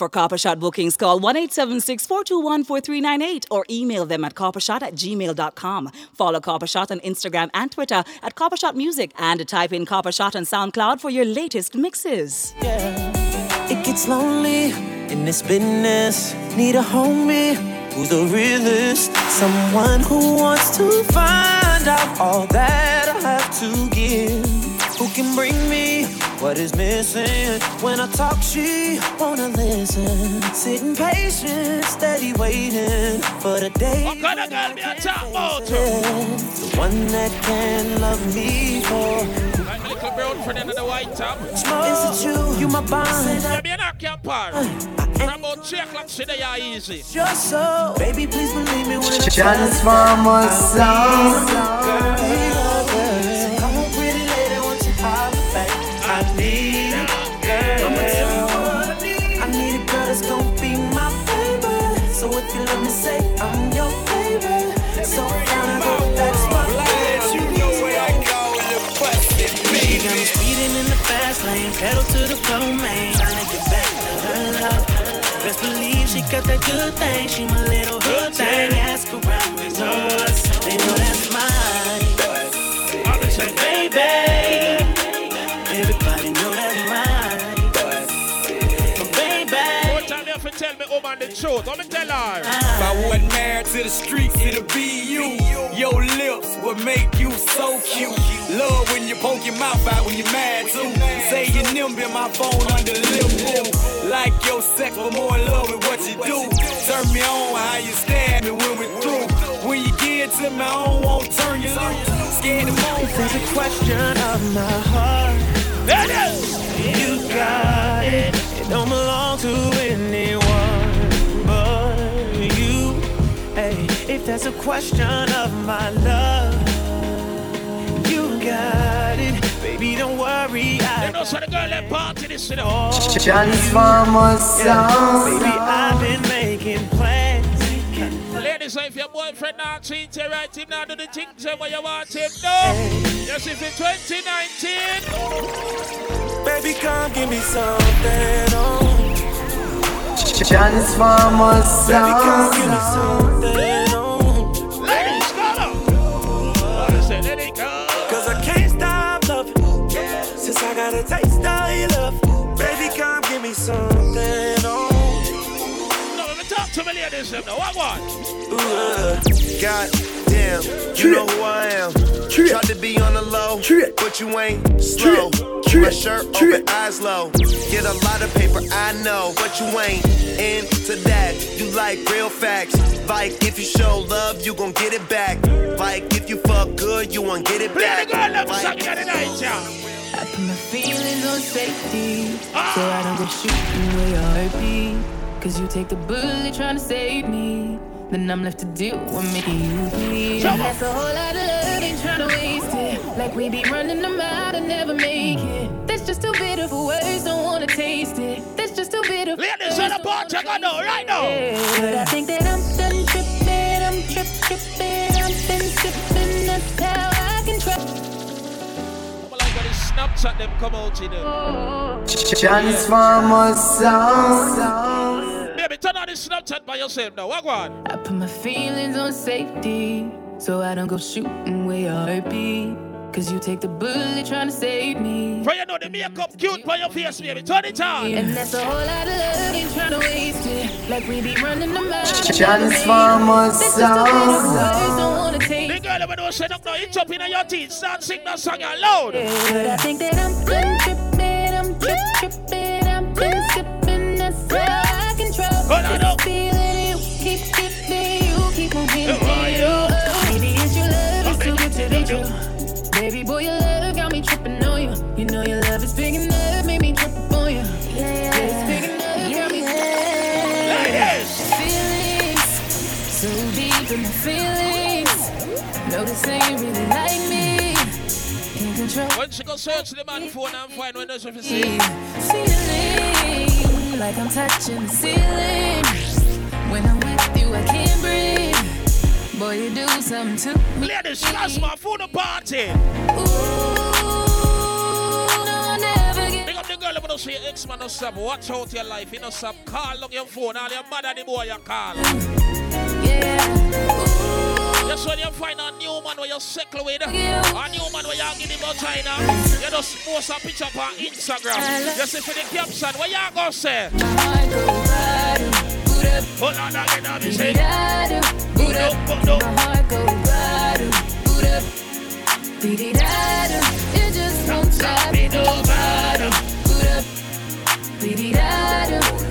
For Copper Shot bookings, call 1 876 421 4398 or email them at coppershot at gmail.com. Follow Copper Shot on Instagram and Twitter at Copper Shot Music and type in Copper Shot on SoundCloud for your latest mixes. Yeah. It gets lonely in this business. Need a homie who's the realest. Someone who wants to find out all that I have to give. Who can bring me what is missing? When I talk, she wanna listen. Sitting patient, steady waiting for the day. What kind of girl me a talk about? The one that can love me for. Like my little brown friend under the white top. Is it you? You my bond. Yeah, me a knock your par. Uh, From about 3 o'clock, she there easy. Just so, baby, please believe me when I Transformer sound. Come on, pretty So if you let me say I'm your baby, so and go, that's my favorite. You know what I call the busted baby. Got me speeding in the fast lane, pedal to the floor, man. I get back to her love. Best believe she got that good thing. She my little tell me the truth. Let me tell her. If I wasn't married to the streets, it'll be you. Your lips would make you so cute. Love when you poke your mouth out when you're mad too. Say your number in my phone under the lip boom. Like your sex, but more in love with what you do. Turn me on how you stare at me when we're through. When you get to me, I don't want to turn you loose. Scared to move. If there's a question of my heart, There it is. you got it. It don't belong to anyone Hey, if there's a question of my love, you got it. Baby, don't worry. You I know, so the girl that party this, you know. Transformer sound. Baby, I've been making plans. Ladies, if your boyfriend not treat you right, him not do the things that what you want him to do. Yes, if it's 2019. Baby, come give me something. Oh. Transformer Baby, come give me something. Oh. Got a taste of your love. Baby, come give me something. Oh. No, let me talk to me ladies, now. What one? Ooh, uh. God damn, you know who I am. Tried to be on the low, but you ain't slow. My shirt open, eyes low. Get a lot of paper, I know, but you ain't into that. You like real facts. Like if you show love, you gon' get it back. Like if you fuck good, you won't get it Play back. the girl them Like- song in the night, yeah. I put my feelings on safety. So I don't go shooting where your hurt be. Cause you take the bullet trying to save me. Then I'm left to deal with making you bleed. That's a whole lot of love, ain't trying to waste it. Like we be running them out and never make it. That's just too bitter for words, don't wanna taste it. That's just too bitter for Ladies, on the party, I got no right now. But I think that when the Snapchat them come out, you know. Transformer sound. Baby, turn on the Snapchat by yourself now. What one? I put my feelings on safety, so I don't go shooting where your hurt be. Cause you take the bullet trying to save me. For you know the makeup cute for your face, baby. Turn it on. And that's a whole lot of love, ain't trying to waste it. Like we be running them out. Transformer That's just a bit of sound. words, don't wanna The girl that don't set up now, it's up in your teeth. Start sing that song out loud. But I think that I'm done tripping, I'm trip tripping, I've been sipping, that's how I can trust. Hold on, no. This ain't really like me. Can't control. When she go search the man phone and find when there's a see. Feeling like I'm touching the ceiling. When I'm with you, I can't breathe. Boy, you do something to me. Ladies, that's my phone party. Ooh, no, never get Big up the girl girl, I'm gonna say X-Man no stop. Watch out your life. You know stop. Call on your phone. All your mother the boy you call. Yeah. Just when you find a new man where you settle with, a new man where you give him a China, uh, you just post a picture on Instagram. Just say for the caption, what you gonna say? Hold on again, I'll be saying. Boot up, boot up. My heart go bada, boot up. Beat it it just won't stop. Boot up, beat it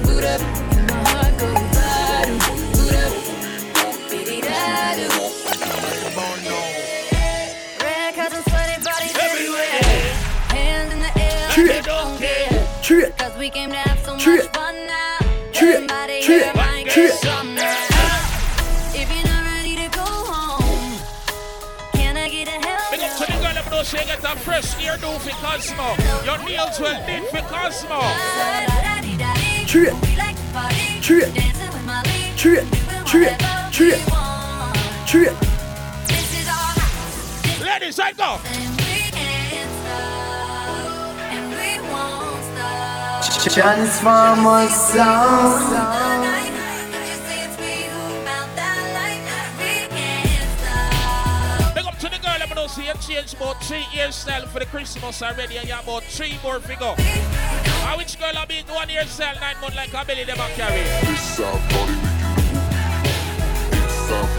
boot up. My heart go bada, boot up. Beat it Red care. Cause we came to have so much fun now. Everybody here might get some If you're not ready to go home, can I get a help? Big up to the girl that knows she get a fresh ear do for Cosmo. Your nails well did for Cosmo. Trip. Trip. Trip. Trip. Trip. Trip. Ladies, I go. Transformer sound. Big up to the girl, I'm gonna see you change about three hairstyle for the Christmas already, and you have about three more figure. And which girl I be one hairstyle nine months like a belly them a carry? This our party we do. This our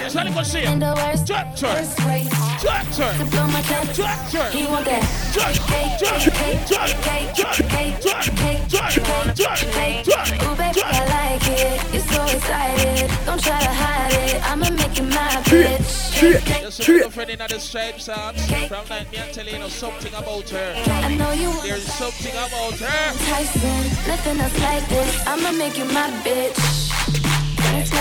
it. It's only gonna see it. Structure. Structure. Structure. He want that. Ooh, baby, I like it. You're so excited. Don't try to hide it. I'ma make you my bitch. Just a friend in the stripes arms. From night me and telling you something about her. I know you There's something about her. Tyson, nothing else like this. I'ma make you my bitch.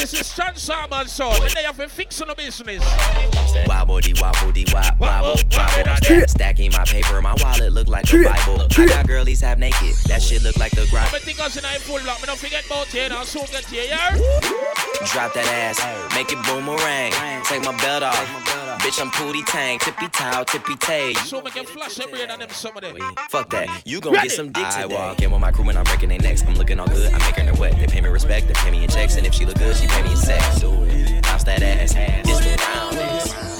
this is Sean Salmon Show. And they have been fixing the business. Wobbly, wobbly, wobble, wobble, wobble. Stacking my paper, my wallet look like a Bible. I got girlies half naked. That shit look like the grind. I'm think I was in a full block. Me don't forget about here. I'll soon get here, yeah? Drop that ass, make it boomerang. Take my belt off. Bitch, I'm pooty tang, tippy towel, tippy tay. So make it flash every on them some of them. Fuck that, you gon' get some dick today. I walk in with my crew when I'm breaking their necks. I'm looking all good, I'm making her wet. They pay me respect, they pay me in checks, and if she look good, she pay me in sex. Bounce that ass, it's the roundness.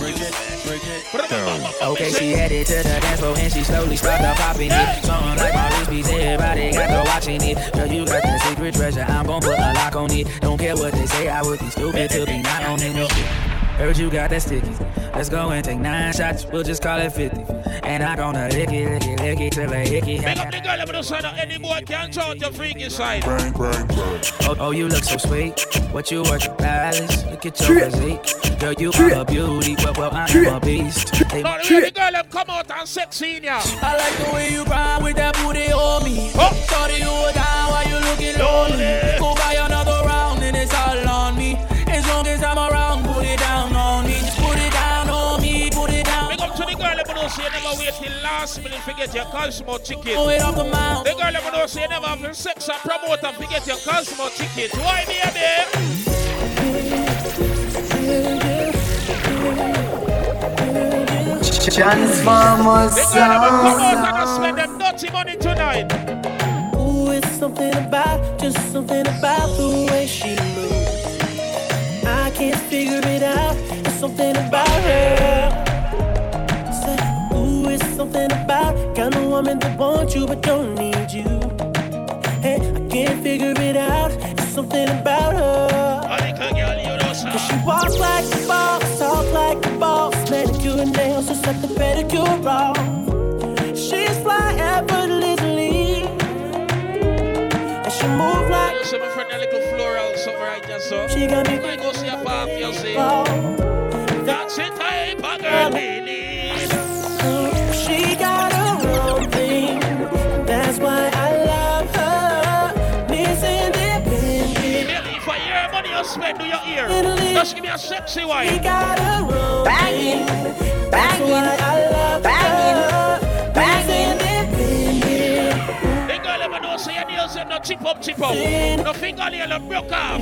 Okay, she headed to the dance floor and she slowly started popping it. Something like Maurice beats, everybody got to watching it. Girl, you got the secret treasure, I'm gon' put a lock on it. Don't care what they say, I would be stupid to be not on it. Heard you got that sticky. Let's go and take nine shots. We'll just call it 50. And I'm gonna lick it, lick it, lick it till I hickey. Make up the girl on the side of any boy can't talk your freaky side. Bang, bang, bang. Oh, oh, you look so sweet. What you worth, palace? Look at your physique. Girl, you are a beauty, but well, I am a beast. Hey, no, the girl them come out and sexy in ya. I like the way you grind with that booty on me. Oh. Sorry you were down while you looking lonely. Go buy another never wait till last minute to get your Cosmo ticket. Oh, it the mouth. The girl, let me know say you never have sex and promote and forget your Cosmo ticket. Why, baby? Transformers sound. Come out and spend them dirty money tonight. Ooh, it's something about, just something about the way she moves I can't figure it out. It's something about her. Something about kind of woman that wants you but don't need you. Hey, I can't figure it out. It's something about her. Cause she walks like a boss, talk like a boss, manicure and nails, just like the pedicure off. She's fly effortlessly, and she move like. Listen, my friend, a little floral, something right there, so. She got me. I go see a you see. That's it, Just give me a sexy She wine. got her own Banging, thing. That's why I love her. Banging, Miss Independent. The girl ever know say your nails are not chip up, chip up. No fingernail not broke off.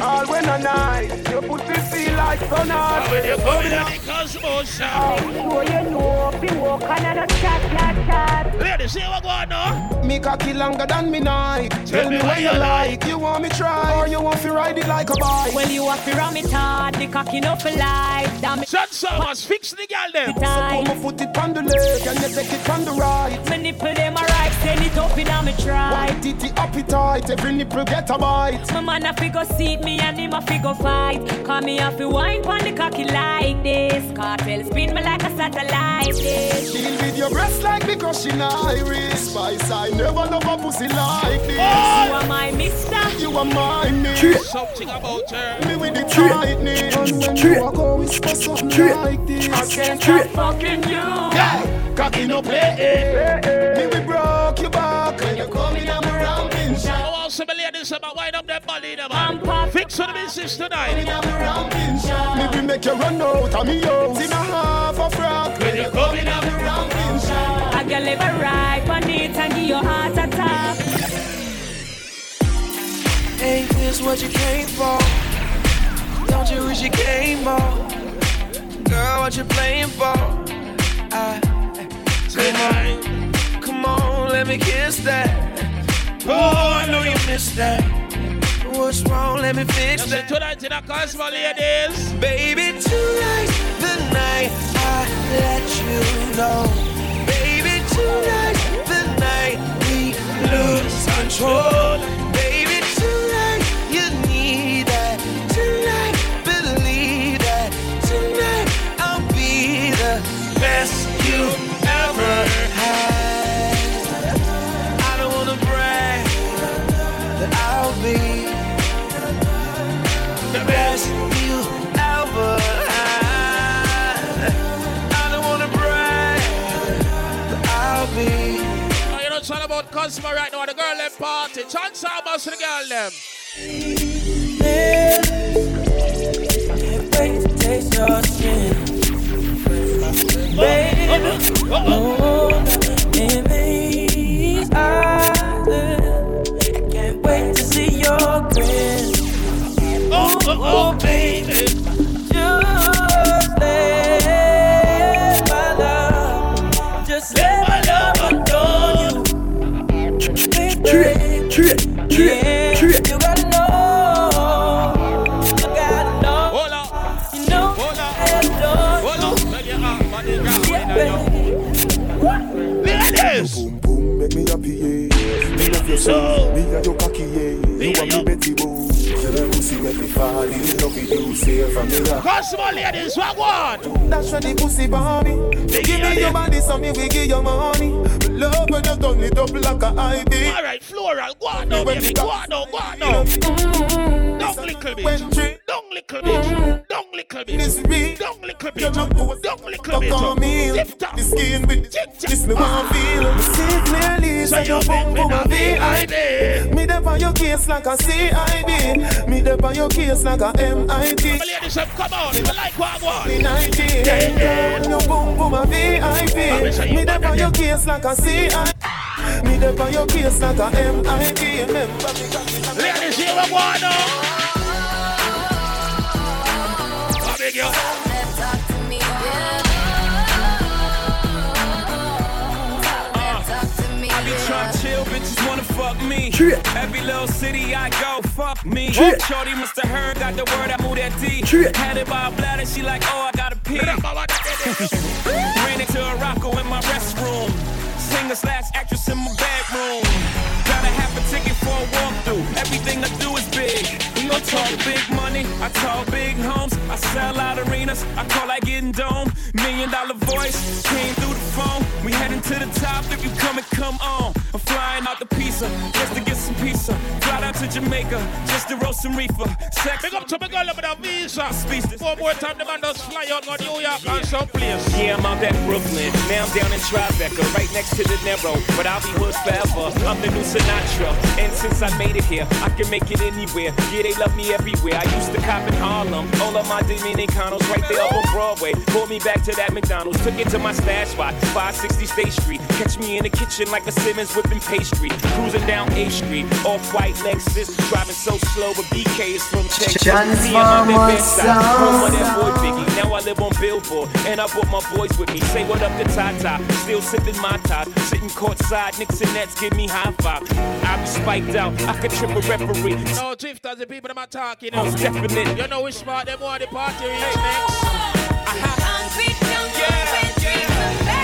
All when a night, your pussy feel like sun How when you the uh, know. Ladies, see what going on? Me cocky longer than me night. Tell me what you like. You want me try or you want to ride it like a bike? Well, you have to ram it hard, the cocky no for life. Damn it, Sun Summers, fix the girl them. So come put it on the left and you take it on the right. Me nipple them a right, send it up in a me try. White titty appetite, every nipple get a bite. My man a fi go seat me and him a fi go fight. Cause me a fi wine pon the cocky like this. Kartel spin me like a satellite dish. Deal with your breast like me crushing iris. Spice, I never love a pussy like this. You are my mister. You are my me. Something about her. Me with the tightness. And when you walk out, whisper something like this. I can't stop fucking you. Yeah, cocky no play. eh, eh. Me we broke your back when you come in I'm ramping shot. I want some ladies about wind up their body, them I'm man. pop. Fix the business tonight. I'm. Me we make you run out of me house in a half a frock. When you come in I'm ramping shot. A girl ever ride pon it and give your heart attack. Ain't this what you came for? Don't you wish you came more? Girl, what you playing for? I, eh, come on, come on, let me kiss that. Oh, I know you missed that. What's wrong? Let me fix that. tonight in a Cosmo, ladies. Baby, tonight's the night I let you know. Baby, tonight's the night we lose control. About right now. The girl them party. Chance to the girl them. Can't wait to taste your skin, baby. Oh, in these eyes, can't wait to see your grin. Oh, oh, oh, baby. Just let yeah, you gotta know, you gotta know, you know. I adore Hold you are Yeah, when Ladies. Boom boom, make me happy, yeah. Me love your soul, me and your cocky, yeah. You are me Betty Boo. Your pussy make me fall in love with you, say from me rock. Cosmo, ladies. What one? That's why the pussy Barbie. Give me your body, so me we give you money. Love when you done it up like a ivy. All right, floral. Go on now, baby. Go on now. Go on now. Down little bit. When drink, Down little bit. Down little this bit. real. Down little You bit. look good. Down little Fuck on me. bit. Tip top. The skin with this me want ah. feel. See clearly, So so you you been boom boom a VIP. Me dey on your case like a CID. Me dey on your case like a MIT. Ladies come on. You like what I Me want. 19. yeah. When you boom boom a VIP. Me dey on your case like a CID. Me dey on your case like a MIT. Remember me got it. Ladies, here we go now. I beg you. Talk to me, yeah. Talk me, I be yeah. chill, bitches wanna fuck me. Every little city I go, fuck me. Shorty must have heard, got the word, I moved that D. Had it by a bladder, she like, oh, I gotta pee. Ran into a rocko in my restroom. Singer slash actress in my bedroom. Gotta have a ticket for a walkthrough. Everything I do is big. I talk big money, I talk big homes, I sell out arenas, I call like getting dome. Million dollar voice came through the phone. We heading to the top if you come and come on. I'm flying out the pizza just to get some pizza. Fly out to Jamaica just to roast some reefer. Sex. Big up to my girl with a visa. Species. One more time, the man does fly out on New York and some place. Yeah, I'm out at Brooklyn. Now I'm down in Tribeca, right next to De Niro. But I'll be hood forever. I'm the new Sinatra. And since I made it here, I can make it anywhere. Yeah, they love me everywhere. I used to cop in Harlem. All of my Dominicanos right there up on Broadway. Pulled me back to that McDonald's. Took it to my stash spot, 560 State Street. Catch me in the kitchen like a Simmons whipping pastry. Cruising down A Street, off white Lexus. Driving so slow, but BK is from Texas. Me and my big Home of that boy Biggie. Now I live on Billboard. And I brought my boys with me. Say what up to Tata. Still sipping my top. Sitting courtside. Knicks and Nets give me high five. I be spiked out. I could trip a referee. No, drifters, the people that are talking. You know, oh, definitely. You know which spot them want the party reach next. say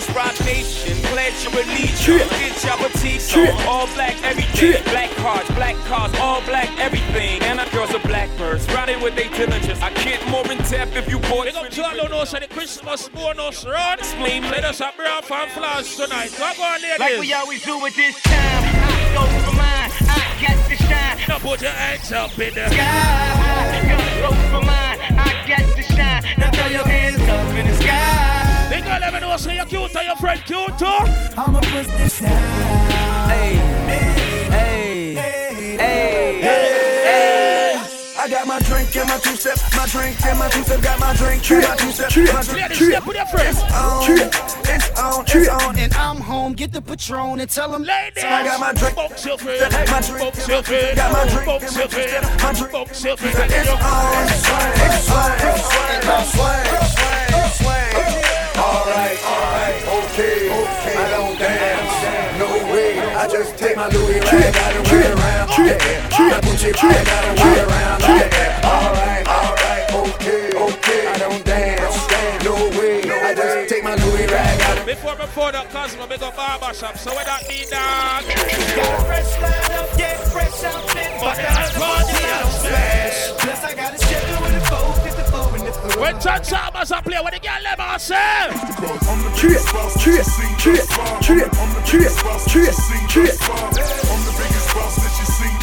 are. This is Roc Nation, pledge your allegiance. Get your petite on. All black everything. Black cards, black cars, all black everything. And our girls are blackbirds, riding with their diligence. I can't more in depth if you bought it. Big up to all who knows the Christmas bonus run. Explain, let us have brown fan flowers tonight. Go on, ladies. Like we always do at this time. I go for mine, I got to shine. Now put your hands up in the sky. Go for mine, I got to shine. Now throw your hands up in the sky. They gonna let me know so you're cute or your friend cute too. I'ma put this down. Hey, hey, hey, hey, hey. I got my drink and my two step, my drink and my two step, got my drink, and my two step, my drink. Step with your friends. It's on, it's on, it's on, and I'm home. Get the Patron and tell them, ladies. I got my drink, box your friend, my drink, box your friend, got my drink, box your friend, my drink, box your friend. It's on, it's swing, it's swing, it's swing, it's swing, it's swing. Alright, alright, okay, okay. I don't dance, no way. I just take my Louis rag out and wear it around. Yeah, my Gucci rag out and wear it around. Yeah, alright, alright, okay, okay. I don't dance, no way. I just take my Louis rag out. Before before that Cosmo, big up barber shop. So what that mean, dog? Got fresh line up, get fresh out there. But that's party downstairs. Plus I got a When John Chalmers a play, On the girl them a say? Cheer, cheer, cheer, cheer, cheer, cheer,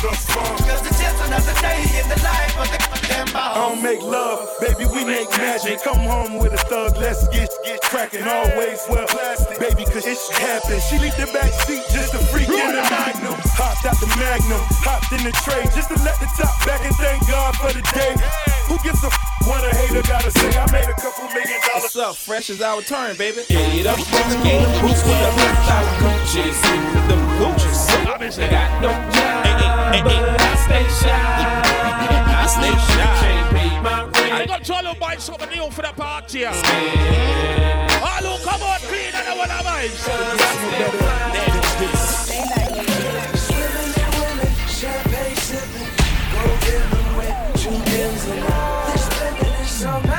thus far. Cause it's just another day in the life of the damn boss. I don't make love, baby, we make magic. Come home with a thug, let's get get cracking. Always well plastic, baby, cause it should happen. She leave the back seat just to freak in the magnum. Hopped out the magnum, hopped in the tray just to let the top back and thank God for the day. Who gives a f- what a hater gotta say? I made a couple million dollars. What's up? Fresh is our turn, baby. Get up, get boots with a hundred thousand Gucci's, the Gucci's. I got no job, but I stay shy. I stay shy. Can't pay my rent. I got to all who buy something new for the party. All oh, who come out clean and I want to buy. Champagne sipping, gold everywhere, two M's in it. This living is so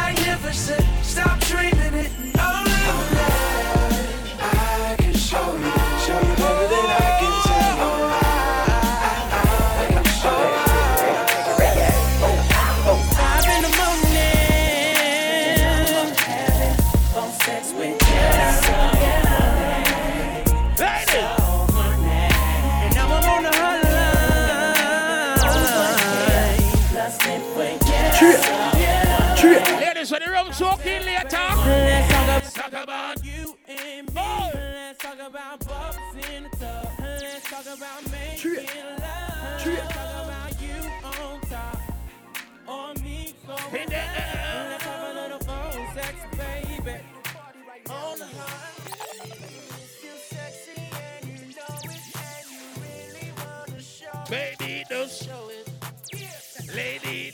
talk about you and me. Oh. Let's talk about bubbles in the tub. Let's talk about making love. Let's talk about you on top or me. Let's have a little phone sex, baby. On the. Baby, show it. Lady.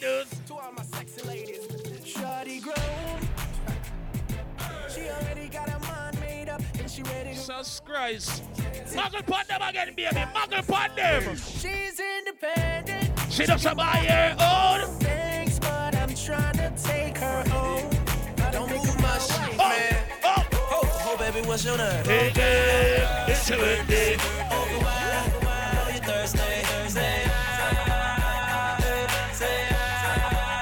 Jesus Christ. Muggle pon them again, baby. Muggle pon them. She's independent. She doesn't buy her own. Things, but I'm trying to take her home. Don't move my shit, Oh, man. oh. Oh, oh, baby, what's your name? Hey, girl, it's your birthday. Oh, why, why, you Thursday, Thursday.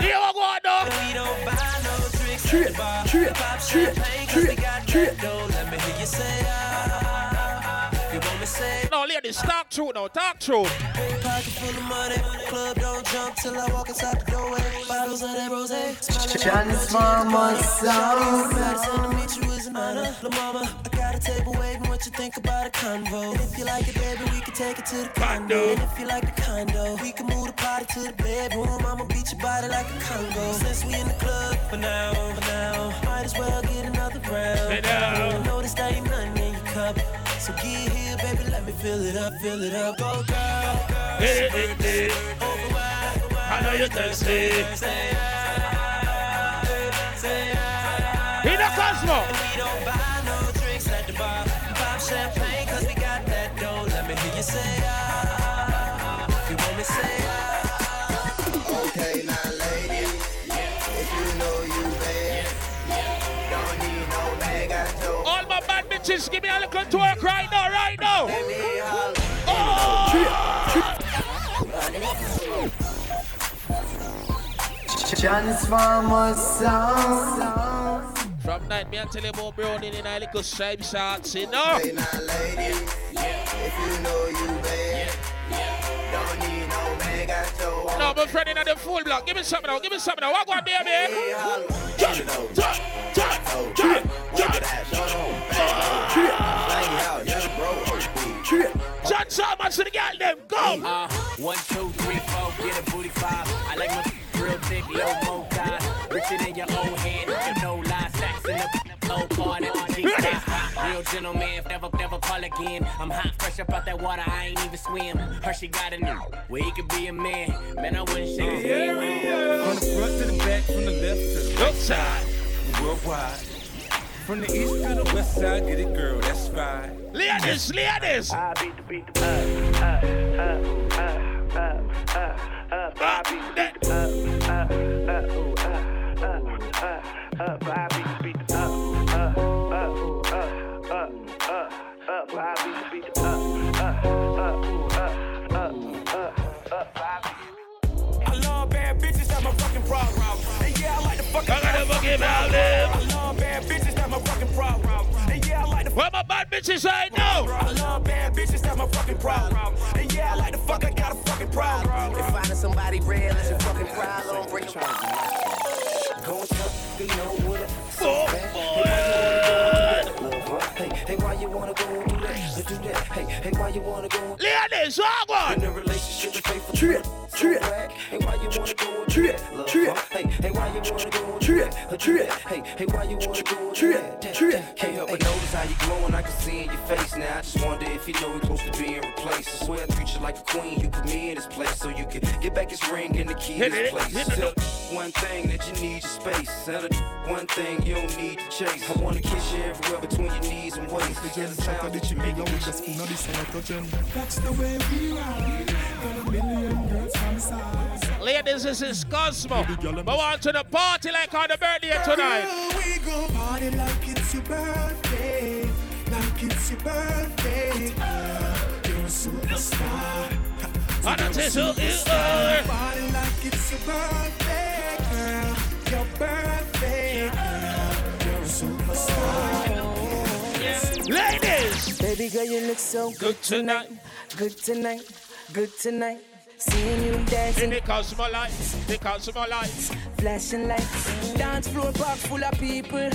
You want to go on, dog? We don't buy no tricks. Trip, trip, trip, trip, trip. Let me hear you say. You want me say No, ladies, talk true now. Talk true. Pocket full of money, club don't jump till I walk inside the doorway. Bottles of that rose, Transformer sound. Madison to meet you is an honor. La mama, I got a table waiting. What you think about a convo? And if you like it, baby, we can take it to the condo. And if you like the condo, we can move the party to the bedroom. I'ma beat your body like a Congo. Since we in the club for now, for now, might as well get another round. I notice there ain't nothing in your cup. So get here, baby, let me fill it up, fill it up. Go, girl, girl. Hey, hey, hey. Over. I know you're thirsty. Say ah, say ah. In the Cosmo. Bitches, give me a little twerk right now, right now. Transformer sound. From night, me I tell you about browning in a little stripe shorts, you know. Now, ladies, if you know you bad, don't need no mega toe. No, my friend in the full block. Give me something now, give me something now. What go on, baby? Hey, holler. Turn it over. Trip, Walk it out, shut on. Fling it out, just bro. John Salmon to the girl, them go. Uh, one, two, three, four, get a booty five. I like my real thick, low mo guy. Richer than your own head, you know lie. Stacks in the low part at the G-spot. Real gentleman, never, never call again. I'm hot, fresh up out that water, I ain't even swim. Hershey got a new, where he could be a man. Man, I wouldn't shake his hand. From the front to the back, from the left to the Look side. worldwide. From the east to the west side, get it, girl, that's fine. Ladies, ladies. I beat the beat the uh, uh, uh, uh, uh, uh, uh, I beat the beat the uh, uh, uh, ooh, uh, uh, uh, uh, I beat the beat uh, uh, I beat the beat the uh, uh, uh, ooh, uh, uh, uh, uh, I I love bad bitches, that's my fucking problem. And yeah, I like the fucking I gotta fucking problem. I love bad bitches, that's my fucking problem. And yeah, I like the Where my bad bitches right now? I love bad bitches, that's my fucking problem. And yeah, I like the fuck, I got a fucking problem. If finding somebody real is your fucking problem, bring it Go and tell you know what Hey, why you wanna go and? Let's do that. Hey, hey, why you wanna go? Ladies, what In one? a relationship, you pay for trip, trip. Hey, why you wanna go and trip, trip? Hey, hey, why you wanna go and trip, trip? Hey, hey, why you wanna go and trip, trip? Can't help but notice how you glowing, I can see in your face now. I just wonder if you know we're close to being replaced. I swear I treat you like a queen, you put me in this place so you can get back this ring and the key to Hit this it, place. hit it. Tell one thing that you need your space, tell it one thing you don't need to chase. I wanna kiss you everywhere between your knees and waist. Yeah, the sound that you make it with the That's the way we ride. Got a million girls from the side. Ladies, this is Cosmo. But want to the party like on the birthday tonight. Girl, we go party like it's your birthday. Like it's your birthday. You're a superstar. And that is who you are. Party like it's your birthday, girl. Your birthday, girl. You're a superstar. Ladies, Baby girl, you look so good tonight. good tonight, good tonight. Seeing you dancing, In the Cosmo lights, the Cosmo lights. flashing lights, dance floor park full of people.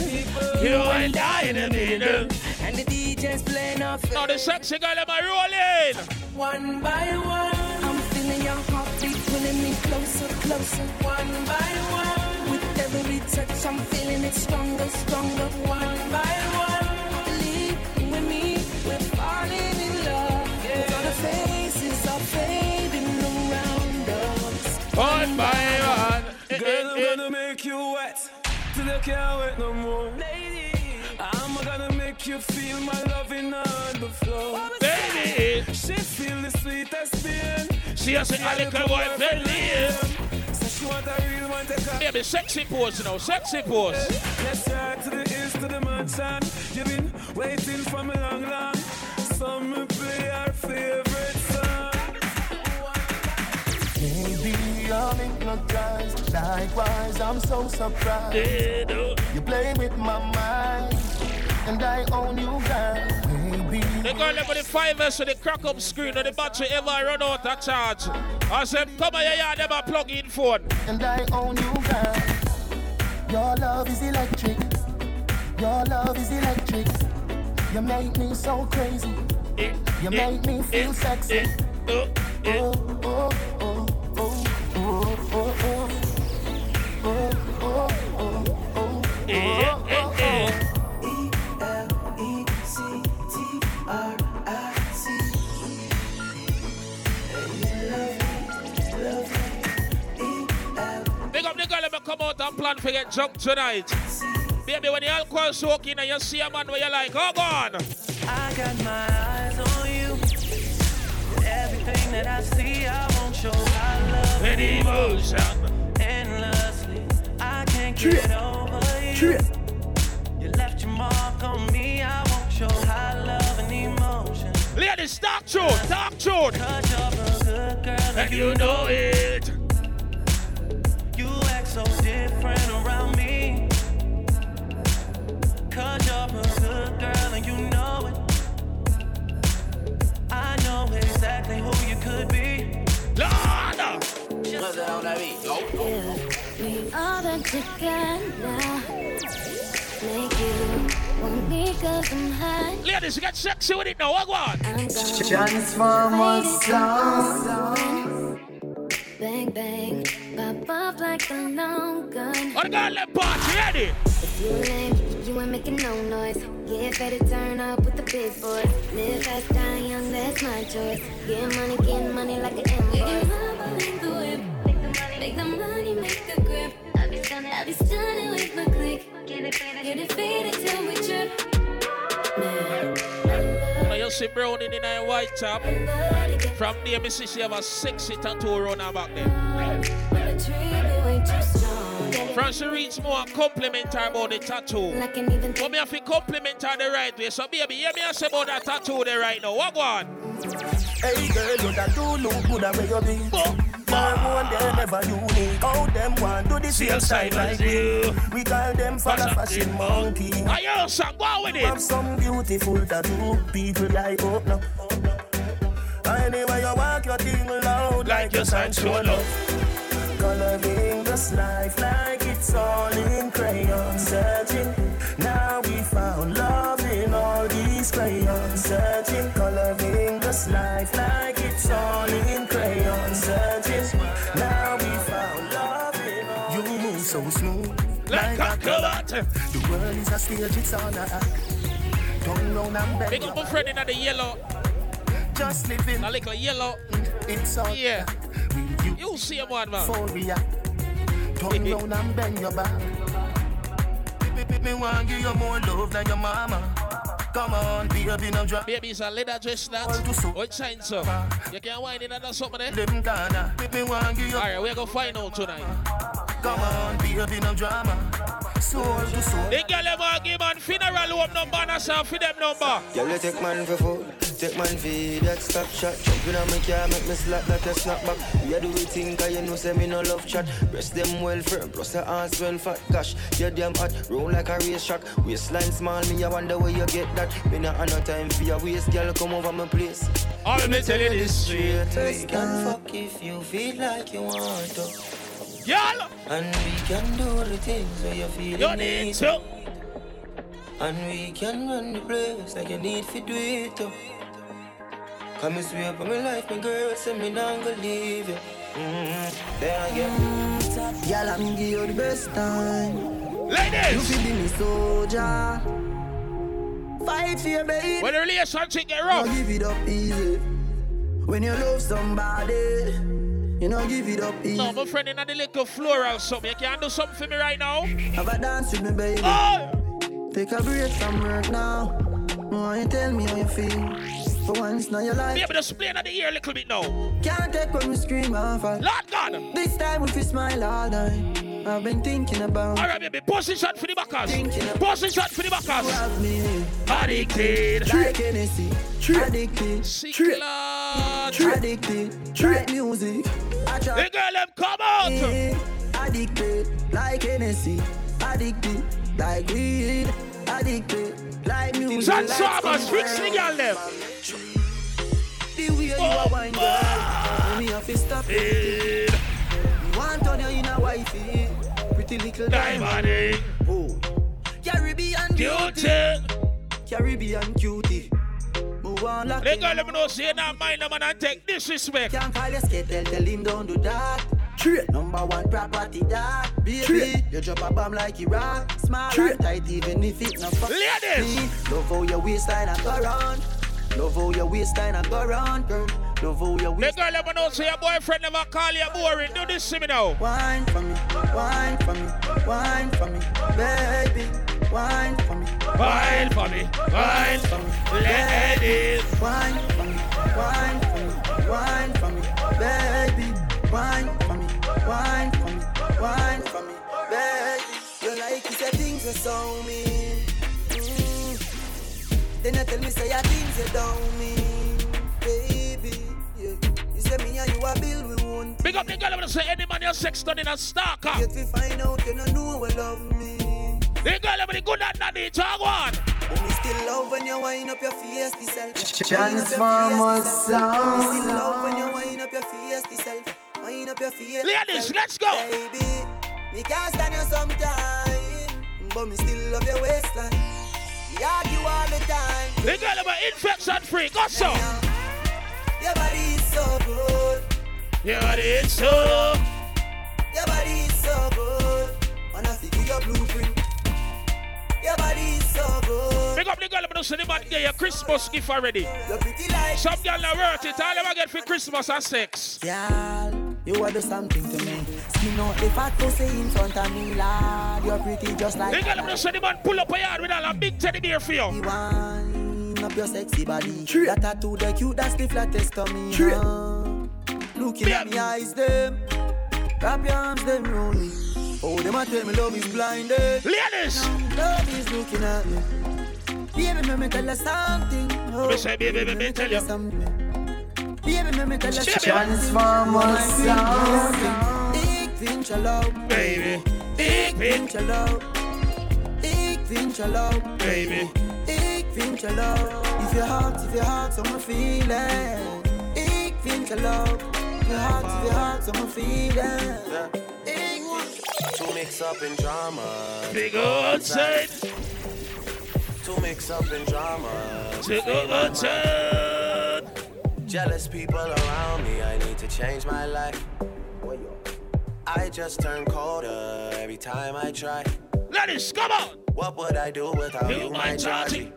You and I in the middle. And the DJ's playing off. Now the sexy girl am I rolling. One by one, I'm feeling your heartbeat pulling me closer, closer. One by one, with every touch, I'm feeling it stronger, stronger. One by one, One by one. Girl, I'm gonna make you wet till you can't wait no more. Lady, I'm gonna make you feel my loving on the floor. Baby, she feel the sweetest pain. She has a little boy friendly. She want a real one, take a Baby, sexy pose, you know, sexy pose. Let's ride to the east, to the mansion. You've been waiting for me long, long. Some play our favorite I'm hypnotized. Likewise, I'm so surprised. You play with my mind, and I own you, girl. They got level the five S with the crack up screen and the battery ever run out of charge. I said, come on, yeah, a plug in phone. And I own you, girl. Your love is electric. Your love is electric. You make me so crazy. Eh, you eh, make me feel eh, sexy. Oh, oh, oh, oh, get drunk tonight. Baby, when the alcohol soak in and you see a man where you like, oh, go on. I got my eyes on you. Everything that I see, I With you. emotion. Endlessly, I can't get over you. You left your mark on me, I won't show high love and emotion. Ladies, talk tune, talk tune. Cause you're a good girl And you know it. You act so different around me. Cause you're a good girl and you know it. I know exactly who you could be. Lord! We all got high. Ladies, you get sexy with it now, what? Transform. Bang, bang, pop off like a long gun. What got ready? If you lame, you ain't making no noise. Get ready, turn up with the big boys. Live fast, die young, that's my choice. Get money, get money like an. Make the whip, make the money, make the grip. I'll be stunning, I'll be stunning with my click. Get it faded, get it faded till we trip. Now you see Brownie in a white top. From there, me see she have a sexy tattoo around her back there. From she reach more compliment her about the tattoo. But me have to compliment her the right way. So baby, hear me I say about that tattoo there right now. What go on? Hey girl, you that do look good at where you be. Hormone they never unique. How them want do the same side like you. We call them for the fashion monkey. You son? Go with it. Have some beautiful tattoo. People like oh no. Anyway you walk your thing loud like your sign show love. Coloring this life like it's all in crayon searching. Now we found love in all these crayons searching. Coloring this life like it's all in crayon smooth like, a acrobat. The world is a stage, it's all a act. Turn round and bend Big up my friend in the yellow. Just living. A little yellow. It's all Yeah. You see him one man. Euphoria. Turn round and bend your back. Me, me, me want give you more love than your mama. Come on, baby, now drop. Baby, it's a leather dress that. What shine so? You can't wind in under something eh? there? Them Ghana. Me, me want give you. Alright, we're gonna find out tonight. Come on, baby, no drama. Soul to soul. The girl ever give man funeral home number and a song for them number. Girl, you take man for food, take man for that stop shot. Jumping on my car, make me slap like a snapback. We do we think, cause you know, say me no love chat. Breast them well firm, plus the ass well fat. Gosh, you damn hot, roll like a race track. Waistline small, me I wonder where you get that. Me not have no time for your waist, girl, come over my place. All me tell you this straight. We can fuck if you feel like you want to. Y'all! And we can do the things where you feel You need to. And we can run the place like you need to do it too. Come and swear up my life, my girl, say me not gonna leave you. Mm-hmm. Then I get Y'all, I'm give you the best time. Ladies! You feel be me soldier. Fight for your baby. When the relationship get rough. Don't give it up easy. When you love somebody, you know give it up easy. No, my friend in the little floral something. You can do something for me right now? Have a dance with me, baby. Oh! Take a break from work now. No, you tell me how you feel. For once now your life. Be able to play in the ear a little bit now. Can't take when we scream and fall. Lord God. This time we fi smile all night. I've been thinking about. Alright, baby. Position for the backers. Position for the backers. Have me Addicted. like Hennessy. Addicted. Sick Addicted. Like music. The girl them come out. Addicted. Like Hennessy. Addicted. Like weed. Addicted. Music. Transformers. Fix the girl them. The way you a wine girl. Me have to stop it. Want on you in a wifey. Pretty little diamond. Oh. Caribbean Cutie. Caribbean cutie. Like The girl them know say not mind them and take disrespect. Can't call your skate, tell him don't do that. Number one property that Baby, you drop a bomb like Iraq Small and tight even if it not fuck Ladies. me. Love how your waistline and go round Love how your waistline and go round, girl Love how your The waistline girl them know say your boyfriend never call you boring. Do this to me now. Wine for me, wine for me, wine for me Baby, wine for me Wine for me, wine for me Ladies. Wine for me, wine for me, wine for me Baby, wine for me, wine for me, wine for me Baby, you like it, say things you saw me mm. Then you tell me say your things you don't mean Baby, yeah. You say me and you a bill we won't Big up the girl, I'm gonna say any man your sex done in a stalker. Yet we find out you don't know what love me The girl them the good at daddy. Talk one. But me still love when you wind up your face the self. Transformer sound. Me still love when you wind up your face the self. Wind up your face. Ladies, let's go. Baby, me can't stand you sometime, but me still love your waistline. We argue all the time. The girl are infection free. Go so. Your body is so good. Your body is so. Your body is so good. Wanna figure your blueprint. Your body is so good. Big up the girl them say the man get your Christmas gift already. You're pretty like Some girl not worth it. All them I get for Christmas and sex. Girl, you are do something to me. Skin out the fat pussy in front of me, lad. You're pretty just like The girl them say the man pull up a yard with all a big teddy bear for you. Wind up your sexy body. That tattoo, the cute, that's the flattest to me. Huh? Looking at me eyes, them. Wrap your arms, them round me. Oh, them a tell me love is blinded. Eh? Ladies, Love is looking at me. Baby, let me tell you something. Oh, Me say, baby, let me tell you. something. Baby, let me tell you something. Transformer sound. Ik vind je leuk, baby. Ik vind je leuk. Ik vind je leuk, baby. Ik vind je leuk. If your heart, if your heart, so me feel it. Ik vind je leuk. If your heart, if your heart, so me feel it. Ik To mix up in drama. Big old side. To mix up in drama. Over turn. Jealous people around me, I need to change my life. I just turn colder every time I try. Ladies, come on. What would I do without You you, my my Georgie?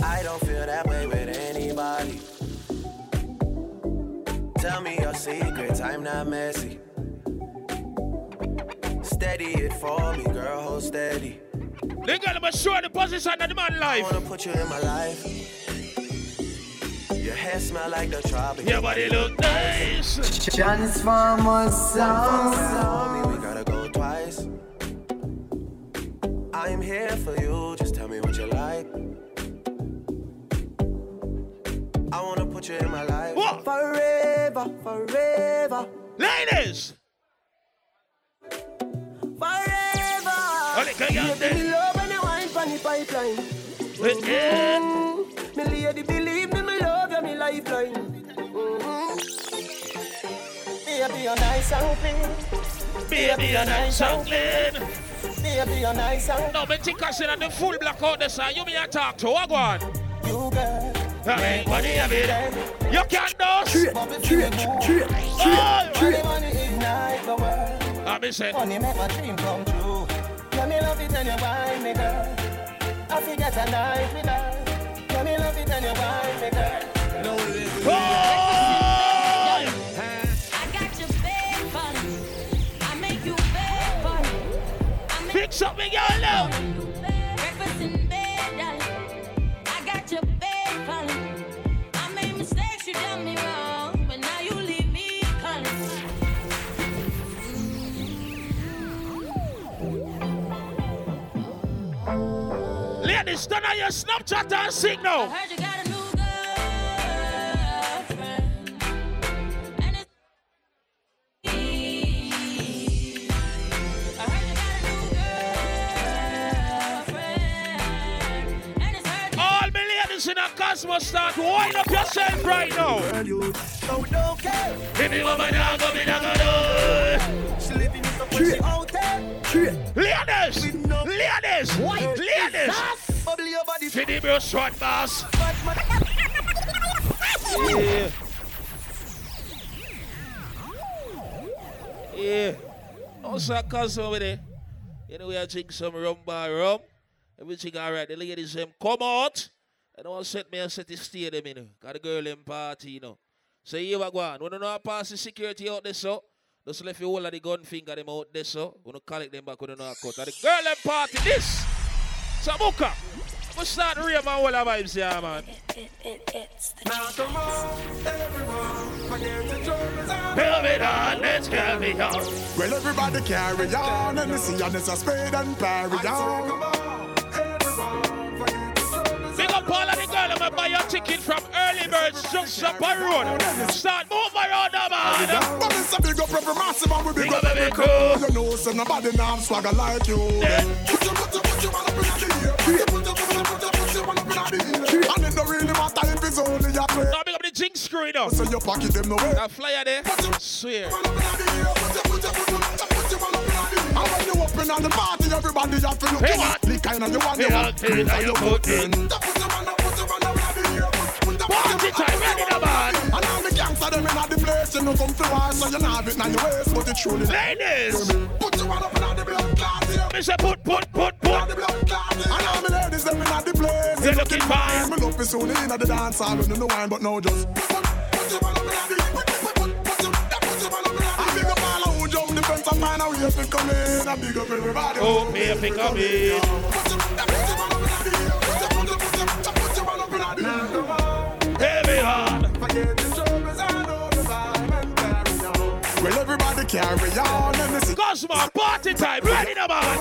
I don't feel that way with anybody. Tell me your secrets, I'm not messy. Steady it for me, girl, hold steady. The girl them show the position of the man life. I life. wanna put you in my life. Your hair smell like the tropics. Your body look nice. Transformer sound. For me, we gotta go twice. I'm here for you, just tell me what you like. I wanna put you in my life. What? Forever, forever, Ladies. Baby, me love when you wine pon the pipeline. Yeah. Mm, Me lady, believe me, me love you, me lifeline. Mm-hmm. Baby, you're nice and clean. Baby, you're nice and clean. Baby, you're nice and No, me think I said on the full black out the side. You me a talk to. What go on? you girl. I make money every day. You can dance. Money, money ignite the world. I me say. Money make my dream come true. Yeah, me love it when you wine me, girl. I forget a night with her. Yeah, me love it when you wine me, girl. Oh! I got your bed body. I make you bed body. Fix up me girl now. Ladies, turn on your Snapchat and sing now. I heard you got a new All my in a Cosmos start wind up yourself right now. Girl, you so don't care. If you want go me dog, She living in the out there. Ladies, ladies, White For the bro short boss. Yeah. Yeah. Also, Cosmo with it. You know, we are drink some rum by rum. Everything all right. The ladies them come out. Want to set me and set the stay them in. Got a girl in party, you know. So here we go on. We don't know how pass the security out there, so. Just left you all of the gun finger them out there, so. We don't collect them back, we don't know how cut. And the girl in party, this. So, Muka. We start real man all the vibes here, man. Now come on, everyone, forget the troubles on. Tell me on, let's get me on. Well, everybody carry on, and the see and it's a spade and parry on. Big up all of the girl I'm buy your ticket from early birds just up a road. Start move around man. But it's a big up every massive and we big, Big up up every every crew. crew. You know, so nobody now swagger like you. Put your, put your, put your man up in the air. Put your, put your, put your, the. And it don't really matter if it's only a play. Now big up the jinx screw it up. So your pocket them no way. That flyer there, swear. And when you open on the party, everybody have to look Hey, you man. at. The kind of you want, you Hey, want. man. Hey, for your you foot put in. in. Party time, ready the man. And all the gangsta them in the place, you know come to war, so you have it in your waist, but it truly Ladies. Put your one up in the blood clot. Me say put, put, put, put. The blood clot. And all the ladies them in the place, They looking fine. Me love is soon in the dance hall, when you know wine, but no just. Put, put your one up in the put, put, put, put your, put your one up in the I big up all who jump the fence and find a way to come in. I big up everybody. Oh, me if it come in. Put your, put your one up in the put your, put your, put your, put your one up in the Now come on. Heavy hard. Forget the troubles and all the vibe and carry on. Well, everybody carry on and listen. Cosmo, party time, ready the man.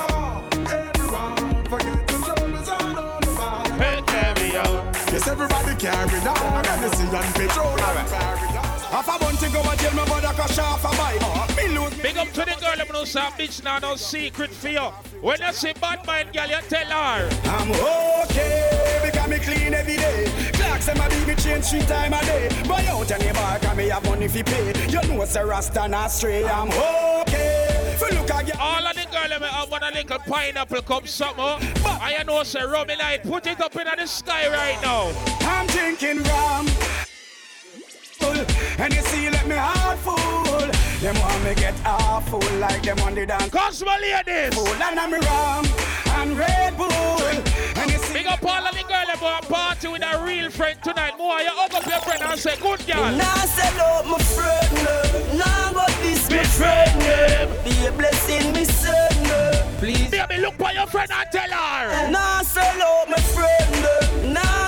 Everyone, forget the troubles and all the vibe. Hey, carry on. Yes, everybody carry on and listen and petrol and carry on. Half a bunch to go and tell me about a crash off a. Me lose Big up to the girl, I'm no some bitch now, no secret for you. When you see bad mind, girl, you tell her. I'm okay because me clean every day. Clocks and my baby change three time a day. Buy out any bar can me have money fi pay. You know it's a rasta not stray. I'm okay. For look again. All of the girl, I'm have one a little pineapple come summer. I you know, say, Romy Light, put it up in the sky right now. I'm drinking rum. And you see, let me heart full. Them want me get awful like them on the dance. Cosmo ladies. Full and I'm rum and Red Bull. And you see, Big up all of the girl about party with a real friend tonight. More, you hug up your friend and say, good girl. Nah, sell out oh, my friend. no. Nah, but this Me my friend, friend. Be a blessing, me son. no. Please. Baby, look for your friend and tell her. Nah, sell out oh, my friend. Nah, but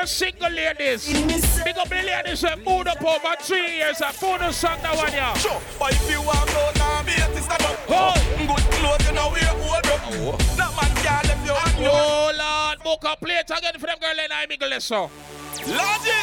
the single ladies. In Big up the ladies who moved up over three years and put the song that one, yeah. Sure, but if you walk out now, be it is not up. Oh. Good clothes, you know we're old, bro. Oh. That man can't left you on your Oh, Lord, book a plate again for them girl and I make less so. Lodgy,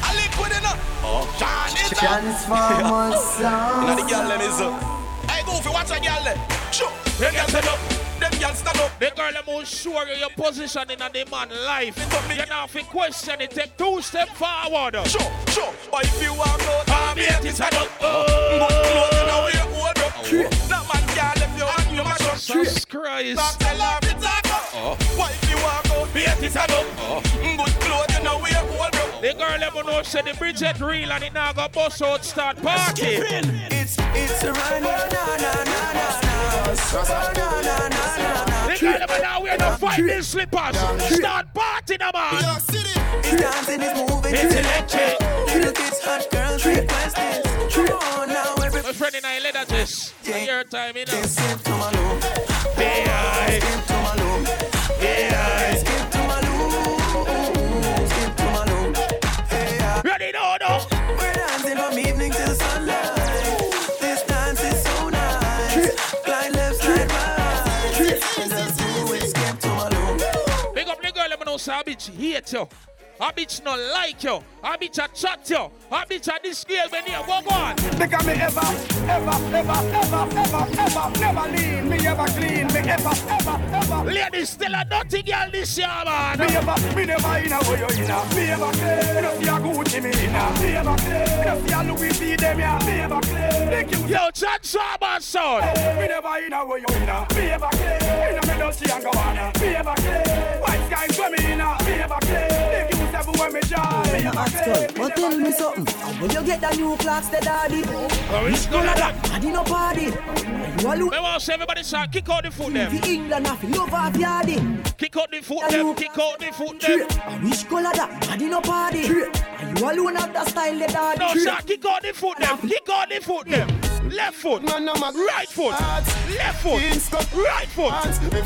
I liquid enough. Oh, John, it's up. Transformer You know the sound. girl them is up. Hey, go for watch a girl them. Sure, them girl stand up. Eh. Them girl stand up. The girl show you your position in a the man life. You now fi question it, take two steps forward. Sure, sure, but if you walk out, Ah, me it is a dog. Good clothes, you know we're old, bro. That man can't left you on your up. Jesus Christ. Back tell her it's a go. What if you walk it is a go. Good clothes, you know we're old, bro. The girl will know say the Bridget real and it now go bust out start party. It's it's a run, na na. Oh, na na na na na. The girl will now wear the fighting slippers. Start party, the man. It's dancing, it's moving, It's electric. Look, it's hot girls request this. Come on now, everybody. My friend in I let this. Your time, you know. Skip to my loom. B.I. Skip to my loom. Bitch hate you. A bitch not like you. A bitch a chat you. A bitch a girl when you go go on. Because me ever, ever, ever, ever, ever, ever, never lean. Me ever clean. Me ever, ever, ever. Ladies still a dirty girl this year, man. Me ever, me never in a way you in a. Me ever clean. Me no see a Gucci me in a. Me ever clean. Me no see a Louis V them ya. Me ever clean. Yo, chat Saba son. Me never in a way you in a. Me ever clean. Me no me no see a go on a. Me ever clean. White sky for me in a. Me ever clean. Seven when me joy. Me a ask girl, but tell me something. Will you get the new clocks, the daddy? Which color that? Daddy no party. A. Me want see everybody start kick out the foot them. The England have love off yardy. Kick out the foot them. Kick out the foot them. Which color that? Daddy no party. You alone have the style, the daddy. No, sir, kick out the foot them. Kick out the foot them. Left foot, no man right foot, left foot, right foot,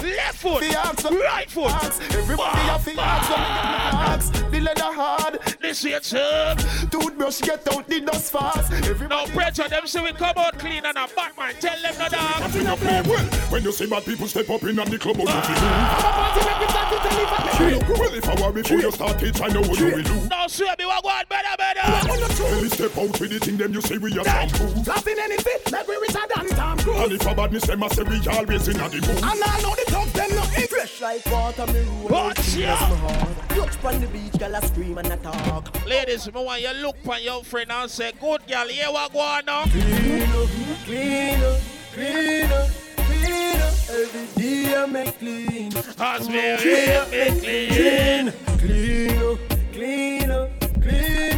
left foot, right foot. Everybody have to ask The leather hard. This way, sir. Toothbrush get out the dust fast. If no pressure them say we come out clean and a Batman. Tell them no dog. Nothing a play well. When you see bad people step up in the club, what you do? Well, if I were before you start it, I know what you will do. No, sir, me want one better, better. Tell me step out with the thing, them you say we are shampoo. Laughing anything, like we richer than Tom Cruise. And if a badness, them I say we always in the mood. And I know the top, them no eat. Fresh like water, me roll. Watch ya. Touch on the beach, girl, I scream and I talk. Ladies, me want you look on your friend and say, good girl, here what go on now? Clean up, clean up, clean up, clean up. Every day I make clean. As me make clean. Clean up, clean up, clean up.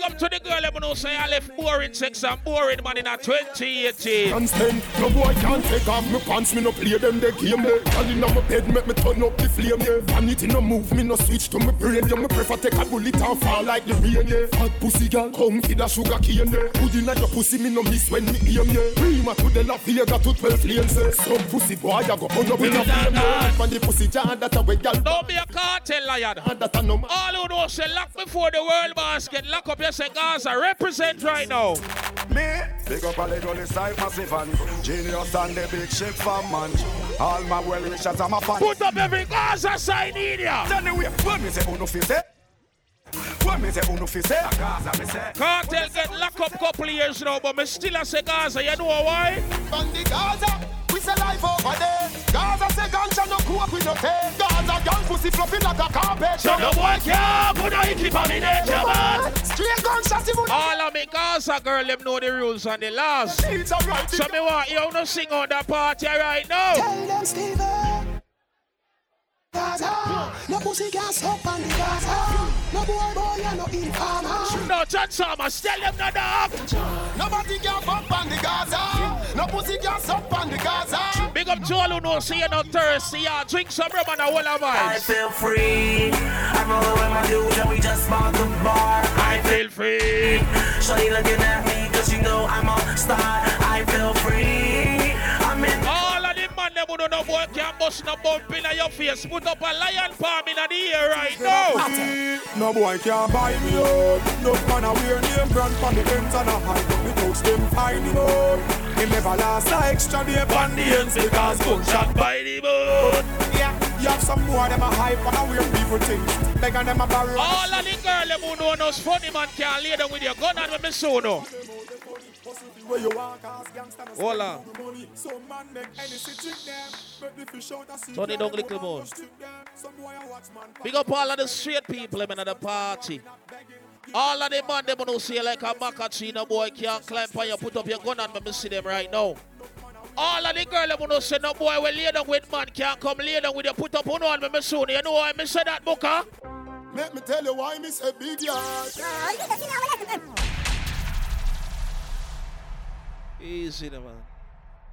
Big up to the girl them know say I left boring sex and boring man in a 2018. Constant, no boy can't take off my pants, me no play them the game there. Girl inna my bed, make me turn up the flame yeah. Vanity no move, me no switch to my brain yeah. Me prefer take a bullet and fall like the rain yeah. Fat pussy girl, come feed a sugar cane yeah. Put inna your pussy, me no miss when me aim yeah. Prima to the La Vega to 12 lanes yeah. Some pussy boy I go put up in a flame yeah. When the pussy jar that a way girl. Don't be a cartel lion. All who know say lock before the world basket, lock up your say Gaza represent right now. Me, big up a little this type massive and genius and the big ship fan man. All my well wishers I'm a fan. Put up every Gaza sign in here. Anyway, when me say fi say. When me say uno fi say, a Gaza me say. Kartel get locked up couple years now, but me still a say Gaza. You know why? From the Gaza. We say life over there. Gaza say ganja no cope with no taste. Gaza girl pussy fluffy like a carpet. So no boy can't put no keep on in nature, man. Straight gunshots even. All of me Gaza girl them know the rules and the laws. So me want you to sing on the party right now. Tell them Steven. Gaza, no pussy can suck on the Gaza. No boy boy and no informer. No John Summers, tell them no dog. Nobody can fuck on the Gaza. No pussy can suck on the Gaza. Big up to all who know, see you not thirsty. Yeah, drink some rum and a whole of I feel free. I'm rolling with my dudes and we just bought the bar. I feel free. Shawty looking at me cause you know I'm a star. I feel free. I'm in. All of them man, them who don't know boy can't bust no bump in your face. Put up a lion palm in the air right now. No boy can buy me out. No man a wear name brand from the ends and a hide. Me touch them find him out. He never last a extra day on the ends because gunshot by the boat. Yeah, you have some more them a hype and a weird people things. Beg them a barrel. All of the girl them who know us funny man can't lay down with your gun and with me so no. Hold on. Turn it down little more. Big up all of the straight people them in the party. All of them man them who see like a macachino boy can't climb on you, put up your gun and me see them right now. All of the girl them who say no boy will lay down with man can't come lay down with you, put up on one me soon. You know why me say that booker? Let me tell you why me say big yard. Easy there, man.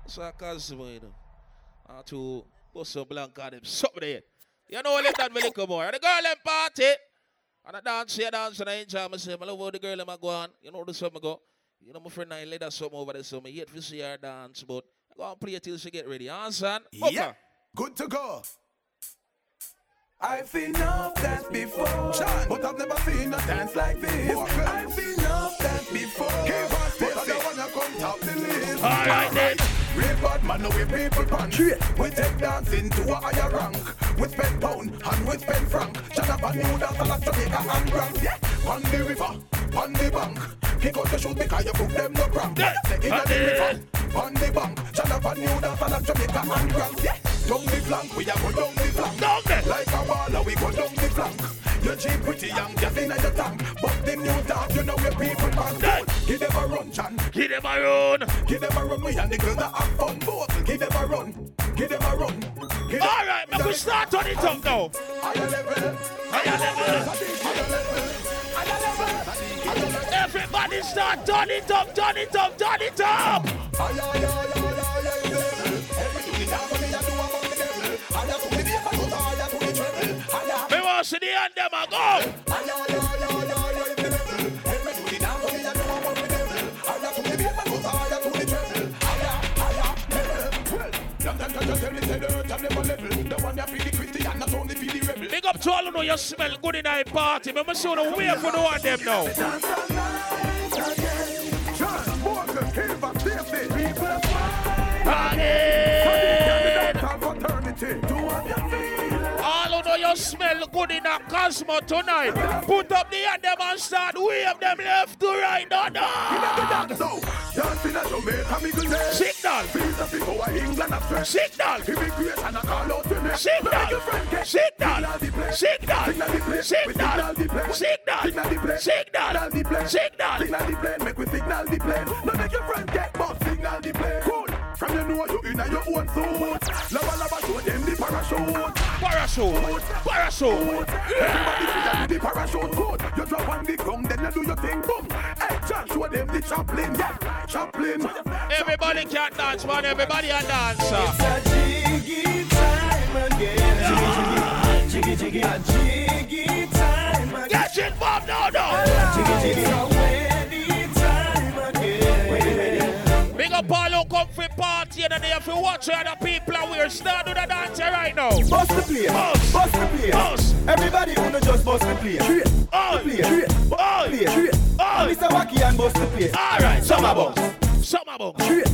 Sarcasm, you know. And to bust some blank on them, something there. You know, let that really come more. The girl them party. And I dance here, dance, and I enjoy myself. I love how the girl them a go on. You know the summer go. You know, my friend, I let her something over there, so I yet to see her dance, but I go and play till she get ready. Understand? Yeah, good to go. I've seen enough dance before, but I've never seen a dance like this. I've seen enough dance before, All right then. Bad man, we people pants. We take dancing to a higher rank. We spend pound and we spend franc. Shut up and new dance like Jamaica and Grand. Yeah, on the river, on the bank. Kick out the shoes because you put them no cramp. Yeah, in the river, on the bank. Shut up and new dance like Jamaica and Grand. Yeah, down the flank, we a go down the flank. Down there. Like a baller, we go down the flank. Your Jeep pretty young, gas in your tank. But the new dance, you know where people man. Give them a run, Chan. Give them a run. Give them a run, we and the girls that have fun. Both, give them a run. Give them a run. Give All right, man, we start on it up now. Higher level. Higher level. Everybody start turn it up, turn it up, turn it up. See the end them a go. Big up to all who know you smell good in a party. Me must see the way for the one them now. Who know you smell good in a Cosmo tonight. Put up the hand them and start wave them left to right. Oh, no, no. Signal. Signal. Signal. Signal. Signal. Signal. Signal. Signal. Signal. Signal. Signal. Signal. Signal. Make we signal the plane. No make your friend get but signal the plane. Cool. From you know you in your own suit. Lava lava show them the parachute. Parachute. Parachute. Everybody feel the parachute good. You drop on the ground, then you do your thing. Boom. Hey, John, show them the Chaplin. Yeah, Chaplin. Everybody can dance, man. Everybody can dance. It's a jiggy time again. Jiggy, jiggy, jiggy, a jiggy time again. Get it, Bob, no, no. Jiggy, jiggy, a wedding time again. Ready, ready. Big up all who come for party and they have to watch other people and we're start to the dance right now. Bust the place, Bust. bust the place. Bust. Everybody wanna just bust the place. Oi. The place, Oi. place. Oi. Mr. Wacky and bust the place. All right. Summer bump. Summer bum.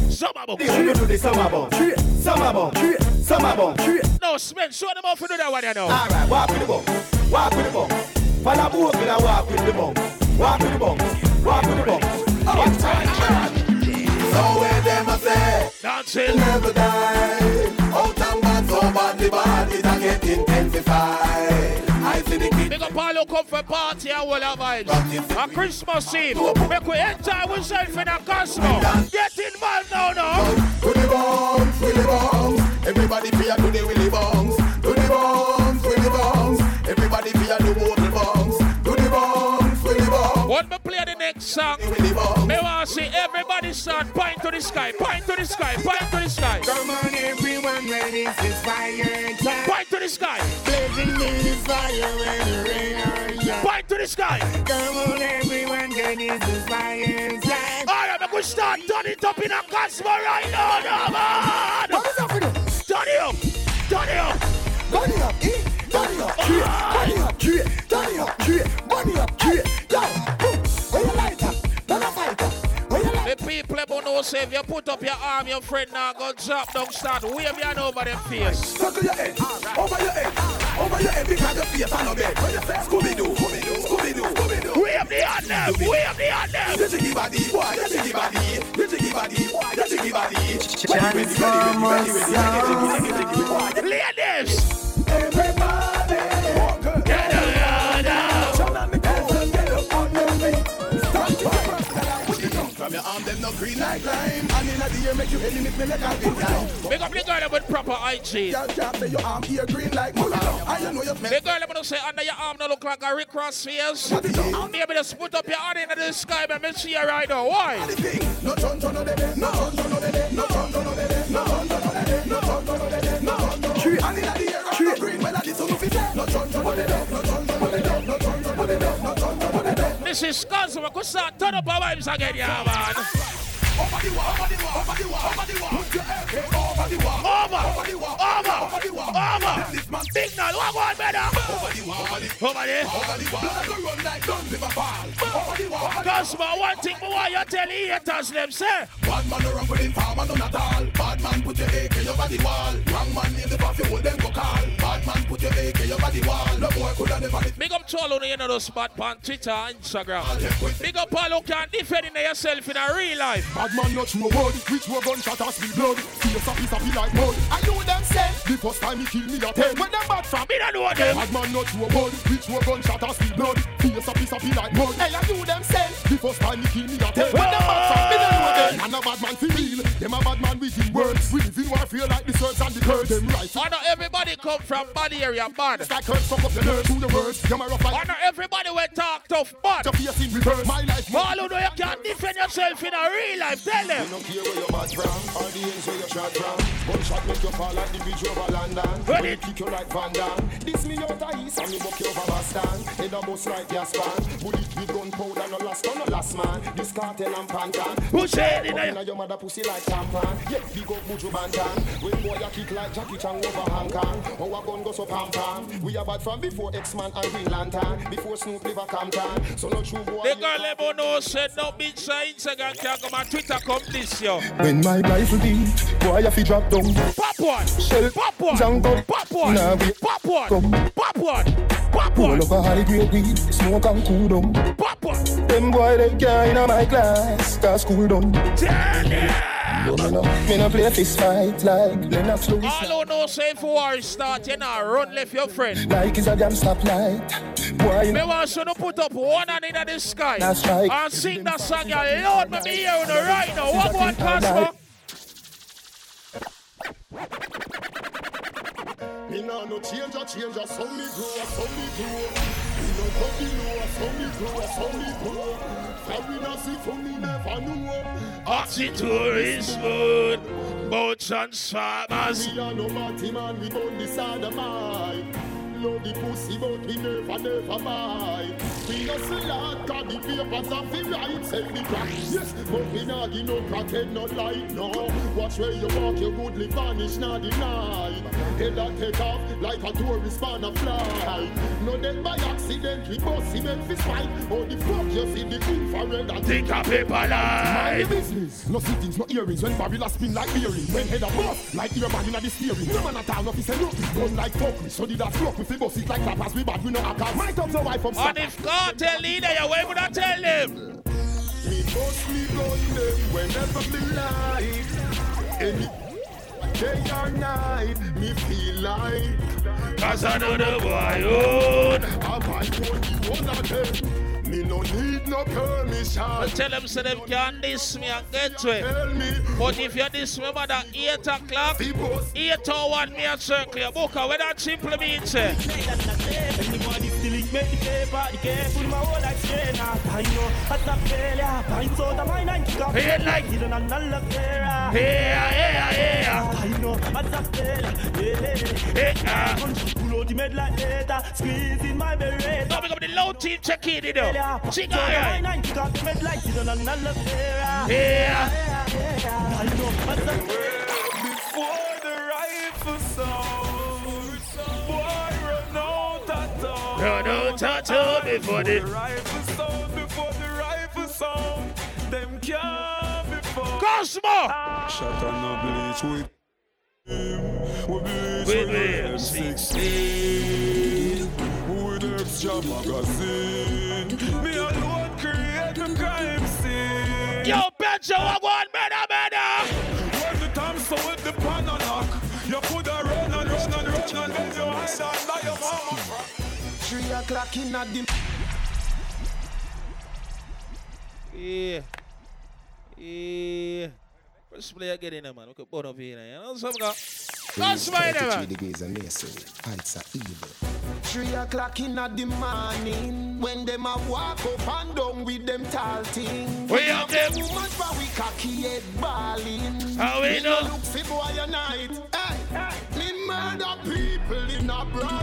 Summer. They wanna do the summer bump. Summer bump. Summer bump. No, Smith, show them how to do that one, you know. All right, walk with the bump. Walk with the bump. Follow both with a walk with the bump. Walk with the bump. Walk with the. One time. So where them a say? Dancing. Never die. Oh, Out and bad, so bad the bad a get intensified. I see the kid. Big up all who come for party and all our vibes. A Christmas Eve. Make we enjoy ourselves in a Cosmo. Get involved now, now. To the bombs, to the bombs. Everybody fear to the willy bombs. Song, me want to see everybody start point to the sky, point to the sky, point to the sky. Come on, everyone, ready? It's fire time. Point to the sky, Blazing in the fire when the rain or shine. point to the sky. Come on, everyone, ready? It's fire time. All right, we start turn it up in a Cosmo right now, now, man. What is happening? Turn it up, turn it up. Bunny up, eh? Bunny up, yeah. Bunny up, yeah. Bunny up, yeah. Bunny up, yeah. Yeah. People about know say if you put up your arm, your friend now go drop down, start wave your hand over them face. Circle your head, over your head, over your head because your face on a bed. Say Scooby-Doo, Scooby-Doo, Scooby-Oo, Scooby-Doo. Wave the hand them, wave the hand them. You jiggy body, boy, you jiggy body, you jiggy body, you jiggy body. Ready, ready, from your arm, them no green like lime. And in the air, make you head limit me like a big time. Big up the girl with proper hygiene. Girl can't say your arm here green like mullah. And you know you smell. The girl I'm say under your arm no look like a Rick Ross face. Maybe just put up your hand in the sky, but me see you right now. Why? No chon chon no dede, no chon chon no dede, no chon chon no dede, no chon chon no dede, no chon chon no dede, no chon chon. Tree and in the air, no green melody, so no fit. No chon chon no dede, no chon chon no dede, no chon chon no dede, no chon chon no dede. This is. We could start turn up our vibes again, yeah, man. Over the wall, over the wall, over the wall, over the wall. Put your head over the wall, Over, over the over, over the. This man Big Nall, what going better? Over the wall, over the the wall. Blood run like guns never fall. Over the wall, the Cause my one thing me want you tell haters them say. Bad man around with informer, none at all. Bad man put your AK over the wall. Wrong man name the coffee, hold them go call. Bad man put your AK over the wall. No boy coulda never. Big up to all of you know those spot on Twitter Instagram. Big up all who can defend yourself in a real life. Bad man not true word, which were gunshot or spill blood. Face a piece of be like mud. I know them say. The first time he kill me a ten. When them bad from me, don't know them. Bad man not true word, which were gunshot or spill blood. Face a piece of be like mud. Hey, I know them say. The first time he kill me a ten. When them bad from me, don't know them. And a bad man feel real. Them a bad man with him words. We live in warfare like the search and the curse. Them right. I know everybody come from body area bad. It's like hurt fuck up the nerves to the words. A rough like. I know everybody will talk tough bad. To face in reverse. My life. All who know you can't defend yourself in a real life, tell them. You don't care where you're bad from, or the ends where you shot from. Gunshot make you fall like the bridge over London. Ready? Kick you like Van Damme. This me out of east and me buck you over Boston. Head a bust like gas. Bullet with gunpowder, no last, no last man. This cartel and pantan. Who said it? Up inna your mother pussy like tampon. Yeah, big up Buju Banton. When boy you kick like Jackie Chan over Hong Kong. Our gun go so pam pam. We are bad from before X-Man and Green Lantern. Before Snoop live a Compton. So no true boy. The girl ever know said no bitch say Instagram can't come on Come this yo. When my rifle beat, boy you fi drop down. Pop one, Shell, pop one, Django, pop one, Nah, we- pop one, Come. pop one, pop Pull up a high grade weed, smoke and cool down. pop one. Them boy they can't inna my class, cause cool down. Tell them. No, me no, me no play fist fight like Lennox Lewis. All who know say if war start, you know, run left your friend. Like it's a damn stoplight. Boy, you Me know, want you to put up one hand in the sky That's right. and sing that song, you Lord, me be here on the right now. What one, Casper? Me nah no change a change a so me grow a so me grow. Me no cut the low a so me grow so me grow. Carry na see for me never know. Food, boats and farmers. Love the pussy, but we never, never. We no see that, cause the papers the right, sell the crack. Yes, but we not give no crackhead, no light, no. Watch where you walk, your goodly vanish, not denied. Head that take off, like a tourist man a fly. No dead by accident, we bust him and fist fight. Oh, the fuck, you see the infrared and Think of people Mind business. No sittings, no earrings. When a spin like bearing. When head a bust like earman inna the steering. No man a town of say nothing. Gun like fuckery. So did that fuck with the bus it like. We bad, we no hackers. My top no wife from And if cartel leader, you where would I tell them? Me bust me gun them whenever me like. Any day or night, me feel like. Cause oh. I know the boy own. I might own the one of them. Me no need no permission. I tell them so them can diss me and get to it. But if you diss me about that 8 o'clock, 8 or 1 me a circle your book, where that simple means eh? say. Everybody it make the paper, the careful my whole life strain. I know as a failure, pints out of my nine kick up. Hey, like- You don't know love there. Yeah, yeah, yeah. I know as a failure, yeah. Hey, ah. Pull out the med later, squeeze in my beretta. Now we got the low team check in, you know. Sing So the my kick up, med like there. Yeah. As a Before the rifle sound, Run out of town before the- rifle sound, before the rifle sound, them can't be found. Cosmo! Shut on no bleach with. We bleach With with him, M16. With extra magazine. Me alone create the crime scene. Yo, Benjo, I want better, better. O'clock in the Yeah. Yeah. First play again in there, man. We could put up here, you know something? That's my name, man. degrees of masonry. Heights are evil. Three o'clock in the morning when them a walk up and down with them tall thing. We have them. Woman for we cocky head balling. How we no know? look for boy a night. Hey, me murder people in a broad daylight.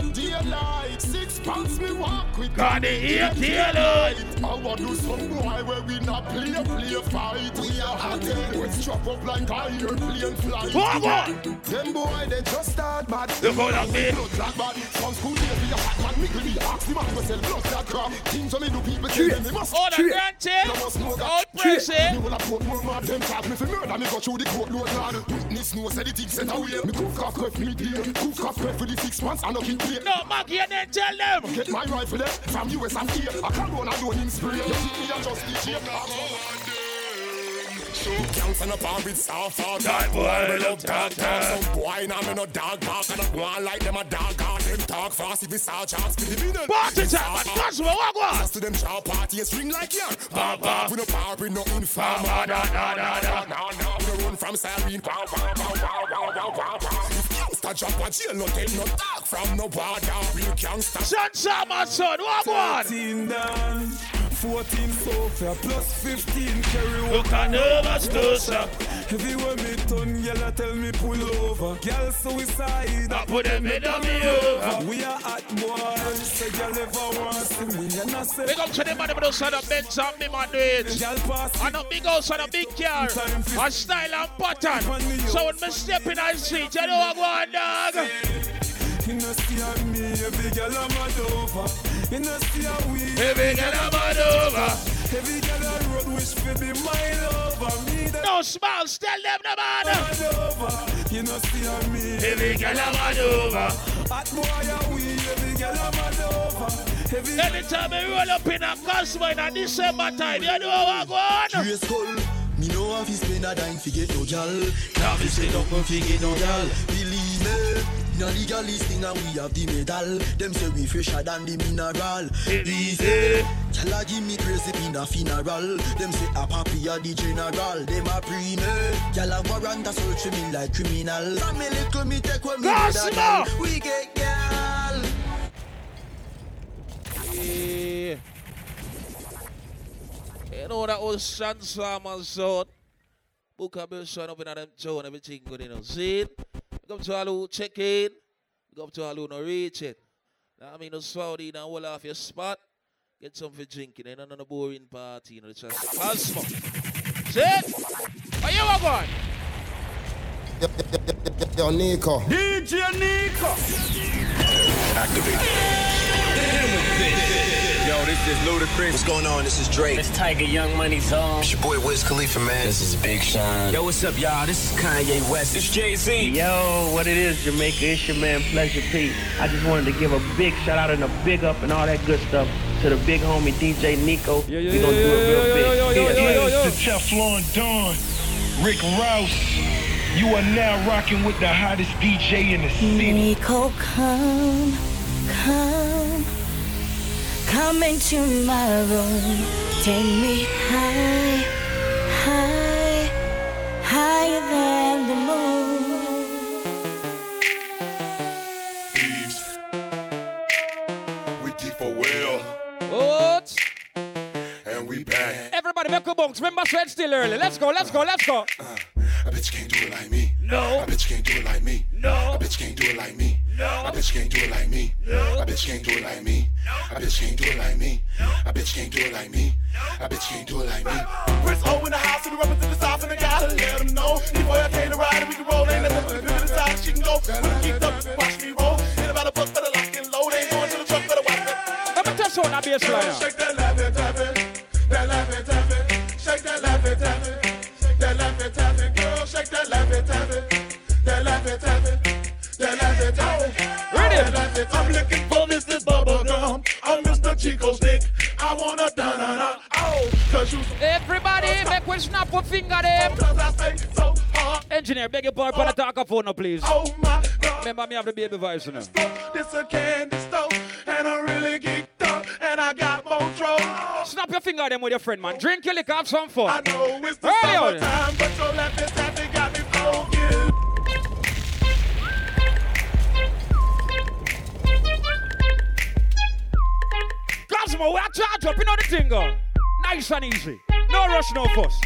Six pants me walk with. Got the ear tailored. I want do some boy where we not play, play fight. We are hot eh? we strap up like iron plane. Come on. Them boy they just start bad. They go like me. Blood clot bad. From school days we a fat man. Me could be ask the man go sell blood clot crap. Things when me do people tell them they must. Oh, the granted. You must know that. Out press. Me will a put more mad them charge me for murder. Me go through the court load lad. Witness know say the thing set away. Me cook off left me deal. Cook off for the six months. I no keep play. No, Maggie, and then tell them. Get my rifle there from US and here. I can't run alone in spray. You think me a just DJ? I'm on Gangs and a bar with soft hard That boy Me love talk. Some boy now me no dog bark And I go on like them a dog guard Them talk fast if it's all chance Give me the Party time, man. Cosmo, what go on? Just to them sharp party and string like yarn Bah bah We no power we no informer da, da, da, da. Nah nah We no run from siren Wow wow wow wow wow wow wow wow If drop a jail No tell no talk from no border. Real gangsta Sunshine, my son, what go on? 13 down, 14 sofa, plus 15 carry over. Look at nervous to sir. Everywhere me turn, girl, I tell me pull over. Girl suicide, I put them head on me over. We are hot boys, so girl never want to see me. And I say, Big up to the man who son of Benz and me man do it. And a big house and a big car. A style and pattern. So when me step in the street, you know what go on, dog. You know see how me, every girl I'm mad over. You know see how we, Every girl I'm mad over. every girl I road wish for be my lover. Me that No smiles, tell them the man. You know see how me, Every girl I'm mad over. hot boy are we, every girl I'm mad over. Anytime I roll up in a Cosmo in a December time, you know what go on. Skull. Me know if he spend a dime fi get no gal. Now fi spend up and fi get no gal. Believe me. Na legalist thing and we have the medal. Them say we fresher than the mineral. Easy. Gyal a give me crazy in a funeral. Them say a papi a the general. Them a pre me. Gyal a warrant a search me like criminal. From me little me take when me Cosmo! brother. We get gal. Yeah. You know that was Transformers zone. Book a bill showing up in them zone, everything good, you know. See it? Come to all check in. Come to all no reach it. Now, I mean, no Saudi and hold off your spot. Get something drinking, you know, not a boring party, you know, it's just Cosmo. See it? Where you are going? Yo Nico DJ Nico. Activate. Yo, this is Ludacris. What's going on? This is Drake. It's Tyga Young Money Zone. It's your boy Wiz Khalifa, man. This is Big Sean. Yo, what's up, y'all? This is Kanye West. It's Jay Z. Yo, what it is, Jamaica? It's your man Pleasure P. I just wanted to give a big shout out and a big up and all that good stuff to the big homie DJ Nico. Yeah, yeah, we gonna yeah, do it real yeah, big. yeah, yeah, Yeah, yeah, yeah, yeah. It's the Teflon Don, Rick Ross. You are now rocking with the hottest DJ in the city. Nico, come, come, come into my room. Take me high, high, higher than the moon. We back Everybody make a bounce. Remember, said still early. Let's go, let's go, let's go. Uh, uh, a bitch can't do it like me. No. A bitch can't do it like me. No. A bitch can't do it like me. No. A bitch can't do it like me. No. A bitch can't do it like me. A bitch can't do it like me. A bitch can't do it like me. A bitch can't do it like me. Chris O in the house and the represent the south and I gotta let them know. Before I came to ride and we can roll, ain't nothing but the pivot inside. She can go. Keep up, watch me roll. Ain't about a buck, better lock and load. Ain't going to the truck, better watch that. Let me test on that bass line. Shake that laugh it. Ready? That laugh it, I'm looking for Mr. Bubblegum. I'm Mr. Chico's dick. I wanna da da da. Oh, cause you Everybody, make we snap a finger them. I so. Engineer, beg your pardon, put the talk phone now, please. Oh my god. Remember me have the baby voice know. This a candy store, and I'm really geeked up, and I got more trouble. Snap your finger them with your friend, man. Drink your liquor, have some fun. I know it's the Hey, summertime, but your left is happy got me focused. Cosmo, we are charge up, you know the thing. Nice and easy. No rush, no fuss.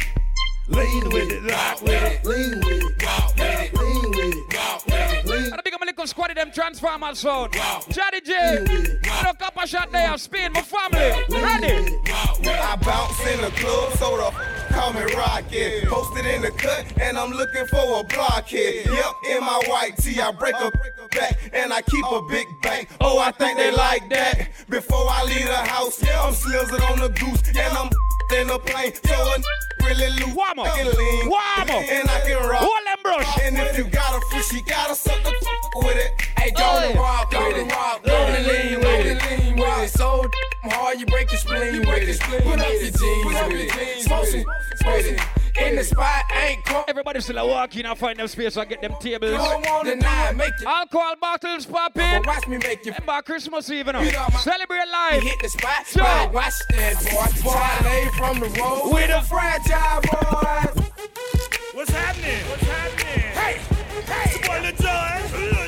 Lean with it, rock with it, lean with it, rock with it, lean with it, rock with it, And a big up my little squad of them Transformers sound. Wow. Johnny J. rock with it, Look up a shot there, Spain, my family. Ready? I bounce in the club, so the f- call me Rocket. Posted in the cut, and I'm looking for a blockhead. Yep, in my white tee, I break a back, and I keep a big bank. Oh, I think they like that. Before I leave the house, yeah, I'm slizzing on the goose, and I'm in the plane. So a really loose, Warm up. I can lean, Warm up. and I can rock. Hold them brush. And if you got a fish, you gotta suck the with it. Hey, go to yeah. rock with it. Go to lean with it. Lean with it. So hard, you break your spleen with it. Put up your jeans with it. Smoke some with it. In the spot, ain't come. Everybody still a walk in and find them space and get them tables. You don't wanna deny, make it. Alcohol bottles popping. But watch me make you. Remember Christmas Eve, you know. You my- Celebrate life. Hit the spot, Sure. spot. Watch that, boy. Boy, I lay from the road with a fragile boy. What's happening? What's happening? Hey, hey, it's boy Lil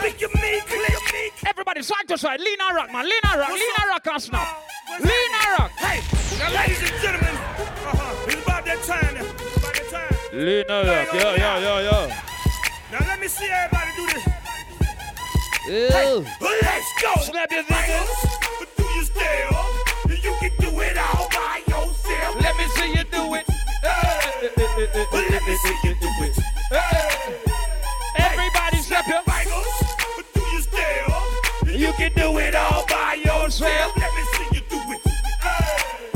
Jon. Lil Jon. Pick your meat, click. Everybody side to side. Lean and rock, man. Lean and rock. What's Lean and rock and snap. What's Lean and rock. Hey, now ladies and gentlemen, uh-huh, it's about that time now. It's about that time. Lean and rock. Yeah, yeah, yeah, yeah. Now let me see everybody do this. Ew. Let's go. Snap your fingers. But Do you still? You can do it all by yourself. Let me see you do it. Hey. Let me see you do it. Everybody can do it all by yourself. Let me see you do it.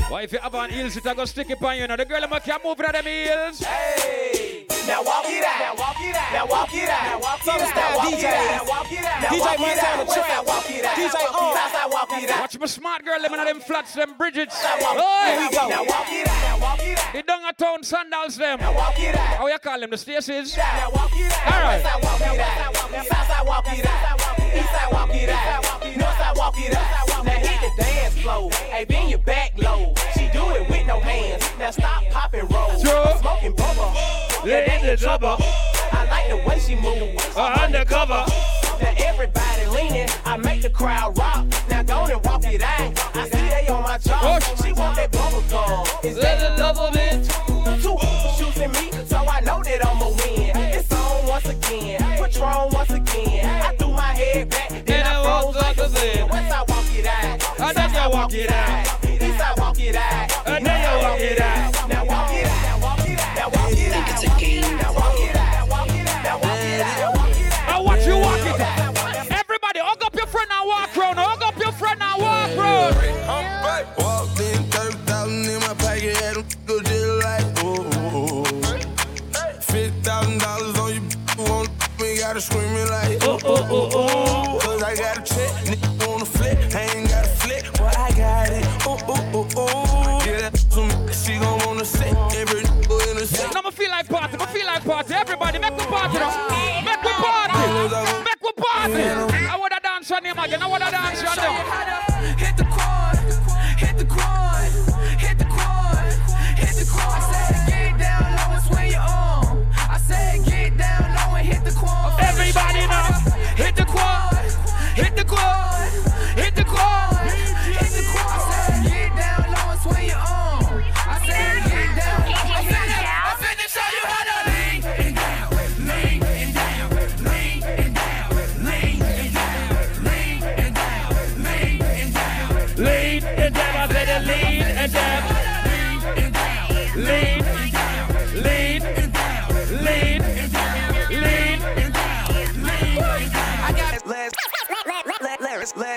Why if you have on heels, it a go stick it on you. Now the girl them can't move out them heels. Hey, now walk it out. Now walk it out. Now walk it out. Now walk it out. Now walk it out. Now walk it out. Now DJ walk it Montana out. West Trap. side, walk it out. DJ Now on. South side, walk it out. Watch my smart girl, them in them flats, them Bridgets. Now walk- Oi! Here we go. Now walk it out. Now walk it out. The down a town sandals them. Now walk it out. How you call them? The Stacy's? Now walk it out. All right. West side, walk it out. Now South side, walk it out. East side, walk it out. North side, walk it out. Now hit the dance floor. Hey, bend your back low. She do it with no hands. Now stop popping roll. Smoking bubble. Yeah, in the trouble. I like the way she move. Uh, undercover. Now everybody leaning, I make the crowd rock. Now go and walk it out. I see they on my jaw. She want that bubble gum. Is that a double bitch? West I walk it out, And then you walk it out. East I walk it out, And then you walk it out. Now walk it out, now walk it out, now walk it out. It's a game. Now walk it out, now walk it out, now walk it out, now walk it out. Now watch you walk it. Everybody, hug up your friend and walk round. Hug up your friend and walk round. Walked in, 30,000 in my pocket, had them go just like, oh, oh, oh. $50,000 on you, want me, gotta screaming like, oh, oh, oh, oh. Oh. Yeah, that she gon' wanna sit, every nigga in the city. Now I feel like party. I'ma feel like party. Everybody, make we party now. Make we party. Make we party. I wanna dance on him again. I wanna dance on him.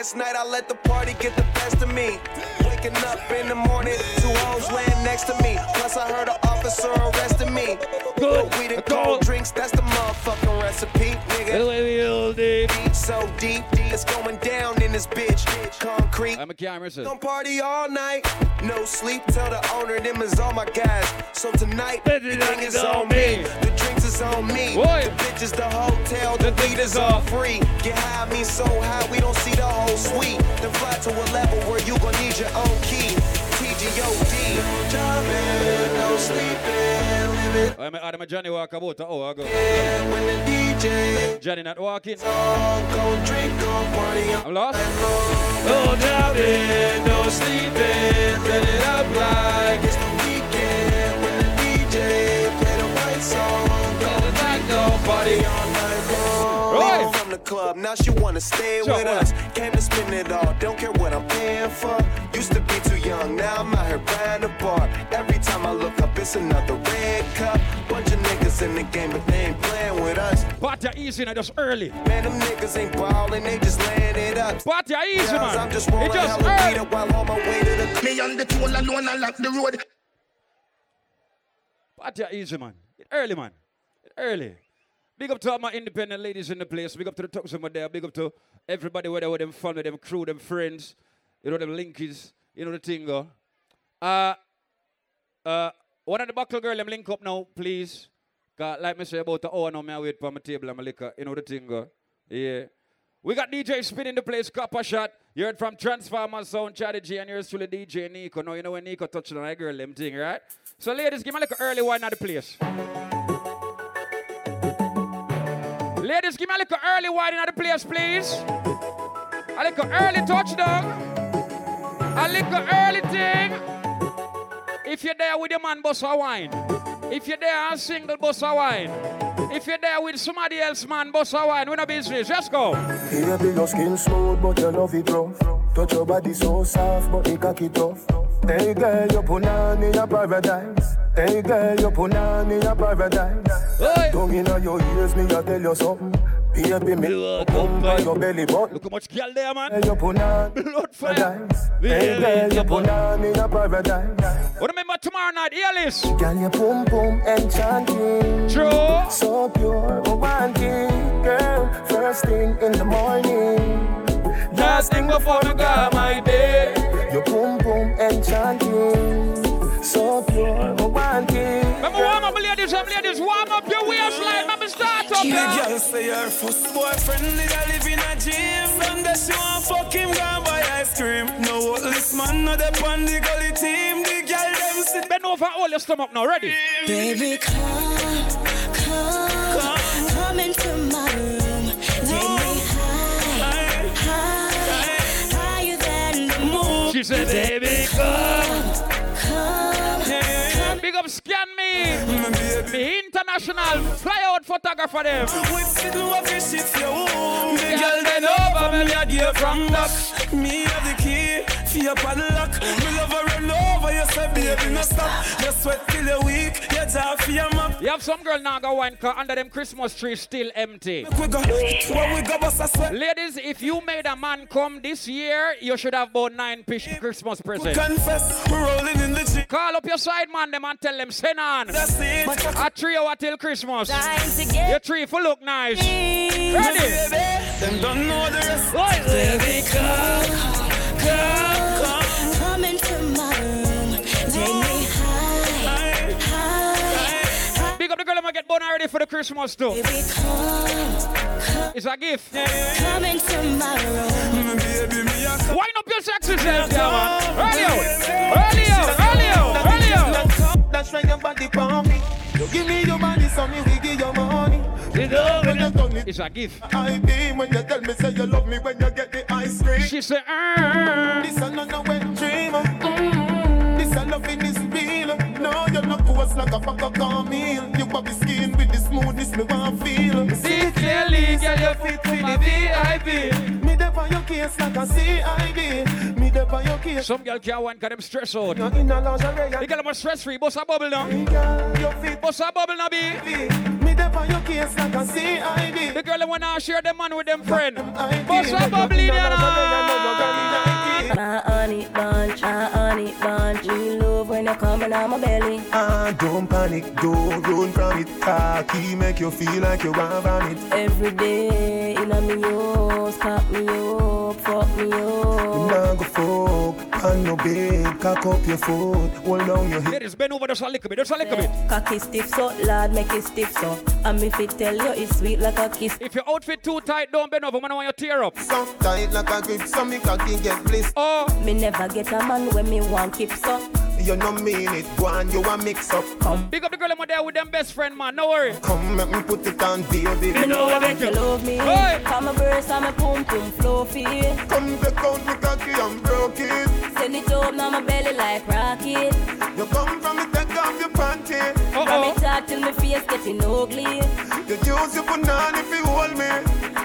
Last, night I let the party get the best of me. Waking up in the morning, two hoes laying next to me. Plus I heard an officer arrested me. Good. Weed and cold drinks, that's the motherfucking recipe, nigga. Deep, so deep, bitch. Concrete. I'm a camera. Don't party all night, no sleep. Tell the owner them is all my guys. So tonight, the thing is on me. The drinks is on me. Boy. The bitches, the hotel, the beat is all free. Get high, me so high, we don't see the whole suite. Then fly to a level where you gon' need your own key. TGOD. No jumping, no sleeping, living. I'm a, I'm a Johnny walk about an hour ago. When the DJ Johnny not walking. song, go drink, go party. I'm lost. No jumping, no sleeping, let it up like it's the weekend. When the DJ play the right song, go drink, go party From the club, now she wanna stay Sure, with what? us. Came to spend it all, don't care what I'm paying for. Used to be too young, now I'm out here buying a bar. Every time I look up, it's another red cup. Bunch of niggas in the game, but they ain't playing with us. Party easy now, just early. Man, them niggas ain't ballin', they just laying it up. Party easy, man. I'm just It rolling just early. while on my way to the Me on the tool alone, I lock the road. Party easy, man. It early, man. It early. Big up to all my independent ladies in the place. Big up to the talks over there. Big up to everybody where they with them fun with them crew, them friends. You know them linkies. You know the thing, go. Uh, uh, one of the buckle girl, them link up now, please. Cause like me say about the hour now, me I wait for my table and my liquor. You know the thing, go. Yeah. We got DJ Spin in the place, Copper Shot. You heard from Transformer Sound, G, and yours truly DJ Nico. Now you know when Nico touched on that girl, them thing, right? So ladies, give me like an early one at the place. Ladies, give me a little early wine in the place, please. A little early touchdown. A little early thing. If you're there with your man, bust a wine. If you're there and single, bust a wine. If you're there with somebody else, man, bust a wine. We no business. Just go. Baby, your skin smooth, but your love it rough. Touch your body so soft, but it cocky tough. Hey girl, you put on in your paradise. Hey girl, you put on in your paradise. Tongue in your ears, me I tell you something. Baby, me come by your belly button. Look how much girl there, man. Hey, you put on Blood paradise. Hey girl, you put on in your paradise. What remember tomorrow night, hear this. Girl, your boom boom enchanting. True. So pure, romantic, girl. First thing in the morning. Last thing before go my bed. Your boom boom enchanting. So pure, romantic. Remember, warm up, ladies and ladies. Warm up your waistline. Remember, start up The girl say her first boyfriend did a live in a gym. Sunday she want fuck him, go and buy ice cream. No this man, no the on the gully team. The girl them sit. Bend over, all your stomach now. Ready? Baby, come, come, come into my She said, baby, come, come, Big up, scan me. Me international flyout photographer them. We sit do a fish if you want. The girl bend over, me a dear from back. Me have the key for your padlock. Me love her run over, you say baby no stop. You sweat till you're weak, you talk for your map. You have some girl now go wine car under them Christmas tree still empty. We go, where we go, bust a sweat. Ladies, if you made a man come this year, you should have bought nine pish Christmas presents. Confess, we're rolling in the Jeep. Call up your side man them and tell them send on. That's it. A three hour till Christmas. Time to get Your tree for look nice. Ready? Ready? Them don't know the rest. Oi, baby, come, Big up the girl I'm gonna get born already for the Christmas too. Baby, come, come, It's a gift. come into my room. Mm, baby, me a Wind up your sexy self, yeah, man. Early out, early out, early out, early out. That's why your body for me. You give me your body, so me we give you money. It's a gift. I be when you tell me say you love me when you get the ice cream. She said, uh, This a not a wet dream. Mm. This a loving is real. No, you're not coarse like a fuck a cornmeal. You body skin with the smoothness me want feel. See clearly, girl, you fit for the VIP. Me dey on your case like a CID. Case. Some girl can't wine cause them stress out. You're in a lingerie. The girl must stress free. Bust a bubble now. Girl, you fit Bust a bubble now, B. me dey on your case like a CID. The girl wanna share them man with them friend. Bust Bust a bubble in there My honey bunch, my honey bunch. Me love when you coming on my belly. Ah, don't panic, don't run from it. Cocky make you feel like you want vomit. Every day in a me house, cock me up, fuck me up. Now go fuck on your bed, cock up your foot, hold down your hip. Ladies, bend over just a little bit, just a little bit. Cocky stiff so, lad, make it stiff so. And me fit tell you it's sweet like a kiss. If your outfit too tight, don't bend over. Man, I want you tear up. So tight like a grip, so me cocky get bliss. Oh, Me never get a man when me want keep so. You no mean it, go on, you a mix up. Come, big up the girl I'm there with them best friend, man. No worry. Come, make me put it on, baby. me know I make you love me. Hey. Come a burst and my pum pum fluffy. Come take out me cocky and broke it. Send it up now my belly like rocket. You come from me, take off your panty. From me talk till my face getting ugly. You use your banana if you hold me.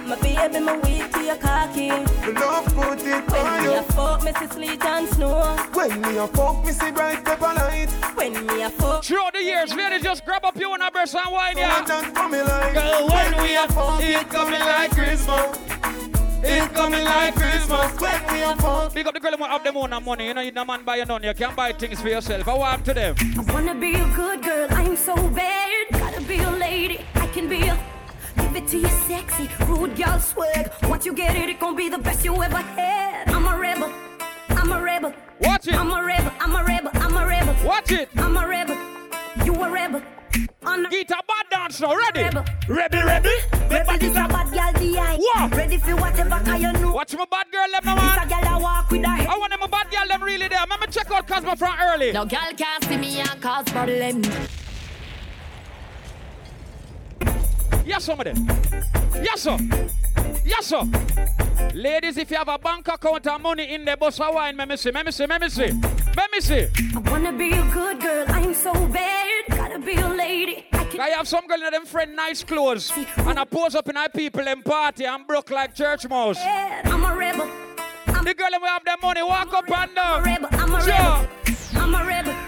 My baby baby, me weak to your cocky. Love put it When on me you. a fuck, me see sleet and snow. When me a fuck, me see bright pepper light. When me a fuck. Throughout the years, ladies, just grab up your own breast and wine, yeah. Just coming like Girl, when we a fuck, it coming like Christmas. It coming like Christmas. When me a fuck. Big up the girl who have them own money. You know, you no man buy your none. You can't buy things for yourself. I want to them. I wanna be a good girl, I'm so bad. Gotta be a lady, I can be a. Give it to you sexy, rude girl swag. Once you get it, it gon' be the best you ever had. I'm a rebel, I'm a rebel. Watch it. I'm a rebel, I'm a rebel, I'm a rebel. Watch it. I'm a rebel, you a rebel. On Guitar bad dance now, ready? Rebel. Rebel, rebel. Rebel is a bad girl, the. What? Ready for whatever, cause you know. Watch my bad girl, them no This a girl that walk with her head. I want them a bad girl, them really there. Let me check out Cosmo from early. No girl can't see me and cause problem. Yes, some of them. Yes, sir. Yes, sir. Ladies, if you have a bank account and money in the bus of wine, let me see, let me see, let me see. Let me see. I wanna be a good girl, I'm so bad. Gotta be a lady. I can I have some girl in them friend nice clothes and I pose up in our people and party and broke like church mouse. I'm a rebel. I'm The girl that we have their money walk up and down. I'm a rebel. I'm a rebel. I'm a rebel.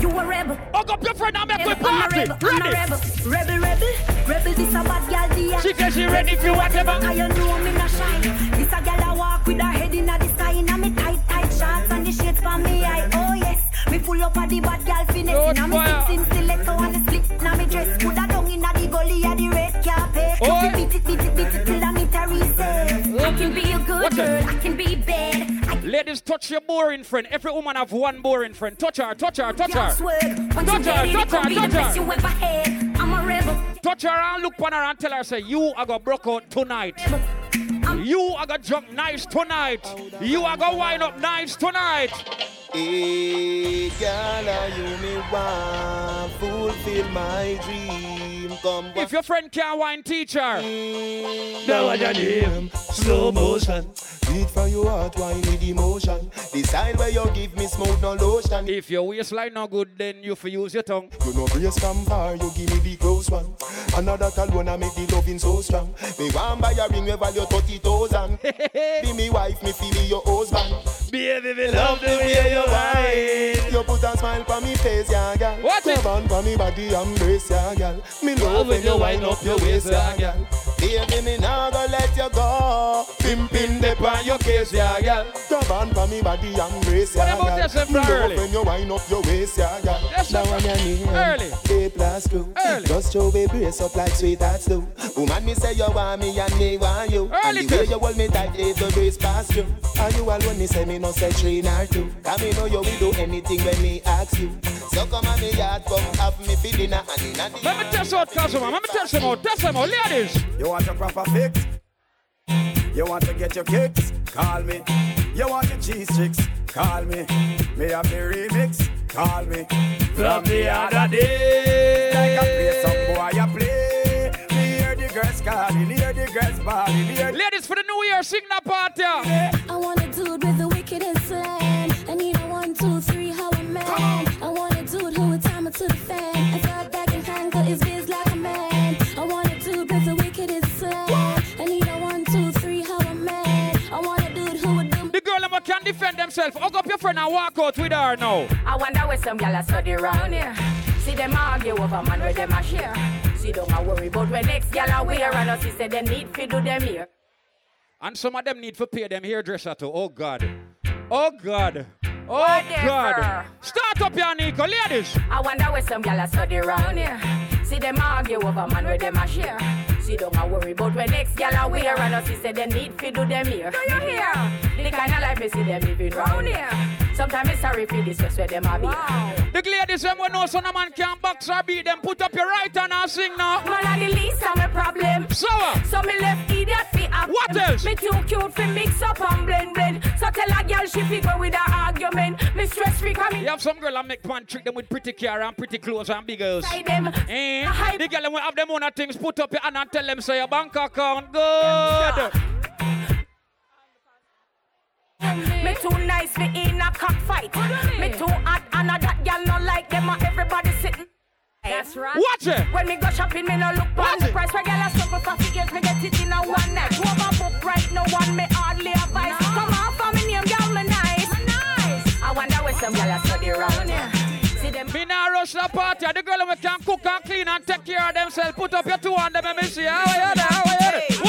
You a rebel. Hug up your friend and make we party. rebel. Ready? rebel. Rebel, rebel. Rebel, this a bad girl, dear. She said she ready for whatever. You know me not shine. This a girl I walk with her head in the sky. In a me tight, tight shorts and the shades for me eye. Oh yes. Me full up of the bad girl finesse. Inna me six in stiletto and the split. Inna me dress. Put her down inna the gully of the red carpet. Oh. Beat it, beat it, beat it till the meter reset. I can be a good girl. I can be bad. Ladies, touch your boring friend. Every woman have one boring friend. Touch her, touch her, touch her. swerve. Once you Touch her, touch her, touch her. you ever had. I'm a rebel. Touch her and look on her and tell her, say, you are gonna broke out tonight. You are gonna drunk nice tonight. You are gonna wind up nice tonight. Hey, girl, are you me want fulfill my dream? Come If your friend can't wine, teach her. Now what your name? Slow motion. Beat for your heart, wine with emotion. The style where you give me smooth, no lotion. If your waistline not good, then you for use your tongue. You know brace from far, you give me the close one. Another alone, I make the loving so strong. Me want buy a ring, we value 30,000. Be me wife, me feel me your husband. Baby, me Love the way you whine. You put a smile on me face, yeah, girl. What? Come on for me body, embrace, yeah, girl. Me love when you wind up your waist, yeah, girl. Baby, me nah go let you go. Pimpin' the on your case, yeah, girl. Come on for me body, embrace, yeah, What about girl. this, uh, early? when you wind up your waist, yeah, girl. Yes, Now sir. I'm your name. Early. A plus two. Early. Just show me brace up like sweet sweethearts do. Woman, me say you want me and me want you. Early and the way you hold me tight, if the breeze pass through. And you alone, me say me no say three nor two. Cause me know you will do anything when me ask you. So come on me yard, come have me for dinner and in a Let me test out Cosmo. Let me test them out. Test them out, ladies. You want a proper fix? You want to get your kicks? Call me. You want your cheese tricks? Call me. Me have the remix? Call me. From the other day. Like a play some boy you play. Me hear the girls calling, hear the girls bawling, hear Ladies for the new year, sing that part, yeah. I want a dude with the wickedest slam. I need a one, two, three, how a man. I want a dude who would time it to the fan. I thought that can handle his biz like do The girl them can defend themselves. Hug up your friend and walk out with her now. I wonder where some gyal a study round here. See them argue over man where them a share. See don't a worry about where next gyal a wear and us say them need fi do them here. And some of them need to pay them hairdresser too. Oh God. Oh God. Oh Whatever. God. Start up your Nico, ladies. I wonder where some gyal a study round here. See them argue over man where them a share. See don't a worry about where next gyal a wear and us she say them need fi do them here. Do you hear? The kind of life me see them living round here. Sometimes it's sorry for this just where them a be. The ladies them when no son of man can box or beat them. Put up your right hand and sing now. Man a the least of my problem. So So me left idiot fi have What them. else? Me too cute fi mix up and blend blend. So tell a girl she fi go with her argument. Me stress free come you have some girl that make man trick them with pretty car and pretty clothes and big girls. inside them. Eh? The girl them will have them own things. Put up your hand and tell them say your bank account good. Me too nice fi in a cockfight. Me too hot and a that girl no like them. a Everybody sitting. That's right. Watch it. When me go shopping, me no look on the price. Where girl a suffer for figures, me get it in a one night. Two of my book right, no one me hardly advice. Come on, for me name, girl, me nice. Nice. I wonder where some girl a study round here. See them. Me nah rush the party. The girl who can cook and clean and take care of themselves. Put up your two on them and me see how you there, how you there.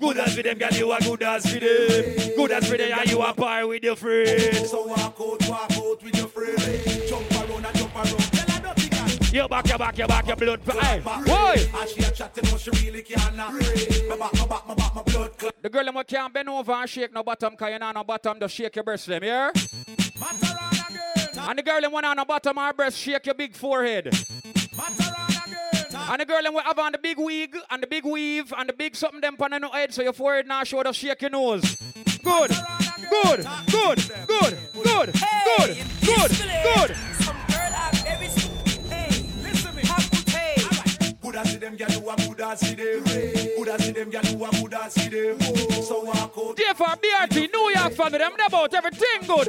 Good as for them, girl, you are good as for them. Good as for them, and you are par with your friends. So walk out, walk out with your friend. Jump around and jump around. Tell her nothing can. You back, you back, you back, your blood. Hey, boy. And she a chatting, no, she really can't. My back, my back, my back, my blood. The girl who can't bend over and shake no bottom, cause you know no bottom, just shake your breast them, yeah? And the girl who want on the bottom her breast, shake your big forehead. And the girl who have on the big wig and the big weave and the big something them on the head so your forehead now show just shake your nose. Good, good, good, good, good, good, good, good. Good as see them, girl, you a good as see them. Good as see them, girl, you a good as see them. So walk out. Therefore, BRT, New York family, them about everything good.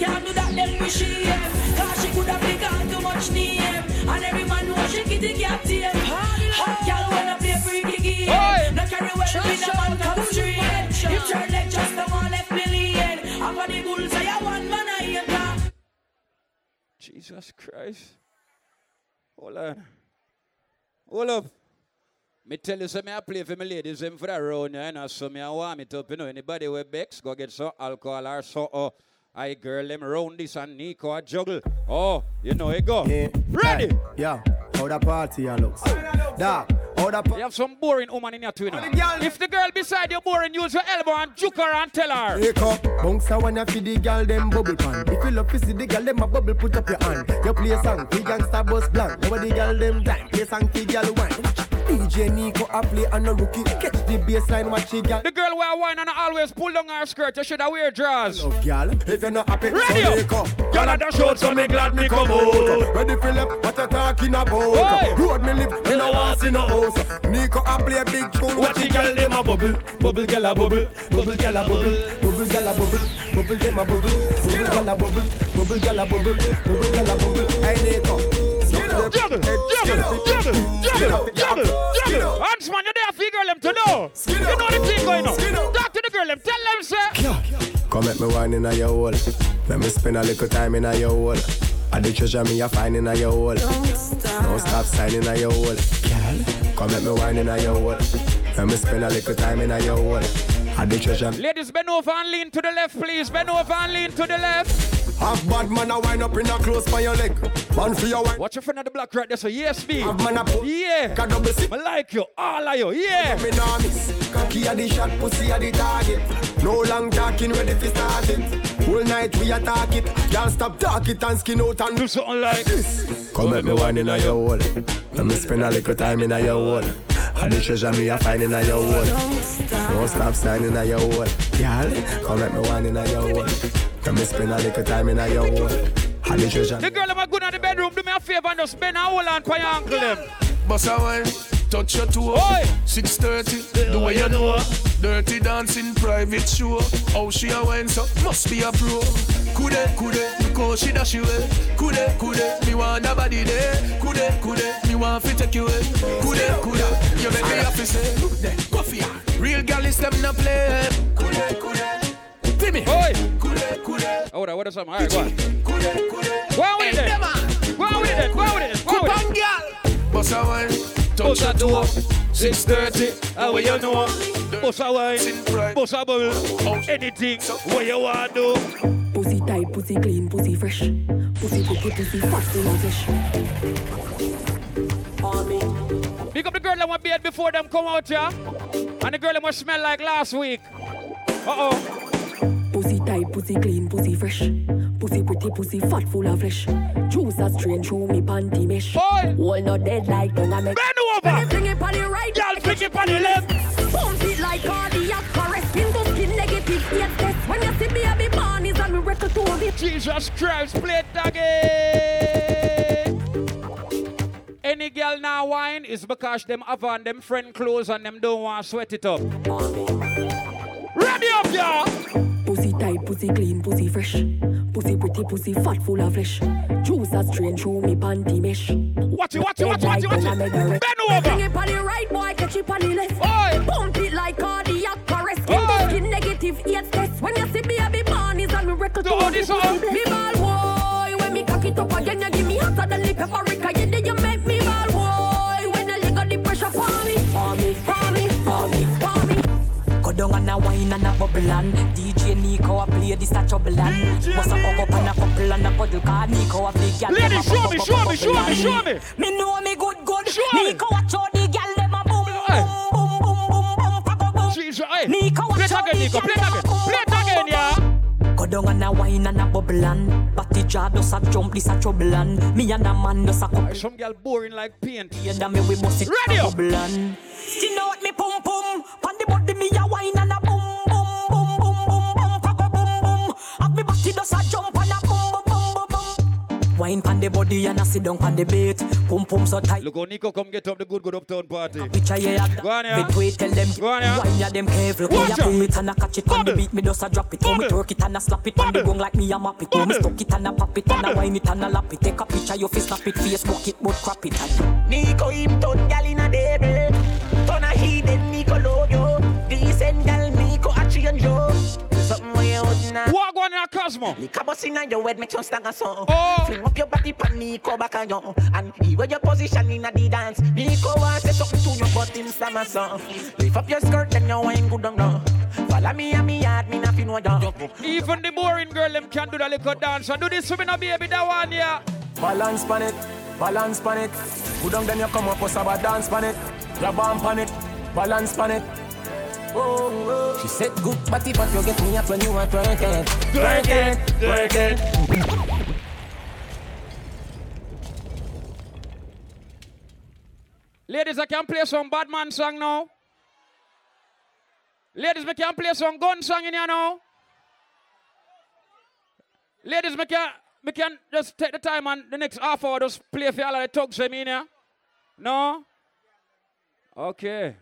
can't do that, then we shame. Cause she could have too much name. And every man know she kitty cat tame. Hot girl wanna play freaky game. No carry well a man come straight. You turn like just a one left million. For the bulls, I have one man I got. Jesus Christ. Hold on. Hold up. Me tell you, so me I play for my ladies them for that round, you know, so me I warm it up, you know. Anybody with Bex, go get some alcohol or so, oh, I girl them round this and Nico a juggle. Oh, you know it go. Ready? Yeah, how the party a looks. Dog, how the You have some boring woman in your twin. If the girl beside you boring, use your elbow and juke her and tell her. Wake up, bounce a wanna the girl them bubble pan. If you love to see the girl them a bubble, put up your hand. You play a song, fi gangsta boss blank. Now the girl them time, play song fi girl wine. DJ Nico a play and a rookie. Catch the baseline, watch the girl. The girl wear wine and I always pull down her skirt. You should have wear drawers. Love girl, if you're not happy, Ready so up. Girl, I done showed, so me glad me come out. Ready left, what you talking about? Oi. Road me live, me no want see no house. Nico a play big tune. Watch the girl them a bubble, bubble girl a bubble, Bubble gal a bubble, bubble gal a bubble, bubble dem a bubble, bubble gal a bubble, bubble gal a bubble, bubble gal a bubble. Hey Nico, Juggle, juggle, juggle, juggle, juggle, juggle, juggle. Huntsman, you there for girl them to know. You know the thing going on. Talk to the girl them, tell them, sir. Come make me wine in a your hole. Let me spend a little time in a your hole. I the treasure me a find in a your hole. Don't stop signing a your hole. Come make me wine in a your hole. Let me spend a little time in a your hole. I the treasure. Ladies, bend over and lean to the left, please. Bend over and lean to the left. Have bad man a wine up in a close by your leg. One for your wine. Watch your friend of the black right there, so yes, me. Have man a put. Yeah. Got double sip. I like you, all of you, yeah. Me nah miss. Cocky a the shot, pussy a the target. No long talking, ready for start it. Whole night we attack it. Can't stop talk it and skin out and do something like this. Come make me wine in a your hole. Let me spend a little time in a your hole. And the treasure me a find in a your hole. Don't stop signing a your hole. Girl, come make me wine in a your hole. Let me spend a little time in a your hole. And the treasure. The girl them a good in the bedroom, do me a favor and just bend a hole and put your ankle them. Boss a wine, touch your toe. 630, the way you know. Dirty dancing, private show. How she a wine, so must be a pro. Kude, kude, cause she dash you away. Kude, kude, me want a body there. Kude, kude, me want to take you away. Kude, kude, you make me happy say. Look there, coffee. Real gal is them no play. Kude, kude. Timmy. Oi. Kude, kude. Oh, what is something? All right, go on. Kude, kude. Go on with it. Go on with it. Go on with it. Go on with it. girl. Boss a wine, touch your toe. 630, how you know? Bust a wine, bust a bubble, anything what you want do. Pussy tight, pussy clean, pussy fresh. Pussy cookie, pussy fast in a Pick up the girl that want bed before them come out here. And the girl that must smell like last week. Uh-oh. Pussy tight, pussy clean, pussy fresh. Pussy pretty, pussy fat, full of flesh. Juice a strain through me panty mesh. Boy, Wall not dead like don't I make. Bend over. When fling it on the right, Y'all fling it on the left. Pump it like cardiac arrest. Skin to skin negative eight test. When you see baby born is on the record to it. Jesus Christ, play it again. Any girl now wine is because them have on them friend clothes and them don't want to sweat it up. Ready up, y'all. Pussy tight, pussy clean, pussy fresh. Pussy pretty, pussy fat, full of flesh. Juice a strain through me panty mesh. Watch it, watch it, watch it, watch it, watch it. Bend over. Fling it on the right, boy, catch it on the left. Oi. Pump it like cardiac arrest. Skin to skin negative eight test. When you see baby born is on the record Do all this up. Me ball boy, when me cock it up again, you give me hotter than the paprika. You did you make me ball boy. When you got the pressure for me, for me, for me, for me, for me. Go down and a wine and a bubble and DJ Nico a play this a trouble and Bust a hug up and a couple and a cuddle cause Nico a big gal Ladies, show me, show me, show me, show me. Me know me good good Show me. Nico a show the gal them a boom boom boom boom boom boom boom hey. Nico a Play it show again, the Nico. gal them a boom Play it again, yeah. Go down and a wine and a bubble and Batty jaw does a jump this a trouble and Me and a man does a couple Some girl boring like paint. Yeah, that me we must it up. bubble and You know what me pum pum Have me does a jump and a boom boom boom boom boom. Wine pon the body and a sit down pon the bait Pum pum so tight. Look how Nico come get up the good good uptown party. Picture yeah, Go on, yeah. Between tell them Go on, yeah. Wine ya them careful. Watch out. boom it and a catch it on the beat. Me just a drop it. Oh me Bubble. twerk it and a slap it. On the Bubble. gong like me a map it. Oh me Bubble. stuck it and a pop it. And a wine it and a lap it. Take a picture you fi snap it. Face Facebook it but crap it. Nico him turn gal in a devil where you would not Walk one in a Cosmo. Nico bust in your head make you stand a song Oh. Fling up your body pan Nico back on you And he where your position in a the dance Nico want say something to you but him slam a song Lift up your skirt and your wine good down now Follow me and me yard me nothing know you Even the boring girl them can do the little dance. And do this for me now, baby, that one, yeah. Balance pan it, balance pan it. Good down then you come up with a dance pan it. Grab on pan it, balance pan it. She said good body but you get me up when you are twerking. Twerking, twerking. Ladies, I can play some bad man song now. Ladies, we can play some gun song in here now. Ladies, we can, we can just take the time and the next half hour just play for all of the thugs in here. No? Okay.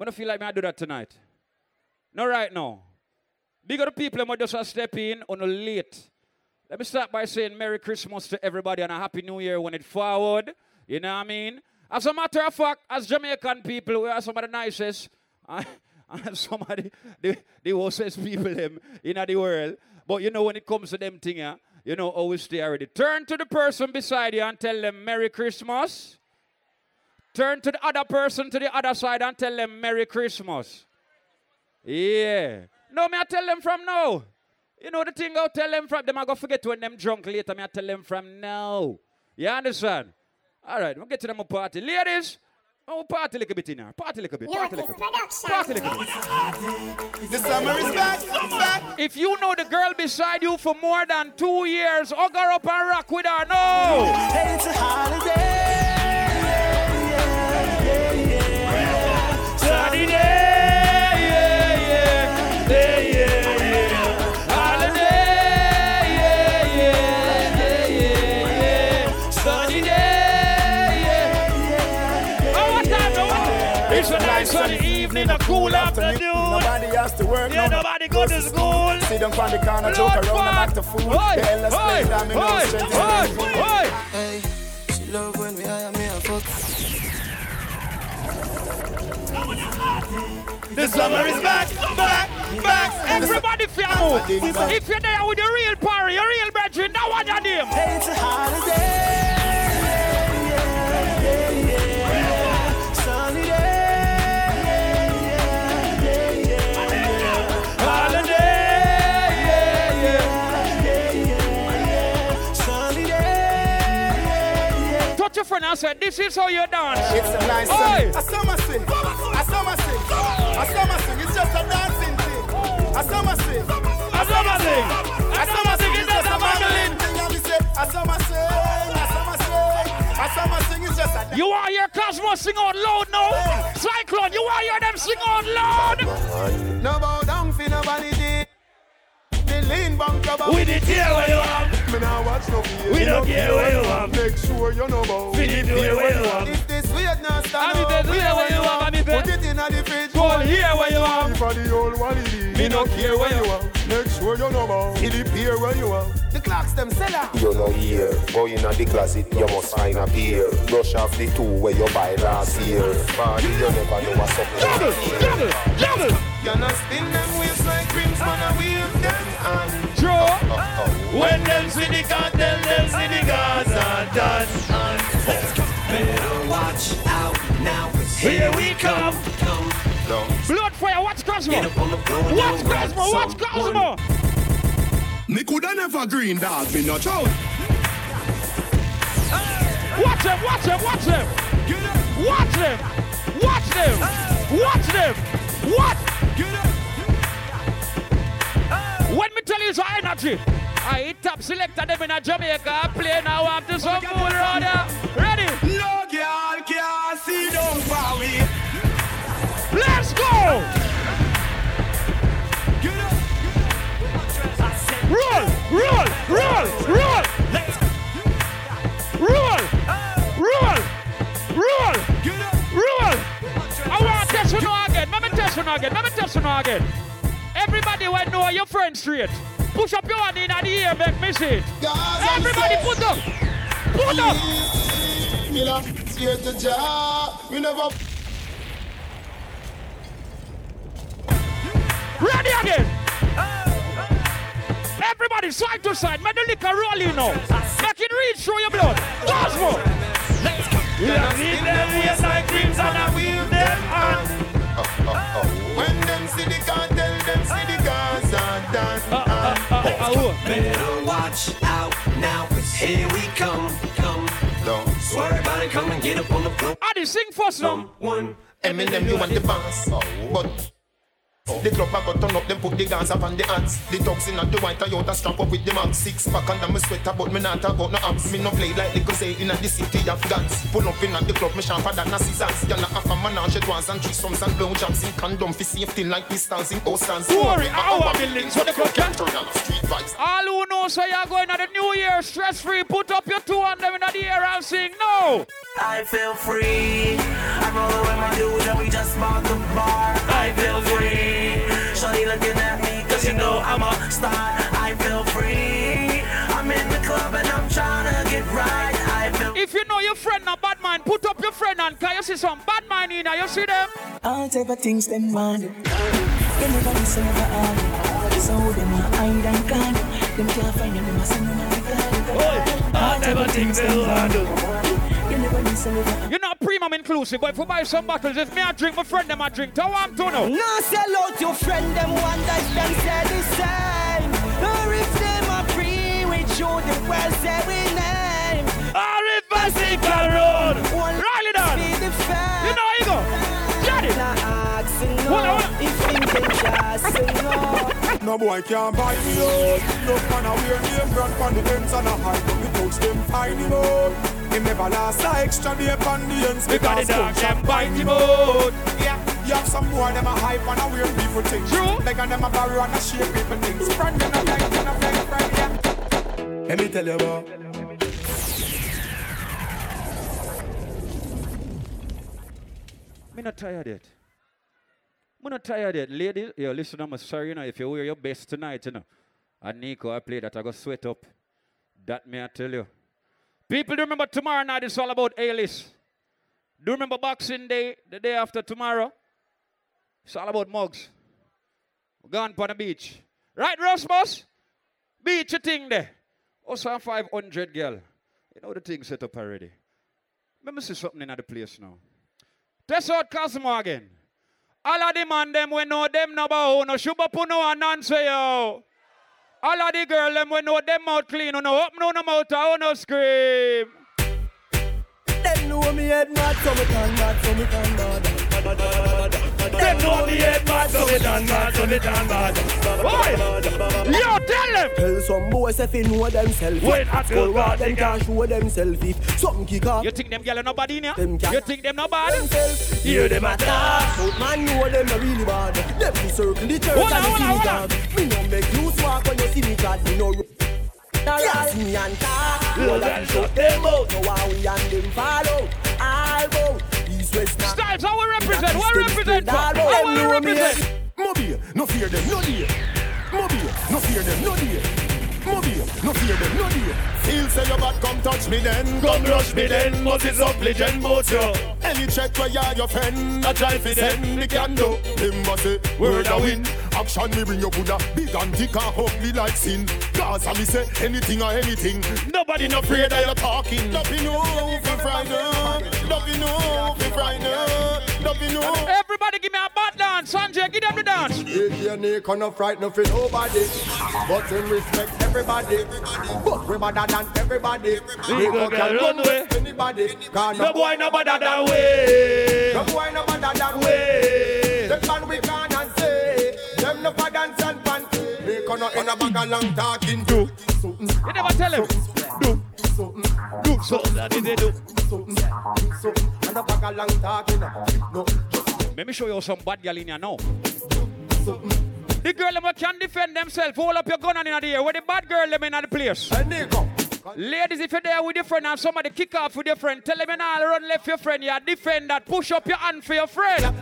I don't feel like I do that tonight. No, right now. Big other people who just step in on a late. Let me start by saying Merry Christmas to everybody and a Happy New Year when it forward. You know what I mean? As a matter of fact, as Jamaican people, we are some of the nicest and, and some of the, the, the worstest people them in the world. But you know when it comes to them thing, yeah, you know always stay already. Turn to the person beside you and tell them Merry Christmas. Turn to the other person to the other side and tell them Merry Christmas. Yeah. No, me I tell them from now. You know the thing I'll tell them from them, I go forget when them drunk later. Me I tell them from now. You understand? All right, we'll get to them a party. Ladies, oh, party a little bit in here. Party a little bit. Party a little bit. Party a little bit. The summer is back, back. If you know the girl beside you for more than two years, hug her up and rock with her. No. Hey, it's a holiday. It's a cool afternoon. Nobody has to work. No. nobody go to school. Sit down on the corner, joke The no strength in oi. Hey, she love when we hire The summer is back, back, back. Everybody feel move. If you're there with your real party, your real brethren, now one your name. Hey, it's a holiday. your friend and say, This is how you dance. It's a nice Oi. A summer swing. A summer swing. A summer swing. It's just a dancing thing. A summer swing. A summer swing. A summer swing is just a mandolin thing. And we say, A summer swing. A summer swing. A summer swing is just a dance. You are your cosmos sing out loud now. Cyclone, you are your them sing out loud. No bow down for nobody. The lean bunker. With the tail where you have. Me now watch no fear. We don't care where you are. Make sure you know about. We did hear where you are. If this weird now stand I'm up, in here where you are, Put it in the fridge. Go here where you are. If I the old one it is. Me no care where you are. Make sure you know about. It appear where you are. The clocks them sell out. You know here, go in the closet, you must find a pair. Brush off the two where you buy last year. Body, you never know what's up. Juggle, juggle, juggle. You know spin them waist man. I wave them and Draw. Oh, oh, oh. When them see the Kartel, them see the Gaza done. Better watch out now. Here we come. Blood fire, watch Cosmo. Watch Cosmo, watch Cosmo. Me coulda never green dog, me no chow. Watch them, watch them, watch them. Watch them. Watch them. Watch them. What? When me tell you it's energy, I hit top selector them in a Jamaica. I play now. To some fool around. Ready? No girl can see for we. Let's go. Roll, roll, roll, roll. Roll, roll, roll, roll. I want to test you now again. Let me test you now again. Let me test you now again. Everybody will know your friend straight. Push up your hand in the air, make me see it. Everybody put up. Put up. Me not scared to job. Me never. Ready again. Everybody side to side. Make the liquor roll you know. Make it reach through your blood. Cosmo. We have seen them waist like creams and I weave them on. When them see the Kartel, them see the Gaza done. Better watch out now, cause here we come, come. So everybody come and get up on the floor. Adi, sing first now. One. Eminem, you want the boss. Oh. But the club back turn up, them put the guns up on the ants. The toxin and the white Toyota strap up with the max. Six pack under my sweater, but me not talk about no abs. Me no play like the say in the city of guns. Pull up in at the club, me sharper than a scissors. You're not half a menage, it was and threesomes and blow blowjobs in condom for safety like pistols in posters. Don't worry, our buildings so the club can turn on street vibes. All who know so you're going at the new year stress free, put up your two on them in the air and sing no. I feel free. I'm rolling with my dudes and we just bought the bar. I feel free. Shawty looking at me cause you know I'm a star. I feel free. I'm in the club and I'm trying to get right. I feel If you know your friend a bad man, put up your friend and can you see some bad man in there? You see them? All type of things them want. You never listen, never argue. So them a hide and can. Them can't find you, them a send them a All type of things they want You're not premium inclusive, but if we buy some bottles, if me I drink, my friend them I drink. Tell I'm to know. Now sell out your friend, them one that them say the same. Or if them a free with you, the world say we name. All if I see road. Riley down. You know how you go. Get it. Hold on, hold on. If things ain't just say no. No boy can't buy me out. No man a wear name brand pon the ends and a hide from the touch them find him out. Him never last a extra day pon the ends Because the dog them bite him out. Yeah, you have some boy them a hype and a wear people things. True. Like and them a borrow and a share people things. Friend them a like, them a like friend yeah. Let me tell you about. Me not tired yet. Me not tired yet. Ladies, yo, listen, I'm sorry, you know, if you wear your best tonight, you know, and Nico, I play that, I go sweat up. That may I tell you. People, do remember tomorrow night it's all about A-list. Do you remember Boxing Day, the day after tomorrow? It's all about mugs. Gone on the beach. Right, Rosmus? Beach thing there. Also 500 girl. You know the thing set up already. Let me see something in the place now. Test out Cosmo again. All of the man them we know them no bow, no shuba puno and answer yo. All of the girl them we know them mouth clean, no open no mouth, oh no scream. Them know me head so me can so me can. Bad. Them know me head bad, so me done bad, so me done bad. Boy, yo, tell them. Tell some boys if they know themselves. When I Go tell rock God, them they can't show themselves if something kick off. You think them gyal are nobody in here? Them gyal- You think them nobody? Themselves. Hear them attack. But man know them not really bad. Them be circle the church Hold and the hold on, synagogue. Me no make you swap when you see me God. Me no Yes, me and talk. Lord, and shut them out. So how we and them follow. All go. East, west, north. Styles, how we represent? What we represent? for? All How we represent? Mobile, no fear them, no dear. Mobile, no fear them, no dear. Mobile, no fear them, no dear. Feel say your bad, come touch me then. Come rush me then. Moses up, legend, both you. Any check where you your friend, I try fi send the can do. Him must say, word a win. Action me bring your Buddha, big and thick and ugly like sin. Cause I me say anything or anything. Nobody no afraid that you're talking. Nothing know fi frightened. Know fi frightened. Nothing know. Everybody give me a bad dance. Sanjay, give them the dance. AK and no fright no for nobody, but him respect everybody. But we better than everybody. We go can get run run with anybody. No boy no better than we. No boy no better than we. Them man we can and say, them no for dance and pants. They in a bag of long talking to. You never tell him. Do do something that they do. Something, do something, and a bag long talking. No, Let me show you some bad girl in here now. The girl them can defend themselves. Hold up your gun on in the air. Where the bad girl them in the place. and they come. Ladies, if you're there with your friend and somebody kick off with your friend, tell them you not run left your friend. You defend that. Push up your hand for your friend.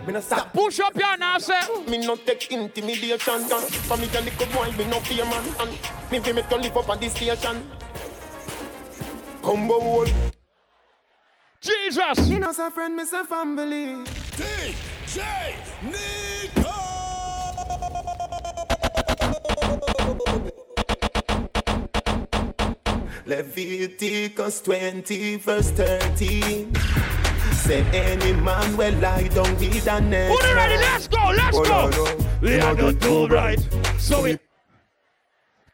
Push up your hand and say. Me no take intimidation. For me little boy, me no fear man. And me you live up on this station. Combo wall. Jesus. Me no say friend, me say family. DJ Nico. Leviticus 20 verse 13 Say any man will lie down with a net Put it ready. Let's go. Let's Oh, go. no, no. We You are know not the too two right. So we.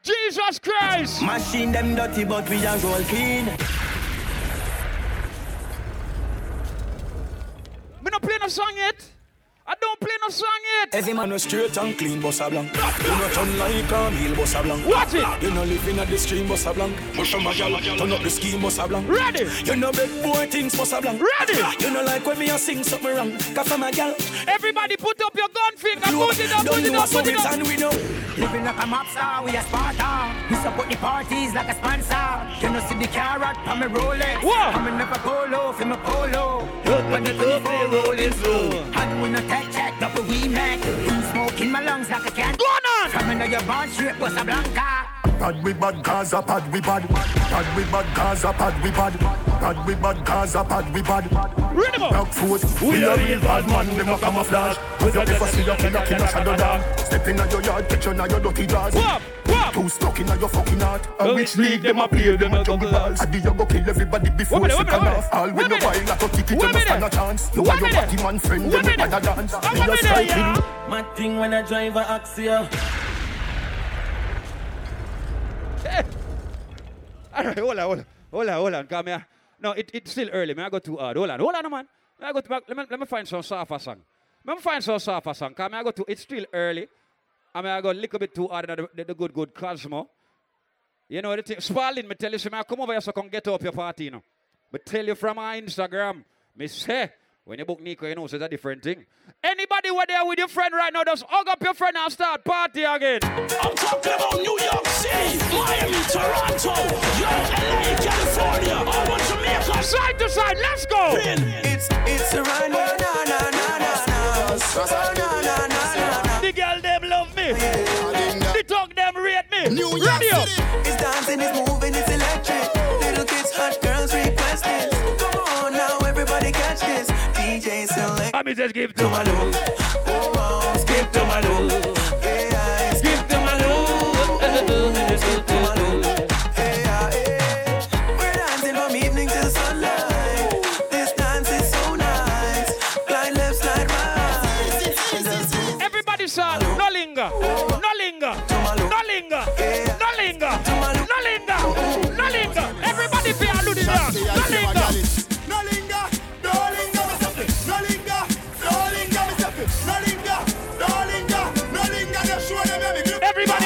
Jesus Christ. Machine them dirty, but we are roll clean. Me not play no song yet. I don't play no song yet. Every man was straight and clean, bossa blanc. You not turn like a meal, bossa blanc. Watch it. You not living at the stream, bossa blanc. Push from my gal, turn up the scheme, bossa blanc. Ready. You know big boy things, bossa blanc. Ready. You know like when me a sing something wrong. Cause from a gal, Everybody put up your gun finger. Put it up. don't Put it up. Put it up. and we know. Living like a mob star, we a Sparta. We support the parties like a sponsor. You know see the carrot from me Rolex. Whoa. I'm never polo, for me polo. when the club they rolling slow. And we no tech check, double we make. You smoke in my lungs like a can. Go on. From under your bond straight, Bossa Blanca. Pad we bad Gaza, pad we bad. Pad we bad Gaza, pad we bad. Pad we bad Gaza, pad we bad. Ready go. Black foot, we a real bad man, them a camouflage. With your never see your killer, killer shadow dog. Step in your yard, picture in your dirty drawers. Whoop. Whoop. Too stuck in your fucking heart. And which league them a play, them a juggle balls. I do you go kill everybody before Wait a you minute, second wait off. All Wait when a you minute. wild like a ticket, you no stand a chance. You are your minute. party man friend, Wait them a you minute. bad a dance. I'm Me a a striking. yeah. My thing when I drive a Axia. All right, hold on, hold on, hold on, hold on. Come here. No, it, it's still early. Man, I go too hard. Hold on, hold on, man. I go to, let, me, let me find some softer song. Let me find some softer song. Come here, I go to, it's still early. I mean, I go a little bit too hard the, the, good, good Cosmo. You know, the thing, Spalding, me tell you, say, man, come over here so I can get up your party, you know. But tell you from my Instagram, me say, when you book Nico, you know, so it's a different thing. Anybody who there with your friend right now, just hug up your friend and start party again. I'm talking about New York City, Miami, Toronto, York, LA, California, all of Jamaica. Side to side, let's go. It's it's a run, na na na na na na. Oh, na na na na na. The girl them love me. The talk them rate me. New York Radio. is dancing, it's moving, I me just give to my love. Oh, skip to my. Yeah, skip to my love. Skip to my love. Yeah, yeah. We're dancing from evening till sunlight. This dance is so nice. Glide left, slide right. Everybody shout, no linger, no linger, no linger, no linger, no linger, no linger. Everybody pay a dance. No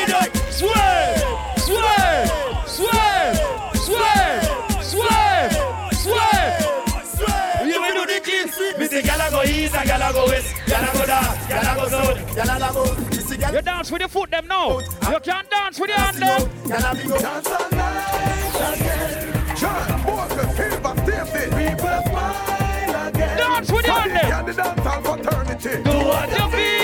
Everybody do it. Swerve, swerve, swerve, swerve, swerve, swerve. You will do the kiss. Me say, gyal go east and gyal go west, gyal go down, gyal go south, gyal go. You dance with your foot, them now. You can't dance with your hand, them. Dance all night again. John Walker, Silver, David, people smile again. Dance with your hand, them. Yeah, the dance all fraternity. Do what you feel.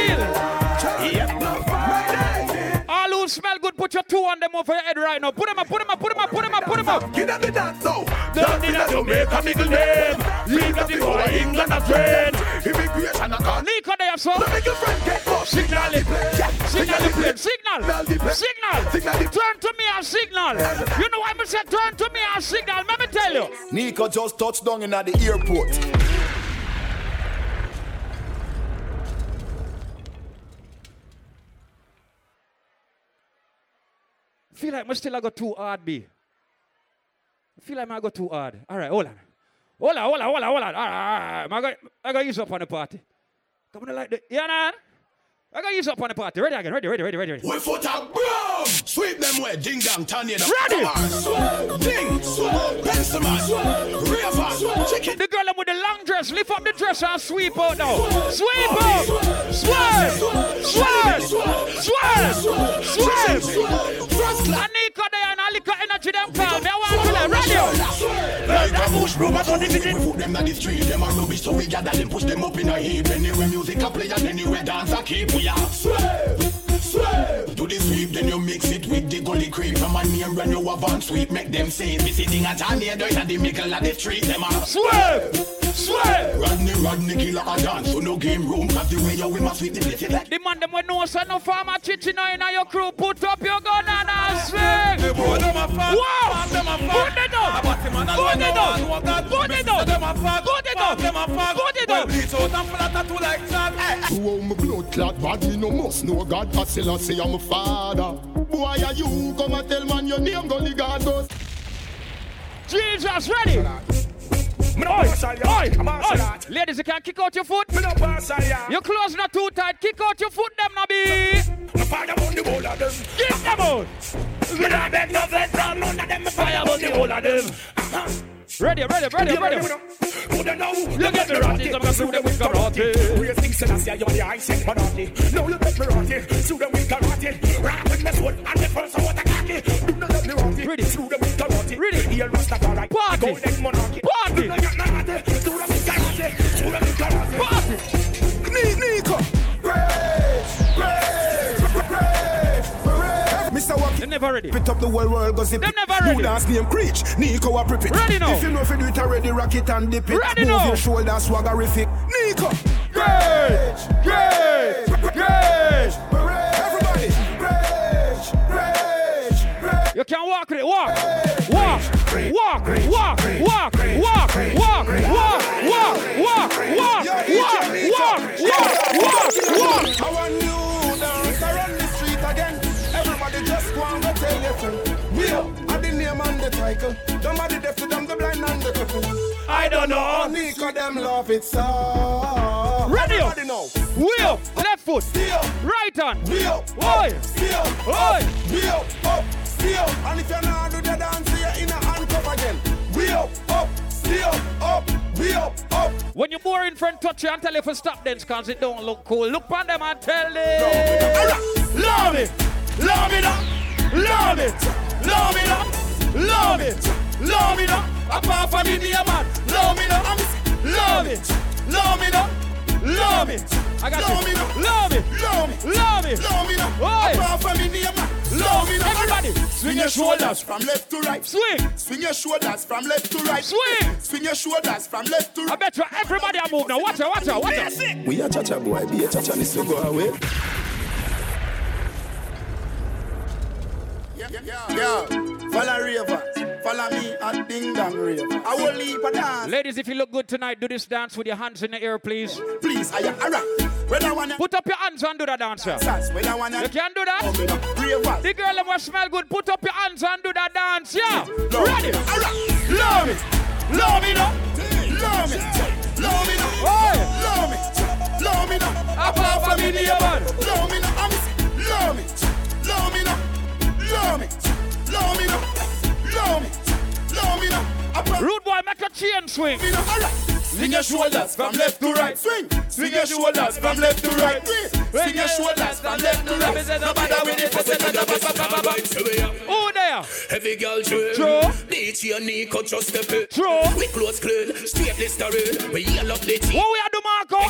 All smell good, put your two on them over your head right now. Put them up, put them up, put them up, put them up, put them up. Get on the dance oh. now. Down in a Jamaica, middle name. Leave the boy England a friend. Immigration a con. Nico there, so. Make your friend get up. Signal the plane. Signal the plane. Signal. Signal. Signal. Turn to me and signal. You know why I say turn to me and signal? Let me tell you. Nico just touched down in at the airport. Feel like I still I go too hard, B. I feel like I go too hard. All right, hold on. Hold on, hold on, hold on, hold on. All right, all right. I got, I got use up on the party. Come on, like the, yeah, man. I got use up on the party. Ready again, ready, ready, ready, ready. ready. We foot boom. Sweep them way. Ding dong, Tanya. Ready. Ding. Pencil man. River. Chicken. The girl with the long dress, lift up the dress and sweep out now. Sweep up. Swerve. Swerve. Anika there and Energy them call me. I want to let radio. Like a bush bro, but on the. We put them on the street, them a rubbish, so we gather them, push them up in a heap. Anyway, music a play and anyway, dance a keep. We are swerve. Do the sweep, then you mix it with the gully creep. From a name brand new avant sweep, make them say it. We sitting at a near down at the middle of the street, them a swerve, swerve. Rodney, Rodney, killer a dance, so no game room. Have the way you we must sweep the place like. The man them with no son, no farmer, chichi, no in your crew. Put up your gun and a swing. boy, them a fuck. Wow. Them a fuck. Put it up. Put it up. Put it up. Them a fuck. Put it up. Them a fuck. Put it up. bleach out and full of tattoo like that. Oh, my blood clot bad, me no must know God. I still say I'm a father. Boy, are you come and tell man your name, gully God goes. Jesus, ready? Ladies, you can kick out your foot. Your clothes not too tight. Kick out your foot, them now be. Fire on the whole of them. Out. Me not beg no from none of them. Fire on the whole of them. Uh-huh. Ready, ready, ready, ready. Who don't? You get me rotty, I'm gonna shoot them with karate. Real things and I say you're the ice and panati. Now you get me rotty, shoot them with karate. Rock with me sword and the first one what I cocky. Do not let me rotty, Ready. shoot them with karate. Ready. Here Rastafari, Party. golden monarchy. Party. Do not get me rotty, shoot them with karate. Shoot them with karate. Party. Nico. Rage, rage, rage, rage. Mr. Wacky. They're never ready. Pit up the whole world, gossip. Them never ready. You dance name Creech, Nico a prep it. Ready now. If you know if you do it already, rock it and dip it. Ready Move now. your shoulder, swaggerific. Nico. Rage, rage, rage. Everybody. Rage, rage, rage. You can walk with it. Walk. Walk. Walk. Walk. Walk. Walk. Walk. Walk. Walk. Walk. Walk. Walk. Walk. Walk. Walk. Walk. I want you and. Somebody deaf to them, the blind and the cripple. I don't know. Nico, them love it so. Ready up. Wheel. Left foot. Right hand. Up. Oi. Oi. We up. Up. And if you're not do the dance, you're in a handcuff again. We up. Stay up. We up. When your boring friend touch you and tell you to stop dance cause it don't look cool, look on them and tell them. Love it. Love it up. Love it. Love it up. Love it. Love it up. Apart from the dear man. Love it up. Love it. Love it up. Love it. I got love you. it up. Love it. Love it. Love it. Love it up. Oi. Apart from the dear man. Love it up. Everybody, Swing your shoulders from left to right. Swing. Swing your shoulders from left to right. Swing. Swing your shoulders from left to right. I bet you everybody a move now. Watch out, watch out, watch out. We a cha-cha boy, be a cha-cha, this will go away. Yeah, yeah, yeah. Follow Raver, follow me at Ding Dong Raver. I will leave a dance. Ladies, if you look good tonight, do this dance with your hands in the air, please. Please, I am alright. When I wanna Put up your hands and do that dance, when I wanna You can do that? Oh, me. The girl that was smell good, put up your hands and do that dance, yeah. Love Ready? it. Alright. Love it. Love it up. Love it. Love it up. Love it. Love it up. Apart from the dear man. Love it up. I'm- Love it. Rude boy, make a chain swing. Swing your shoulders from left to right. Swing. Swing your shoulders from left to right. Swing your shoulders from left to right. No Nobody with it. Who there? Heavy girl drill. True. Beat your knee, cut your step. True. We close clean, straight listerine. We yell up the tea. What we are do, Marco?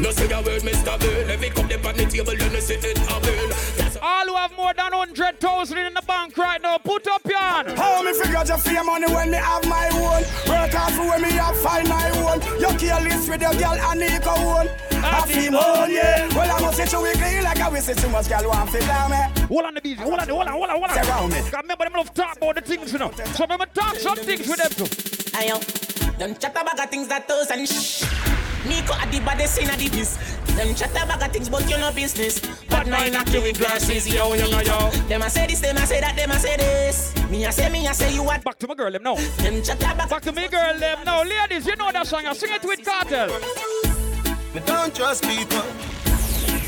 No say a word, Mr. Bill. Every cup they on the table, you know, sit it, Abel. All who have more than 100,000 in the bank right now, put up your hand. How me figure your fame money when me have my own? Work hard for when me have find my own. You careless with your girl and Nico own. I feel own, yeah. Well, I must say you weekly like I wish too much girl want to down me. Hold on the beat, hold on, hold on, hold on, hold on. Say round me. Cause remember them love talk about the things, you know. So remember talk some things with them too. Ayo, don't chat about the things that does and shh. Nico at the baddest in the biz. Them chat about things, but you no business. But now not you with glasses, yo, yo, yo, yo. Them a say this, them a say that, them a say this. Me a say, me a say you what. Back to my girl, them now. Them chat about Back to me girl, them now. Ladies, you know that song, you sing it with Kartel. Me don't trust people.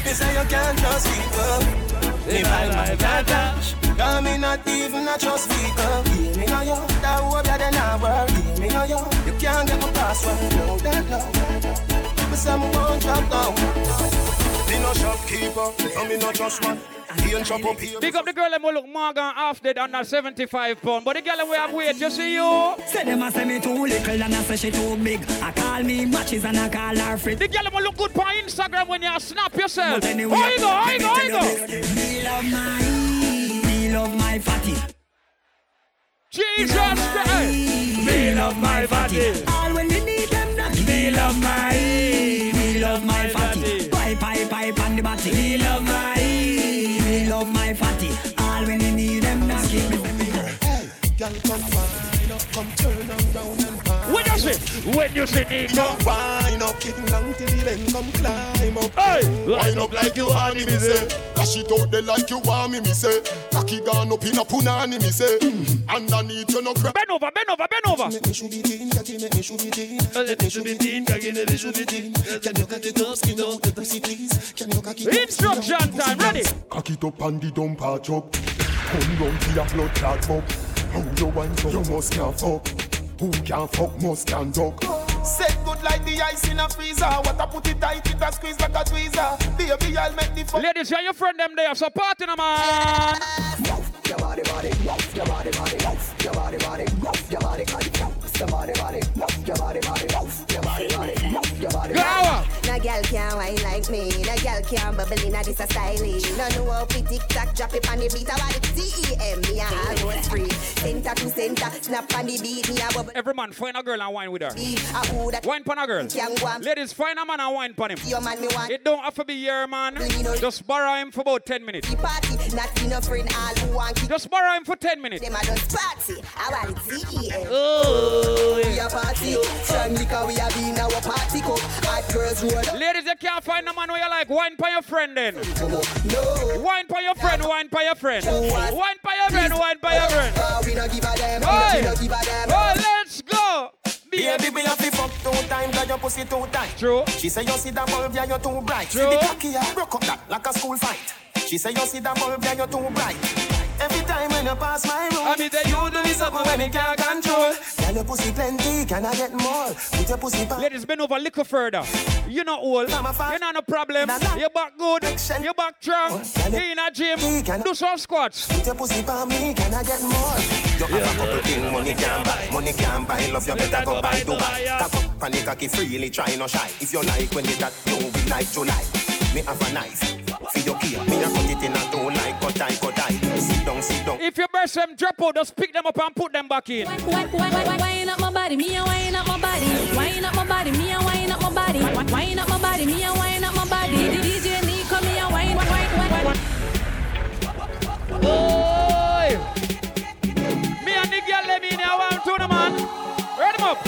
They say you can't trust people. They buy my data. Cause me not even a trust people. Yeah, me know you. That hope that they not work. Yeah, me know you. You can't get my password. No, that no. Me say me won't drop down. Me no shopkeeper. And me no trust man. He up. Big up the girl them who look Morgan half dead under 75 pound. But the girl them we have weight, you see you. Say them a say me too little and I say she too big. I call me matches and I call her free. The girl them who look good for Instagram when you snap yourself. But anyway, How you go, how you go, how you go? Me love my, me love my fatty. Jesus Christ. Me love my fatty. All when you need them knock. Me love my, me love my fatty. Pipe, pipe, pipe on the body. Me love my, me love my fatty. All when you need them knock. Girl, come wine up, come turn around and wine. When you see, when you see Nico. Come wine up, get down till the end, come climb up. Hey, Wine up like you want me, me say. Dash it out there like you want me, me say. Cocky gone up in a punani, me say. Underneath you no crap. Bend over, bend over, bend over. Make me should be teen, cocky make me should be teen. Make me should be teen, cocky make me should be teen. Can you cock it up, skin out the pussy, please? Can you cock it up? Instruction time, ready? Cock it up and the dump a chop. Come round to your blood clot fuck. How you wine so you must can't fuck. Who can fuck must can duck. Set good like the ice in a freezer. What I put it tight, it a squeeze like a tweezer. Baby, I'll make the fuck. Ladies, yeah, your friend them there supporting them, man. Your body, body, your body, body, your body, body, your body, body, your body, body, your body, body, your body, body, your body. Go! No girl can wine like me. No girl can bubble in a this a styling. No know how fi tick tock, drop it on the beat. I want it T-E-M, me a almost free. Center to center, snap on the beat. Me a bubble. Every man find a girl and wine with her. I who that Wine pon a girl. can go and Ladies, find a man and wine pon him. your man me want. It don't have to be your man. Just borrow him for about 10 minutes. Party, not enough friend all who want Just borrow him for 10 minutes. them a just party. I want it Oh, We a party, strong liquor we a be in our party cup. Hot girls road. Ladies, you can't find a man where you like wine by your friend then. No. Wine by your friend, wine by your friend. Wine by your friend, wine by your friend. Uh, we no give a damn. Hey! We no give a damn. Baby, we have to fuck two times, got your pussy too tight. True. She say you see that bulb, yeah, you're too bright. True. See the cocky, yeah, broke up that like a school fight. She say you see that bulb, yeah, you're too bright. Every time when you pass my room, I mean that you do me something when me can't control. Girl, your pussy plenty, can I get more? Put your pussy back. Ladies, bend over a little further. You're not old. You're not no problem. You're back good. You're back strong. Oh, you're in a gym. Do some squats. Put your pussy for me, can I get more? You have a couple things money can buy, money can buy. Love you better go buy Dubai. Cock up and the cocky freely, try no shy. If you like when it that, you be like July. Me have a knife for your gear. Me a cut it in a two like cut I cut If you burst them drop out, just pick them up and put them back in. Wine up my body, me a wine up my body. Wine up my body, me a wine up my body. Wine up my body, me a wine up my body. DJ Nico, me a wine, wine, wine, wine. Oi! Me and the girl let me in here one two the man. Ready them up.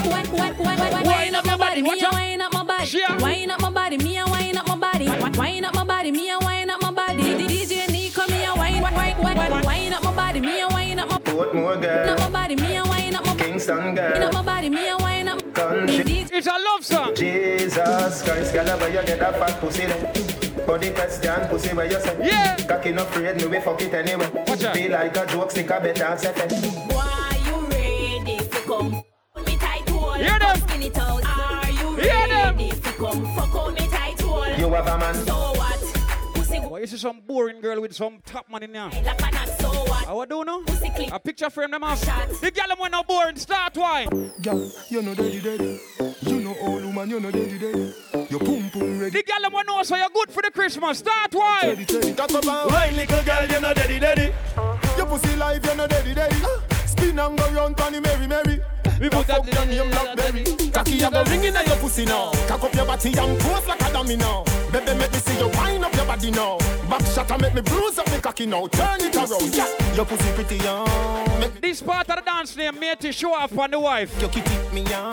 Wine up my body, me a wine up my body. Wine up my body, me a wine up my body. Wine up my body, me a wine Portmore girl. Up my body, me and wine up my Kingston girl. Up my body, me a wine up country. It's a love song. Jesus Christ, girl, where you get that fat pussy? Body question, pussy where you say? Yeah. Cocky no afraid, me we fuck it anyway. Watch out. Feel like a joke, sick a better set it. Why you ready to come? Me tight hold, Hear them. it out. Are you Hear ready them. to come? Fuck on me tight hold. You have a man. So you see some boring girl with some top man in there? like a nut, so what? How I do know? Pussy clip. A picture frame them off. The girl them want no boring. Start wine. Girl, you know daddy daddy. You know old woman, you know daddy daddy. Your pum pum ready. The girl them want know so you're good for the Christmas. Start wine. Teddy teddy. Talk about wine, little girl, you know daddy daddy. Your pussy life, you know daddy daddy. Ah. Spin and go round, pon the merry merry. We put up the name Blackberry. Cocky, you go ring in your pussy now. Cock up your body and pose like a dummy now. Baby, make me see you wind up your body now. Back shot and make me bruise up me cocky now. Turn it around, yeah. Your pussy pretty young. This part of the dance name made to show off on the wife. your kitty me young.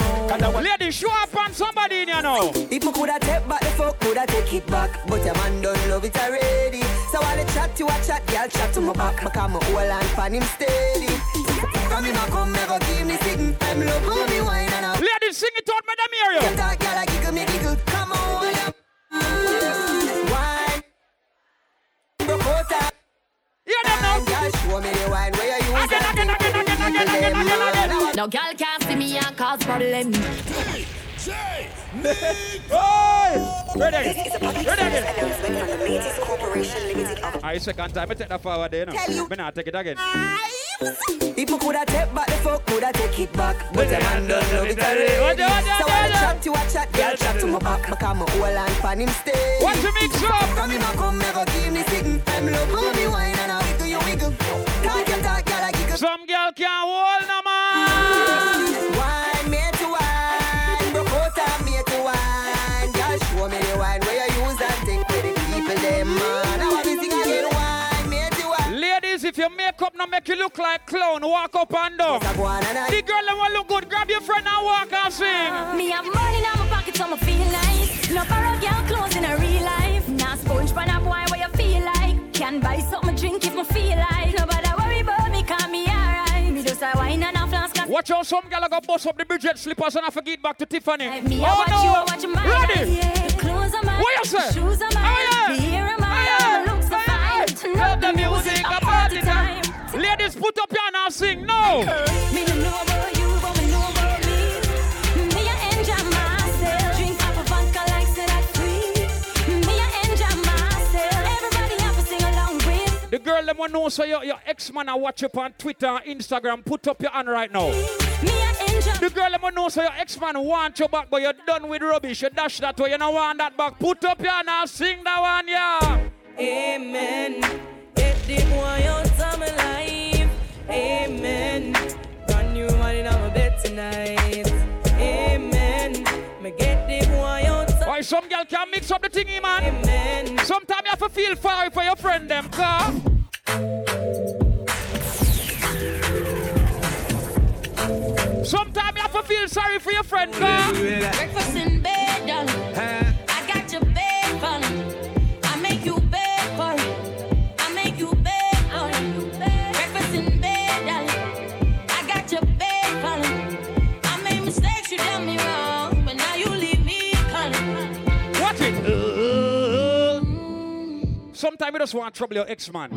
Ladies, show up on somebody in here now. People coulda take back the fuck, coulda take it back, but your man don't love it already. So while the chat to a chat, girl chat to my back, my come hold and pan him steady. Come in, my come, never give me sitting. Them love how me wine and up. Ladies, sing it out, madam hear you. Get that girl a giggle, me giggle. Come on, yeah. Wine. Broke out a- Hear them now. Girl, show me the wine where you use that thing. People them mad. No girl can't see me and cause problem. Hey! Ready? This is a public Ready service again. announcement from the Matis Corporation Limited of I second time I take that forward there, you Tell you. know. Me not take it again. People coulda take back the fuck, coulda take it back, but your man don't love it already. the- So the- while chat to a chat, girl chat to my back, my come hold and pan him stay. What you mix up? Come in, come never give me sitting. Them love how me wine and I wiggle, you wiggle. Talk your talk, girl, I giggle. Some girl can't hold no man. Your makeup not make you look like clown, walk up and down. So go on and I- The girl that want look good, grab your friend and walk and sing. Me have money in my pocket, so me feel nice. No borrow girl clothes in a real life. Now sponge pan a boy where you feel like. Can buy something drink if me feel like. Nobody worry about me, call me alright. Me just a wine and a flask. Watch out, some girl go bust up the Bridget slippers and I forget back to Tiffany. Me, I oh watch no! you, I watch. Ready? Yeah. Clothes are mine. What you say? Shoes are mine. Yeah. The hair are mine. Oh, yeah. The looks are fine. Tonight the music, a party time. Ladies, put up your hand and sing. No! Me no know about you, but me know about me. Me a enjoy myself. Drink apple vodka like say that free. Me a enjoy myself. Everybody have to sing along with. The girl them want know so your, your ex-man a watch up on Twitter, Instagram. Put up your hand right now. Me. The girl them want know so your ex-man want you back, but you're done with rubbish. You dash that way, you don't want that back. Put up your hand and sing that one, yeah. Amen. Get the boy out of my life. Amen. Brand new money on my bed tonight. Amen. Me get the boy out Why some girl can mix up the thingy, man? Amen. Sometimes you have to feel sorry for your friend them, car. Sometimes you have to feel sorry for your friend, car. Breakfast in bed, darling. Sometimes you just want to trouble your ex-man.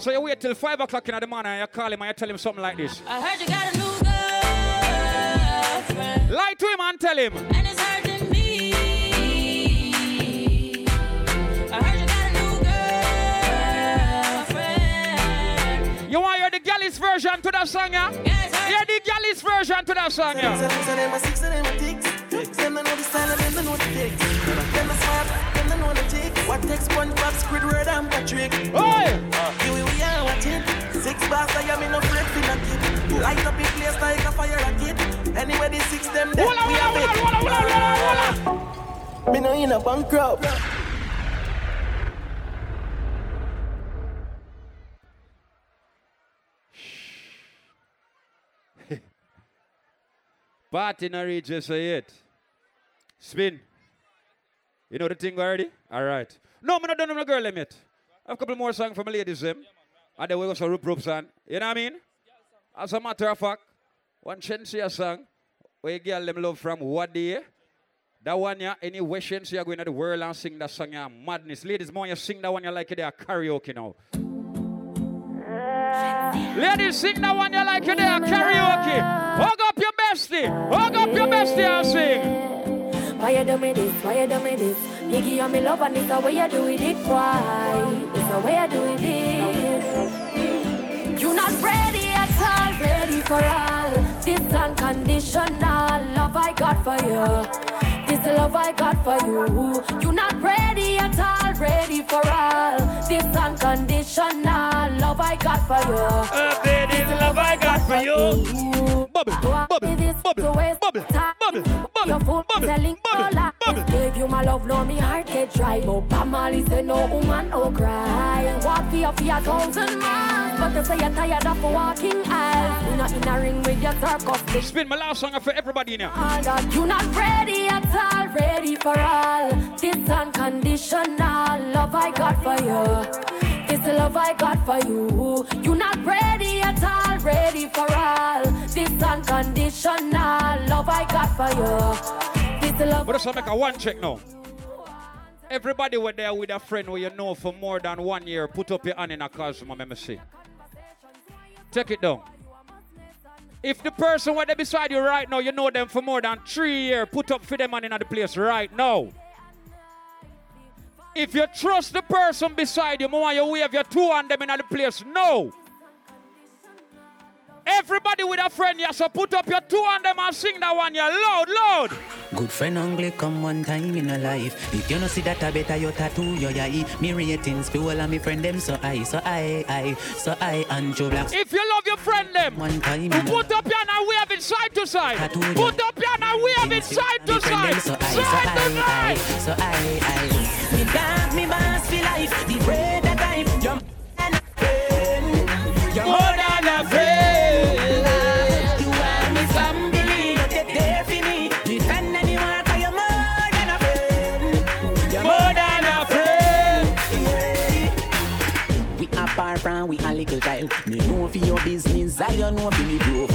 So you wait till 5 o'clock in the morning and you call him and you tell him something like this. I heard you got a new girlfriend, Lie to him and tell him. and it's hurting me. I heard you got a new girlfriend. You want to hear the galley's version to that song, yeah? Hear the galley's version to that song, yeah? So them a a a know the style and them a know the ticks. Them a smart, them a know the ticks. What takes SpongeBob, Squidward and Patrick? Oi! Here we are watching. Six bars I am in a friend finna kid. Light up in place like a fire rocket. Anyway, the six them we walla, have it. walla, walla, walla, walla. Me no in a bankrupt. Party no reach just it. Spin. You know the thing already? All right. No, I'm not done with my girl yet. I have a couple more songs from my ladies them. And then we go some rope ropes on. You know what I mean? As a matter of fact, one Shenseea song where you girl them love from what day. That one yeah, any Western you are going to the world and sing that song yeah, madness. Ladies, more you sing that one you like it, they are karaoke now. Ladies, sing that one you like it, they are karaoke. Hug up your bestie. Hug up your bestie and sing. Why you do me this? Why you do me this? Give you me love and it's the way you do it. Why? It's the way you do it. You're not ready at all, ready for all. This unconditional love I got for you. This love I got for you. You're not ready at all, ready for all. This unconditional love I got for you. Uh, this love I got for you. Bubble, bubble, bubble, bubble, bubble, bubble, Your phone telling all I Gave you my love, now me heart get dry. But Pamali say no woman, no cry. Walk for you for a thousand miles. But they say you're tired of walking aisles. You not in a ring with your circus. Spin my last song for everybody now. Uh, you're not ready at all, ready for all. This unconditional love I got for you. This love I got for you. You're not ready at all, ready for all. This unconditional love I got for you. This love. But let's make a one check now. Everybody were there with a friend who you know for more than one year. Put up your hand in a Cosmo, let me see. Take it down. If the person where they beside you right now, you know them for more than three years, put up for them hand in the place right now. If you trust the person beside you, more you wave your two hand them in the place. No. Everybody with a friend, you so put up your two hand them and sing that one, you loud, loud. Good friend only come one time in a life. If you no see that I better your tattoo, your eye. Me ratings, people and me friend them so I, so I, I, so I and Joe Black. If you love your friend them, one time put up your and wave it side to side. Tattoo, Put up your and wave it side to side. So I, Side to so I, I, side. so I, I. Me dog, me boss for life. The bread that I, you're and friend. You're more than a friend. You are me family. You're there for me. Defend anyone 'cause you're more than a friend. You're more than a friend. We apart from we a little child. Me know for your business, I don't know for me profile.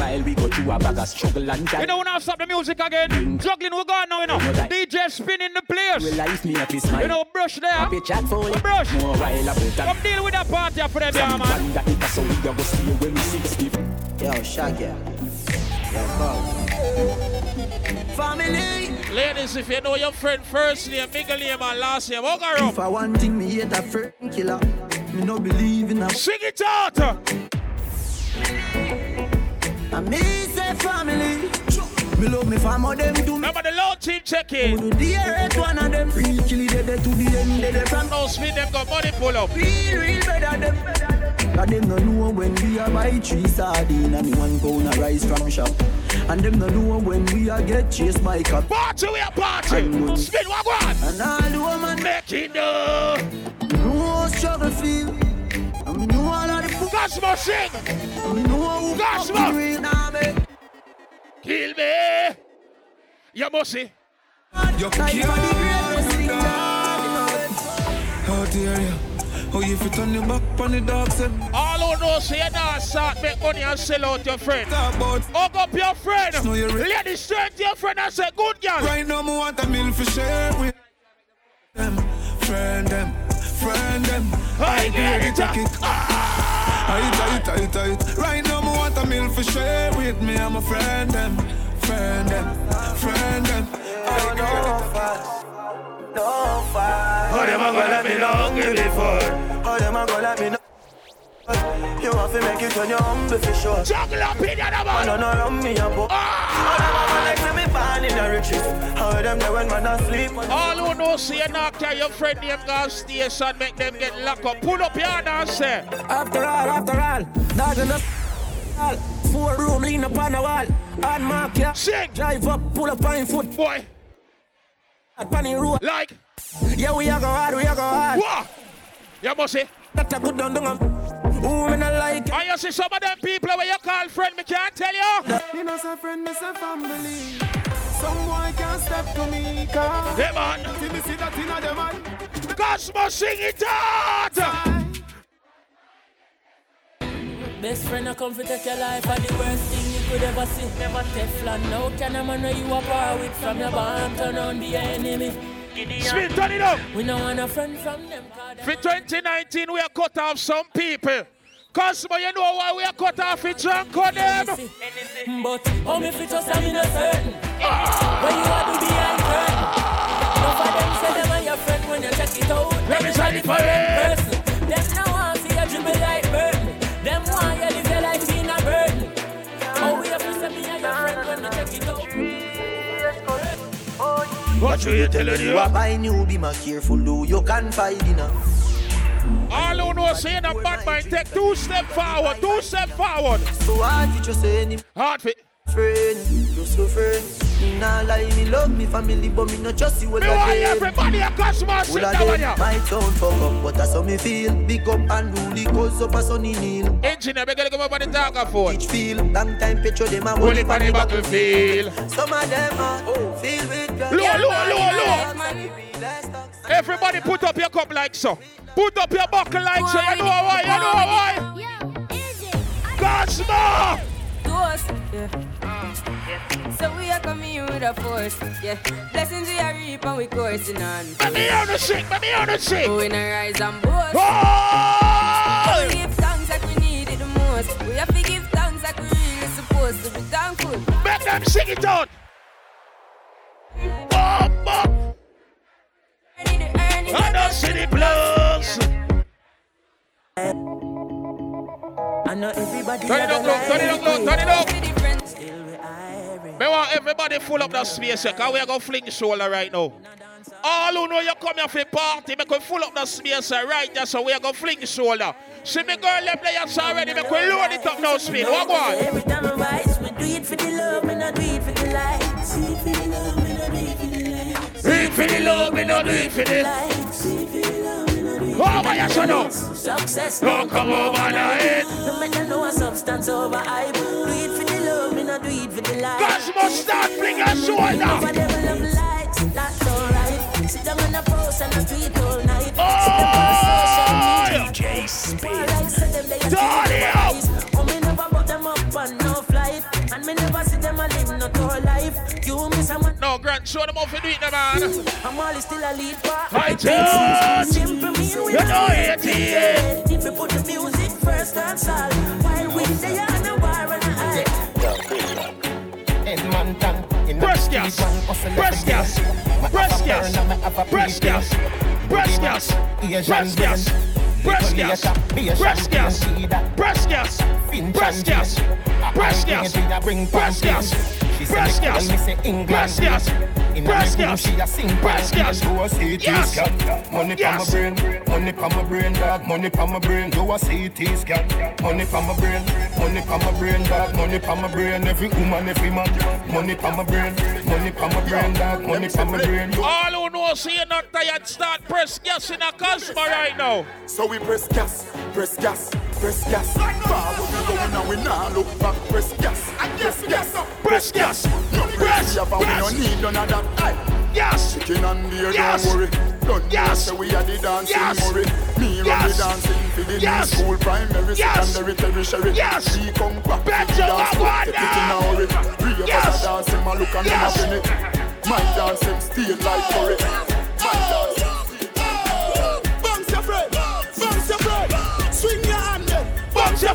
We go through a bag of struggle and You know when I stop the music again, mm. juggling we gone now, you know. DJ spinning the place. life me up is mine. You know, brush there. Happy chat for We brush. More while Come deal with that party for them, yeah, man. Wonder if that's we go stay when we 60. Yo, Shaggy. Yo, Bob. Family. Ladies, if you know your friend first name, middle name, and last name, walk around. If I want thing, me hate a friend killer. Me no believe in a. Sing it out. And me say family. Me love me family, them do me. Remember the low team checking. Who do the hate one of them. Real it, they to the end, they from. No speed, them got money pull up. Real, real better them. Cause them no know when we are buy three sardine and one pound of rice from shop. And them no know when we are get chased by cop. Party, we are party. Spin what one. And all the woman make it do. No struggle feel. And me know all of the food. Cosmo sing. And me know who Cosmo. Me. Kill me. You must see. You Out here, yeah. Oh, you fit on your back on the dog said. All who know say you're not start make money and sell out your friend. Hug up your friend. No, you're right. To your friend and say, good girl. Right now, me want a meal for share with them, friend them, friend them. I hear get the it. kick. I tight, tight, tight. Right now, me want a meal for share with me. I'm a friend them, friend them, friend them. I go fast. No fast. How oh, them a go let me know hungry before? How oh, them a go let me know? You want to make it when you're humble for sure. Juggle up in your I don't know run me up. Oh, them a ah! like to me born in a riches. How them know when man asleep? All who know say you not carry your friend name go station, make them get locked up. Pull up your hand and say. After all, after all, dog in the all. Four room lean up on the wall. On mark, yeah. Sing. Drive up, pull up on foot. Boy. At Panny Road. Like. Yeah, we are go hard, we are go hard. What? You must say. That a good down down. Who me not like? And you see some of them people where you call friend, me can't tell you. Me not say friend, me say family. Some boy can't step to me, cause Them on. See me see that in a them man. Cosmo sing it out. Best friend, I come to take your life, and the worst thing you could ever see. Never Teflon, no can a man know you a par with from your bomb, turn on the enemy. Spin, turn it up. We no want a friend from them. For 2019, we are cut off some people. Cosmo, you know why we are cut off it drunk on them? But how me fit just I'm in a certain When you are do behind curtain Say them are your friend when you check it out. Let me try it for person. Them no What you telling you? What buy new be my careful do you can find enough. All who know saying a bad mind, take two step forward, two step forward. So hard fit you say any hard fit. Friend, just so friend. Me nah lie, me love me family, but me no trust you. Me want everybody a Cosmos sit down on ya. My town fuck up, but that's how me feel. Big up and rule, cause up a sunny kneel. Engineer, we gotta come up on the talker phone. Each feel, long time petrol them a Only on the battlefield. Some of them are oh, feel with God. Low, low, low, low. Everybody put up your cup like so. Put up your buckle like so. You know why? You know why? Cosmo! Ghost, yeah. So we are coming here with a force, yeah. Blessings we are reap and we coursing on. Let me hear the shit, let me hear the shit. We gonna rise and boast. Oh! We give thanks like we need it the most. We have to give thanks like we really supposed to be thankful. Make them sing it out. Oh, oh. I don't see the plus. I know everybody. Turn it up, look, turn it up, look, turn it up. Me want everybody full up that space, because we are going to fling shoulder right now. All who know you come here for a party, make we full up the space right there, so we are going to fling shoulder. See me girl left there already, make we load it up now, speed. What on? Every time I rise, we do it for the love, me not do it for the lights. Do it for the love, me not do it for the lights. Do it for the love, me not do it for the lights. Do it for the love, over your shadow. Success. Don't come over the head. No matter no substance over I. Do it for the love, me not do it for the life. Guys must start bringing shoulder. You miss a man. No, Grant, show them how to do it, man. I'm always still a lead part. I just You know it, yeah. If we put the music first, that's all. While we there on a bar and a high. Edmonton. Breast gas, breast gas, breast gas, breast gas, breast gas, breast gas, breast gas, breast gas, breast gas, breast gas, breast gas, breast gas, breast gas, breast gas, breast gas, breast gas, yes. Money Yes. from my brain, money from my brain, dog. Money from my brain, do a CT scan. Money from my brain, money from my brain, dog. Money from my brain, every woman, every man. Money from my brain, money from my brain, dog. Money from my brain. All who know see you're not tired, start press gas in a Cosmo right now. So we press gas, press gas, press gas. Forward we going and we now look back. Press gas, press gas, press gas, press. We have and we don't need none of that. Aye. Yes, chicken and beer, Yes. don't worry. Don't Yes. say we are the dancing Yes. Murray. Me run the dancing for the Yes. new school, primary, Yes. secondary, tertiary. Yes. We come back. Bet the dance are floor, one take it in a hurry. Three of Yes. us are dancing, my look and Yes. them a. My dance them steel like curry. My dance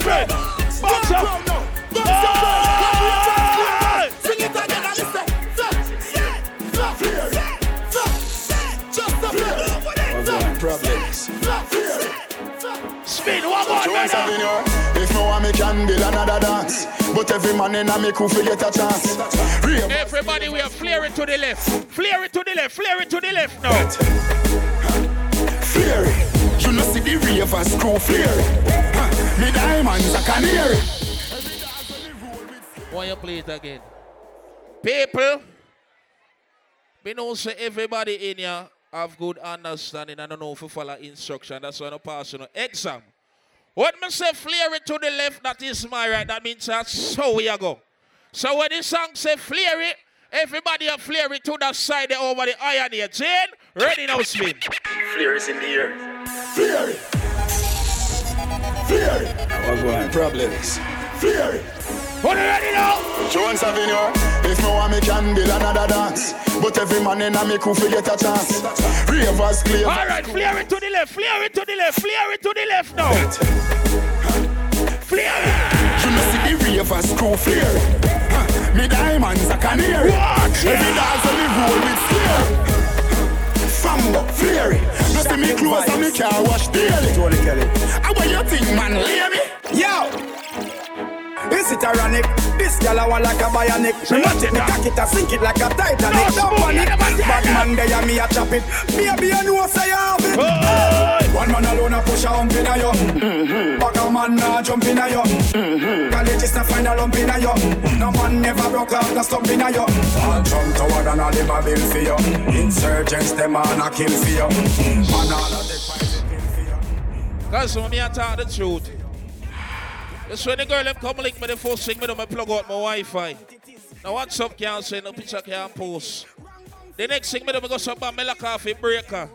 friend, your Bounce your friend. Sing it again and listen. Flap, flap, fear, flap, just a fear. Flap, Problems. Spin one more Jones If no one me can build another dance, but every man in a me crew get a chance. Everybody, we are flare it to the left. Flare it to the left. Flare it to the left now. Fury. You know see the ravers crew fury. Huh. Me diamonds a canary. Why you play it again? People, we know say everybody in here have good understanding and don't know if you follow instruction. That's why I pass you no exam. What me say flare it to the left, that is my right. That means that's so we are go. So when the song say flare it, everybody a flare it to the side there over the iron here. Jane, ready now spin. Flare is in the air. Fury. Fury. What Problems. Fury. What are ready now? Jones Avenue. If no one me can build another dance, but every man in a me crew fi get a chance. Ravers claim. All right, flare it to the left, flare it to the left, flare it to the left now. Flare it. You know see the ravers crew flare. Huh. Me diamonds a canary. What? Every dance on me roll with fear. Flare it. You see me clothes and me car wash daily. Tony Kelly. How what you think, man? Hear me? Yo! Is it ironic? This gal I want like a bionic. Me what take it now? cock it a sink it like a Titanic. No, Don't panic. yeah, man, yeah, Bad man there me a chop it. Baby you know say you have it. One man alone a push a hump in a yo. Back a man nah jump in a yo. College is find a lump in a yo. No man never broke out the stump in a yo. All jump toward and all them a bill for you. Insurgents them man a kill for you. Man all a dead Cause when me I talk the truth. That's when the girl them come link me the first thing me do me plug out my Wi-Fi. Now WhatsApp can't send no picture can't post. The next thing me do me go some me like coffee breaker.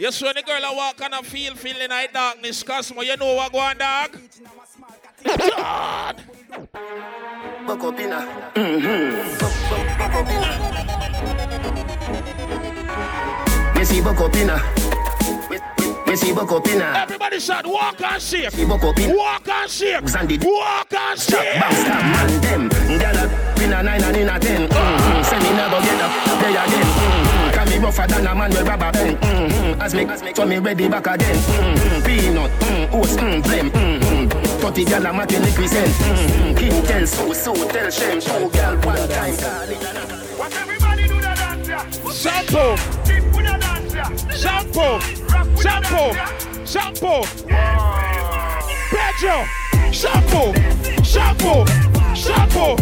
Yes, when the girl I walk and I feel feeling like darkness, Cosmo, you know what go on, dog? God! Buck up inna. Me see buck up inna. Me see buck up inna. Everybody shout, walk and shake. See buck up inna. Walk and shake. Sandy. Walk and Stop, shake. bang, stop, man, them. Gyal a in a nine and in a ten. Mm-hmm. Say me never get up, play again. Mm-hmm. Can me rougher than a man with rubber band. Mm-hmm. As me, as me, so me ready back again. Mm-hmm. Peanut, mm, oats, mm, blem. Mm-hmm. Thirty gyal a making the crescent. Mm-hmm. King tell so, so tell Shem. Two gyal one time. What everybody do the dance, yeah? Shampoo. Keep with the dance. Shampoo. Shampoo. Shampoo. Pedro. Shampoo. Shampoo. Shampoo.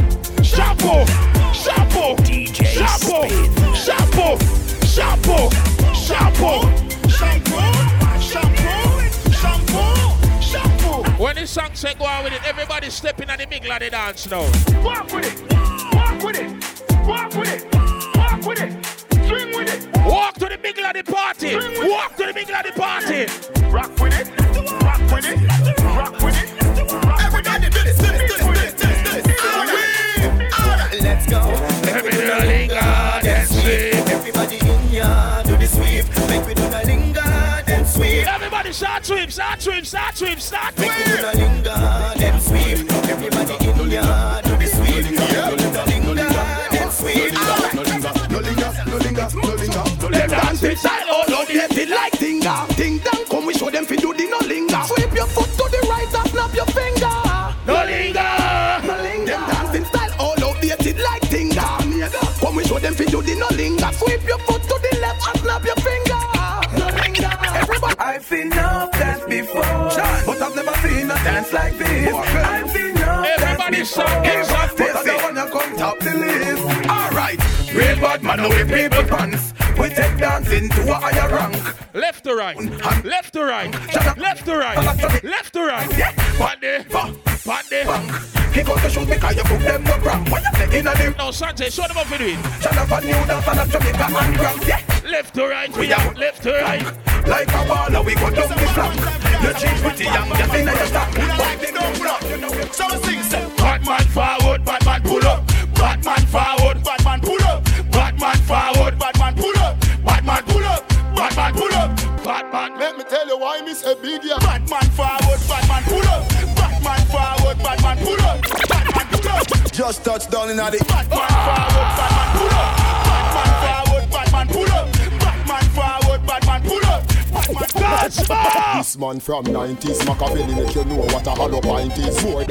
Shampoo. Shampoo. Shampoo. Shampoo. Shampoo. Shampoo. Shampoo, shampoo, shampoo. When the song say go on with it, everybody stepping at the middle of the dance now. Walk with it, walk with it, walk with it, walk with it, swing with it. Walk to the middle of the party. Walk to the middle of the party. Rock with it, rock with it, rock with it. Everybody do this, do this, do this, do this, do this. Alright, let's go. Everybody Everybody start sweep, start sweep, start sweep, start Make we do sweep. the linger, then sweep. Everybody in ya, do the sweep. Do the linger, then sweep. Alright. No linger, ah. no linger, no linger, no linger. Them dance it style, oh Lord, they it like tinga. Ding dong, come we show them fi do the no linger. Sweep your foot to the right and snap your finger. No linger. No linger. Them dancing style, oh Lord, they it like tinga. Come we show them fi do the no linger. Sweep your foot I've seen enough dance before, but I've never seen a dance like this. I've seen enough Everybody dance shout, before, up, but I don't wanna come top the list. Alright, real bad man, we people pants. We take dancing to a higher rank. Left to right, left to right, left to right, left to right. Body, body. Kick out the shoes because you put them no cramp. What you say in a new? No, Sanjay, show them how to do it. Shut up and you dance and a Jamaica and cramp. Yeah. Left to right, we are left to right. Like a baller, we go down the flank. You change pretty young, get in your stack. Wipe it down, bro. So sing, say. Batman forward, Batman pull up. Batman forward, Batman pull up, Batman forward, Batman pull up, Batman pull up, Batman pull up. Batman. Let me tell you why me say big yeah. Batman forward, forward, Batman pull up. Batman pull up. Just touch down in the Batman forward, Batman pull up. Batman forward, Batman pull up. Batman forward, Batman pull up. Batman pull up. This man from 90s, Machiavelli make you know what a hollow pint is. Boy.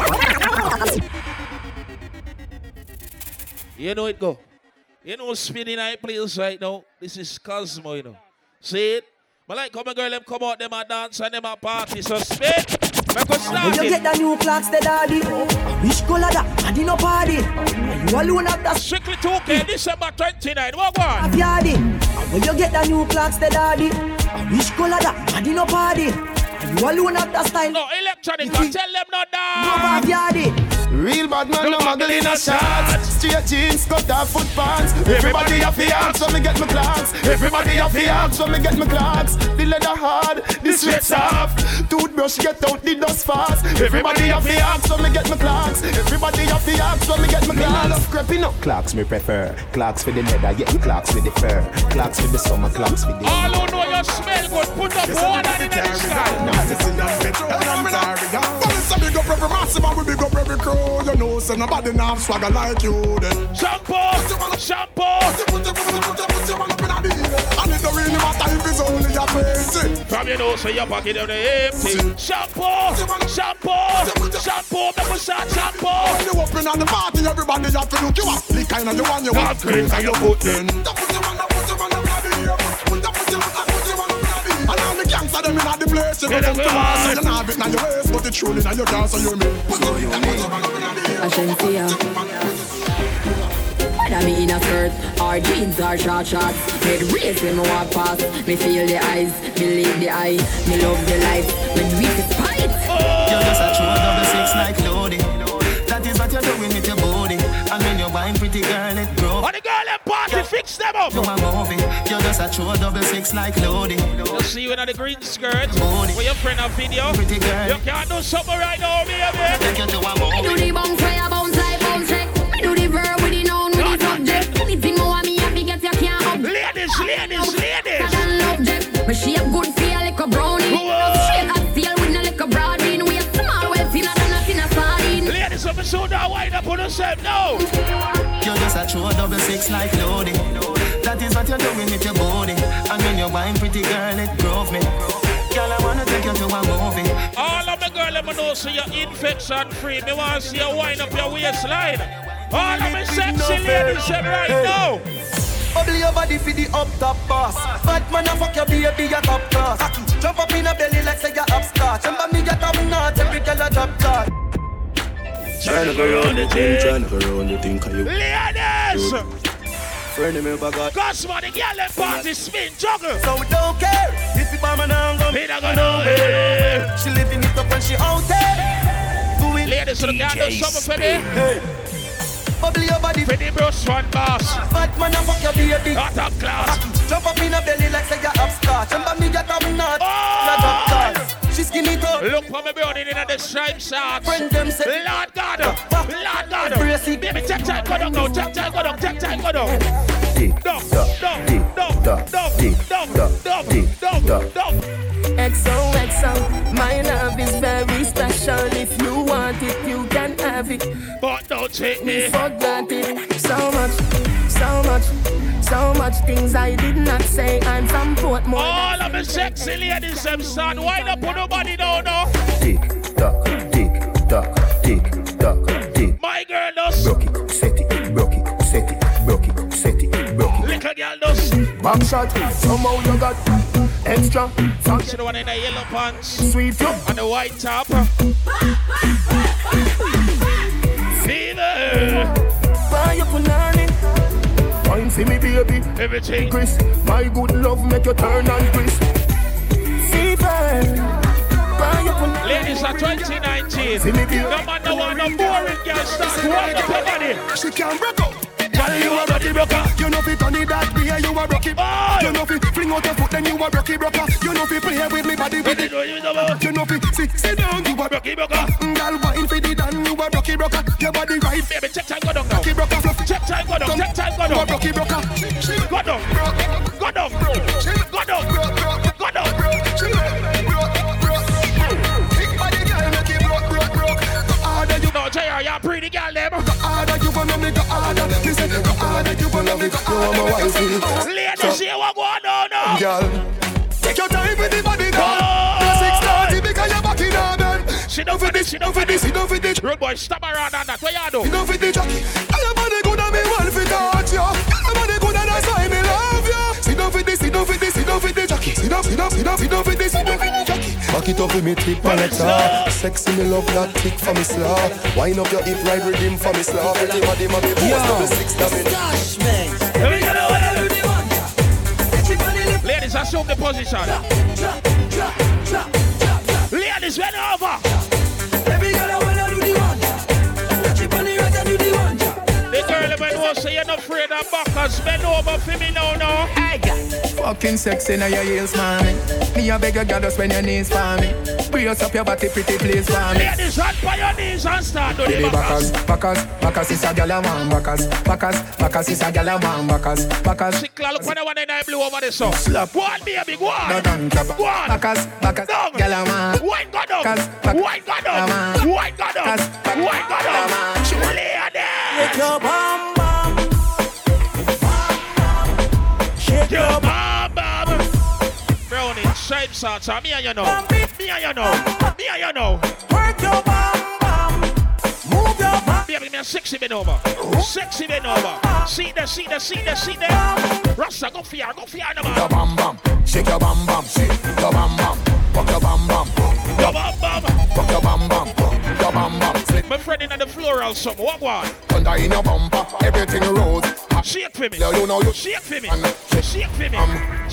You know it go. You know spinning I place right now. This is Cosmo, you know. See it? But like come a girl them come out them a dance and them a party. So spin. Make us When you get the new Clarks, the daddy. Which color that? I no party. And you alone have that Strictly 2K eh. December 29. What have one? yardy. And when you get the new Clarks, the daddy. Which color that? I no party. And you alone have that style. No, electronic. Tell them not No that. have yardy. Real bad man, no muggle in a shot. Straight jeans, cut off foot pants. Everybody have the axe when me get my Clarks. Everybody have the axe when me get my Clarks. The leather hard, the sweat soft. Toothbrush get out the dust fast. Everybody have the axe when me get my Clarks. Everybody have the axe when me get my Clarks. I love creeping up. Clarks me prefer. Clarks for the leather, yeah. Clarks with the fur. Clarks for the summer, Clarks with the. All who know you smell good, put up one in the style. So big up every massive and we big up every crew. You know, so nobody now swagger like you. Then Shampoo, shampoo. and it don't really matter if it's only a twenty. Eh. From your nose to your pocket the empty. Shampoo, shampoo, shampoo, make start shampoo. When you open on the party, everybody have to look you up. The kind of you want you want. And you put in. And all the gangsta them inna the place, you go come to us. You know have it in your waist, but it's truly in your dance, so you me. A Shenseea. Whether me in a skirt or jeans or short shorts Head race when me walk past Me feel the eyes, believe the eye Me love the life when we despite You're just a true double six like Loodi. That is what you're doing with your body. And when you're wine, pretty girl, it grow. What the girl and party, fix them up. You a movie. You're just a true double six like Loodi. You see you in the green skirt with your friend on video. Pretty girl. You can't do something right now, baby. Take you to a Me do the bounce fire, bounce like bounce check Me do the verb with the noun with the subject Anything more want me happy get you can't up Ladies, ladies, ladies Than love jet Me shape good feel like a brownie Straight up steel with no like a broad bean We a small well thinner than a thin a sardine Ladies, I'm so down, wind up on yourself now. You're a true double six like Loodi. That is what you're doing with your body. And when you're wine, pretty girl, it drove me. Girl, I wanna take you to a movie. All of my girl, let me know so you're infection free. Me want to see you wind up your waistline. All of my sexy ladies say right now. Bubble your body for the up top boss. Bad man, I fuck your baby, your top class. Jump up in a belly like say you're upstart. Remember me, get top notch, every girl a top drop card. Tryna go round the thing, tryna go round the thing, cause you Ladies! Friend me back Cause man, the girl and party spin juggle. So we don't care if the barman down go. He not go nowhere. She living it up when she out there. Do it. Ladies, so the girl do for me. Bubble your body for the brush one boss. Bad man, I fuck your baby. Out of class. Jump up in a belly like say you're upstart. Remember me, get top notch. Oh. drop card she skinny top. Look for me burning in the shine shot. Friend them say, Lord God, Lord God. Baby, check check, go down, go check check, go down, check check, go down. XOXO, my love is very special. If you want it, you can have it. But don't take me for granted so much so much, so much things I did not say. I'm from Portmore. All of the sexy ladies them start wind up on nobody down now. Tick tock, tick tock, tick tock, tick. My girl does. Broke it, set it, broke it, set it, broke it, set it, broke it. Little girl does. Back shot, somehow you got extra. Function one in the yellow pants. Sweet you. And the white top. Fever. Buy up punani. Wine see me baby, everything crisp. My good love make you turn and crisp. Fever. Ladies of 2019, number one, a boring girl Start to walk body. She can't break up. Girl, you a rocky broker. You know fi turn it that way, you a rocky. You know fi fling out your foot, then you a rocky broker. You know fi play with me body with it. You know fi sit sit down, you a rocky broker. Mm, Girl, wine fi the dan, you a rocky broker. Your body right, baby. Check time, go down now. Rocky broker, fluff. Check time, go down. Check time, go down. You a down. rocky broker. Go down. Go down. Go down. Go down. out to you, you're pretty girl, them. Go harder, you wanna make go harder. Listen, go harder, you wanna make go harder. You are my wife. Later, she won't go no, no. Girl, take your time with the body now. Oh. 6.30 because you're back in order. She don't fit this, she don't fit this, she don't fit this. Road boy, stop around on that. Where y'all do? She don't fit this. I am on the good and me well fit out, yo. I am on the good and that's why me love you. She don't fit this, she don't fit this, she don't fit this. Jackie. She don't, she don't, she don't, she don't fit this, she don't fit this. Back it up with me tip and it up. Sexy me love that tick for me slaw. Wind up your hip right rhythm for me slaw. Pretty body ma be post double six double. Ladies, assume the position. Ladies, bend over. Girl when was say you're not afraid of backers. Bend over for me now, now. Hey, Fucking sexy now your heels for me. Me a beg you girl just bend your knees for me. Brace up your body pretty please for me. Ladies, run by your knees and start do the Baby backers. backers, backers, backers is a gal a man backers, backers, backers is a gal a man backers, backers. Sickla, look for the one in the blue over the sun. Slap. Go on, baby, go on. No done clap. Go on. Backers, backers, gal a man. Wine go down. Backers, back- Wine go down. man. Wine go down. Backers, back- Wine go down. Your bum bum. Your bum bum. same sort, so me and you know. Me and you know. Me and you know. Work your bam bam. Move your bam. Baby, me a sexy bend over. Sexy bend over. See there, see there, see there, see there. Rasta, go for ya, go for ya, no Your man. bam bam, shake your bam bam, shake your bam bam, fuck your bam bam, Yo, bam, bam. fuck your bam bam, your bam bam, My friend in the floral, something. What one? under in your bumper, everything rose. Shake for me. Yeah, you know you Shake for me. And- Shake for me. Um,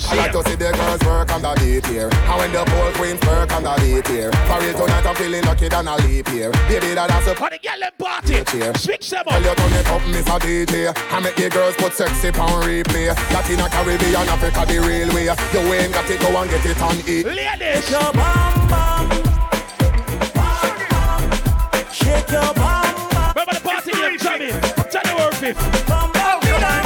I like to see the girls work on the beat here. And when the pole queens work on the beat here. For real tonight I'm feeling lucky than a leap here. Baby, that that's a For the girl them party. Cheer. Switch them Tell up. you turn it up, Miss a DJ. I make the girls put sexy on replay. Latina, Caribbean, Africa, the real way. You ain't got it, go and get it on E. Ladies. Your bam Remember the party name, Tommy? January 5th. Bam bam bam.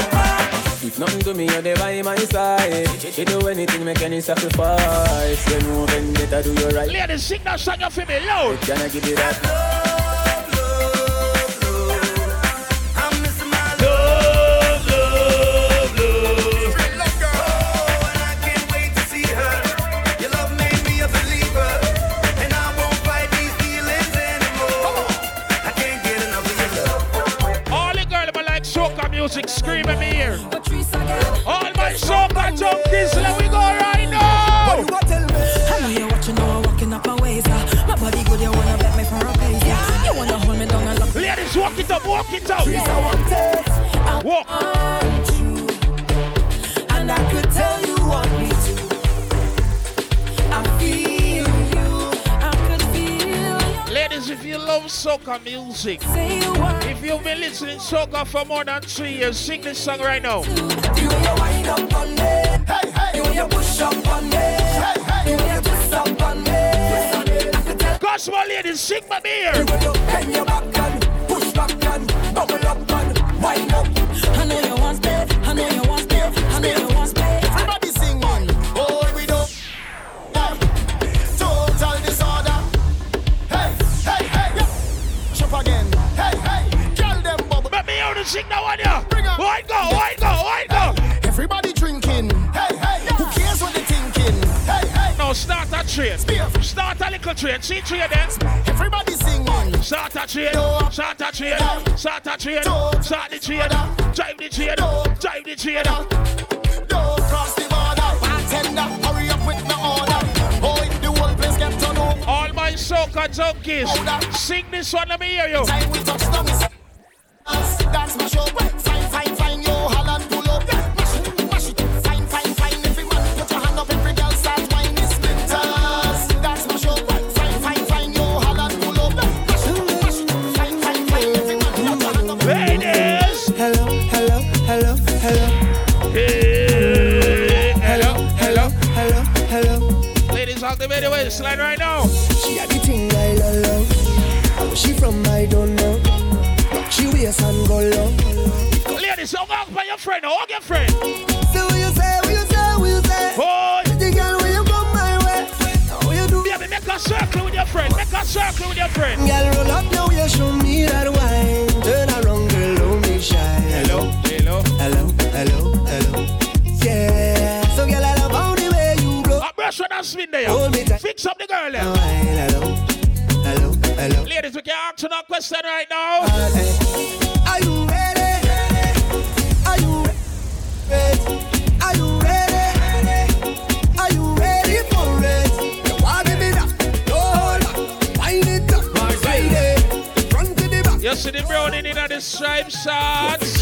If nothing to me, you're never by my side. You do anything, make any sacrifice. You know when better do you right. Ladies, sing that song for me loud. Can I give you that? Walk it up, walk it up. Walk. And I could tell you want me to. I feel you. I could feel you. Ladies, if you love soca music, Say you want if you've been listening soca for more than three years, sing this song right now. the way you wind up. Hey, hey. The way you push up on me. Hey, hey. The way you twist up on me. I could tell Gospel ladies, sing my beer. you when you bend your back and train. Start a little train. See train there. Everybody singing. Start a train. No. Start a train. No. Start a train. No. Start the train. No. Drive the train. No. Drive the train. Don't cross the border. Bartender, hurry up with the order. Boy, the whole place get turned over. All my soca junkies, sing this one. Let me hear you. Time we touch down, we say, dance, the right now. She had the thing I love, she from, I don't know. She wears and go long. Ladies, hug up by your friend. Hug your friend. So what you say, what you say, what you say? Boy. The girl when you come my way. How you do? Baby, make a circle with your friend. Make a circle with your friend. Girl, roll up now, you show me that wine. Turn around, girl, don't be shy. Hello. Hello. hello, hello, hello. Yeah. So, girl, I love how the way you blow. A brush on that spin there. Hold me girl hello, hello, hello. Ladies, we can answer that question right now. Are you ready? Are you ready? Are you ready? Are you ready for it? You want to be that? No, hold back. Wind it up. Ride it. Front to the back. You see the browning in the stripe shots.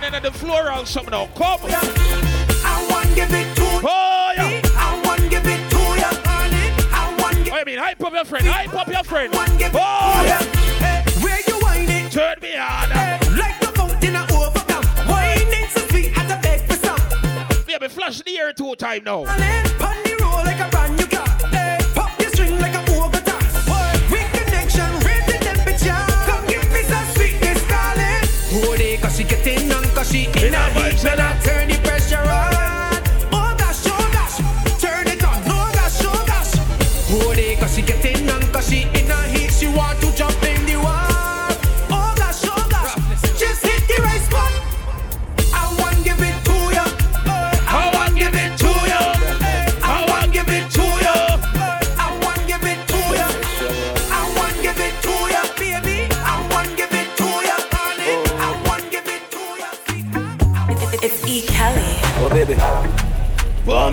Friend in the floral something now. Come. I want give it to Oh, yeah. I want give it to ya. I want give you mean hype up your friend? Hype up your friend. it Oh, yeah. Hey, Where you it? Turn me on. Like the fountain of overcome. Whining so sweet at a beg for some. Baby, flash the air two time now.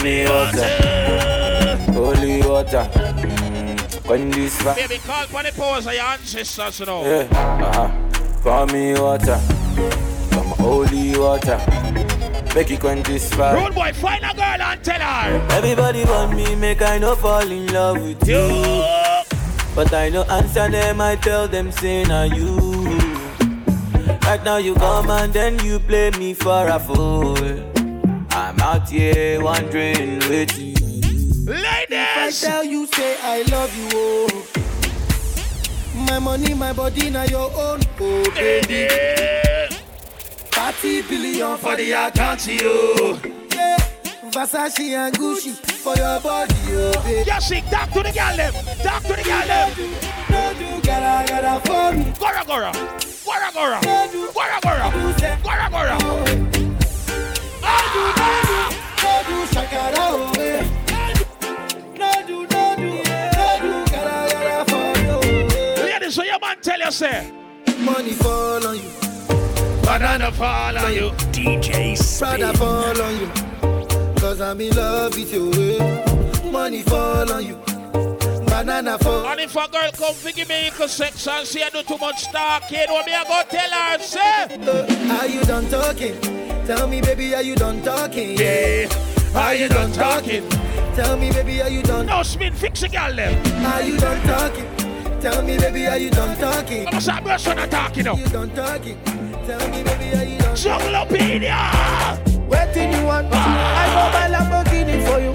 Me water. Holy water. Mm, When this fire. Baby, call for the powers of your ancestors, you know. Yeah, uh-huh. Me water. Some holy water. Make it quench this fire. Rude boy, find a girl and tell her. Everybody want me, make I no fall in love with you. But I no answer them, I tell them, say na you. Right now you come and then you play me for a fool. Out here wondering with you. Ladies! If I tell you, say I love you, oh. My money, my body, now your own, oh baby. Thirty billion for the account, yo. Yeah, Versace and Gucci for your body, oh baby. Just sing, talk to the girl them, talk to the girl them. No do, gotta, gotta for me. Gora, gora, gora, gora, gora, gora, gora, gora. No do, so your man tell you, say. Money fall on you. Banana fall on you. DJ Prada fall on you. Cause I'm in love with you. Money fall on you. Banana fall. And if a girl come fi give me equal sex and say I do too much talking, what me I go tell her, say? Uh, are you done talking? Tell me, baby, are you done talking? Yeah. Are you done talking? Tell me, baby, are you done? No, spin, fix a girl them. Are you done talking? Tell me, baby, are you done talking? I'm a sad person not talking now. Are you done talking? Tell me, baby, are you done? Junglepedia! What do you want? I go buy a Lamborghini for you.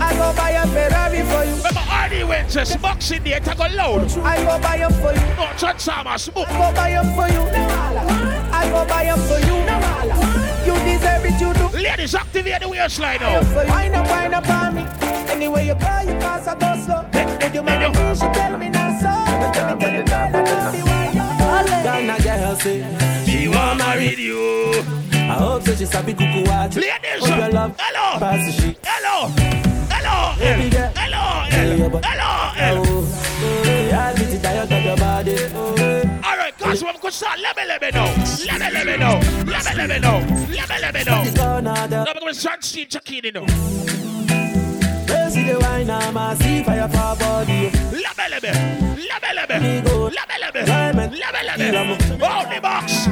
I go buy a Ferrari for you. Remember Arnie Wentz, boxing day, take a load. I go buy them for you. No, Transformers, smoke. I go buy them for you. I go buy them for you. You deserve it, you do. Ladies, activate the waistline now. Wind up, wind up on me. Anyway you call, you pass, I go slow. Did you make me she tell me not so? Tell me, tell me, girl, I don't be why you Ghana girl say She want marry you. I hope so she sabi kuku watch. Ladies, Oh, your love. hello. Pass the shit. Hello. Hello. Baby girl. Hello. Hello. Hello. Cause we could start. Let me let me know. Let me let me know. Let me let me know. Let me let me know. Now we're going to start seeing Chakini now. See the wine, I'm a see fire for body. Let me let me. Let me let me. Let me let me. Diamond. Let me let me. Hold the box.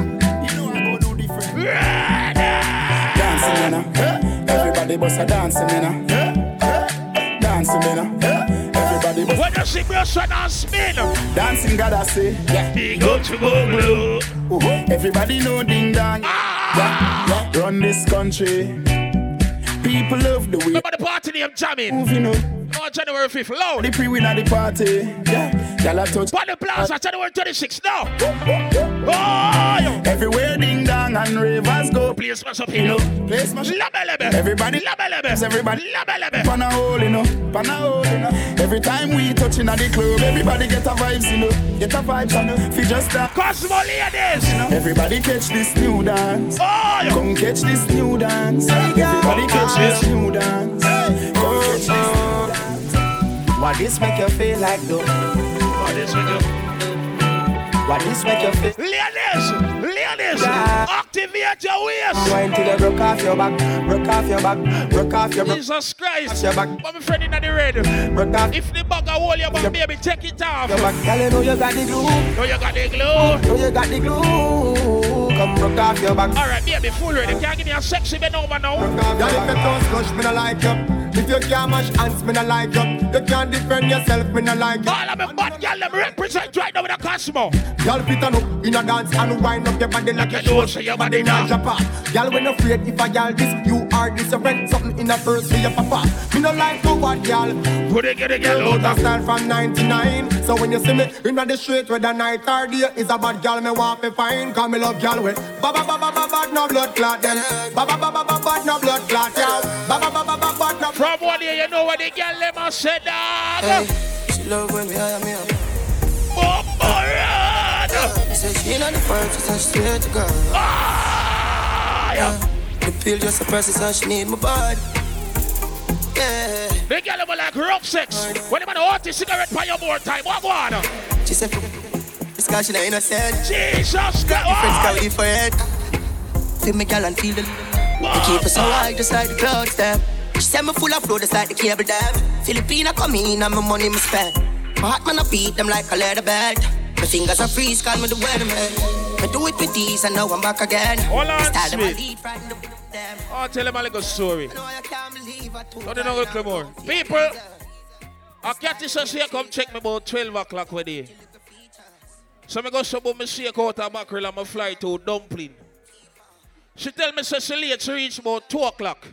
Dancing, you know. Ah. Everybody bust a dancing, you know. Ah. Dancing, you know. Ah. Bust When you see me son and spin. Dancing, gotta say. Yeah. Big up to go blue. Uh-huh. Everybody know ding dong. Yeah, yeah. Run this country. People love the way. Remember the party name jamming? Moving up. On January 5th, loud. The pre-win at the party. Yeah. Y'all touch. What the plaza January 26th now? Oh, yo. Everywhere ding dong and ravers go. Please smash up You here. know, play smash. Lebe lebe. Everybody, Lebe lebe. everybody, Lebe lebe. pan a hole, you know, pan a hole, you know. Every time we touching at the club, everybody get a vibes, you know, get a vibes, you know. Fi just that. Cosmo ladies. Everybody catch this new dance. Oh, yo. Come catch this new dance. Everybody catch this new dance. Come catch this new oh. dance. What this make you feel like though? What this make you? What this make you feel? Ladies, ladies, Yeah. activate your waist. Wine till you broke off your back, broke off your back, broke off your back. Jesus Christ. Your back. But my friend in the red. Broke off If the bugger hold your back, baby, take it off. your back. Girl, you know you got the glue. Know you got the glue. Know you got the glue. Come broke off your back. All right, baby, full ready. Can you give me a sexy bend over now? Girl, if you don't slush, me no like you. If you can't mash hands, me no like you. You can't defend yourself, me no like you. All of them bad girl, them represent right now with a Cosmo. Girl, fit on up in a dance and wind up your body like You a know, show. say your body now. Drop off. Girl, when afraid if a girl this, you are this your friend. Something in a purse for your papa. Me no like no bad girl. Put it, get it, get Girl, it out of style from 99. So when you see me in the street whether night or day, is a bad girl me want to find. Cause me love girl with ba ba ba ba ba ba no blood clot them. Ba ba ba ba ba ba no blood clot yeah. Ba ba ba ba ba ba no. From one day, you know what the girl them a say, dog. Hey, she love when me hire me up. Bombarad. In on the first, she said she swear to God. Ah, yeah. The pill just a process and she need my body. Yeah. The girl them a like rough sex. When them a hot the cigarette for your more time, what go on? She said, this guy she not innocent. Jesus Christ. Different story for it. Feel me gal and feel the. They keep us so high, just like the clouds them. She say me full of flow, just like the cable dam. Filipina come in and my money me spend. My heart man I beat them like a leather belt. My fingers are freeze, call me the weatherman. Me do it with ease and now I'm back again. Hold on, Me style them a Smith. lead right in the them. Oh, tell him a little story. Not the no good more. People, I catch this say, come check me about 12 o'clock with you. So me go sub me shake out a mackerel and me fly to dumpling. She tell me she late, she reach about 2 o'clock.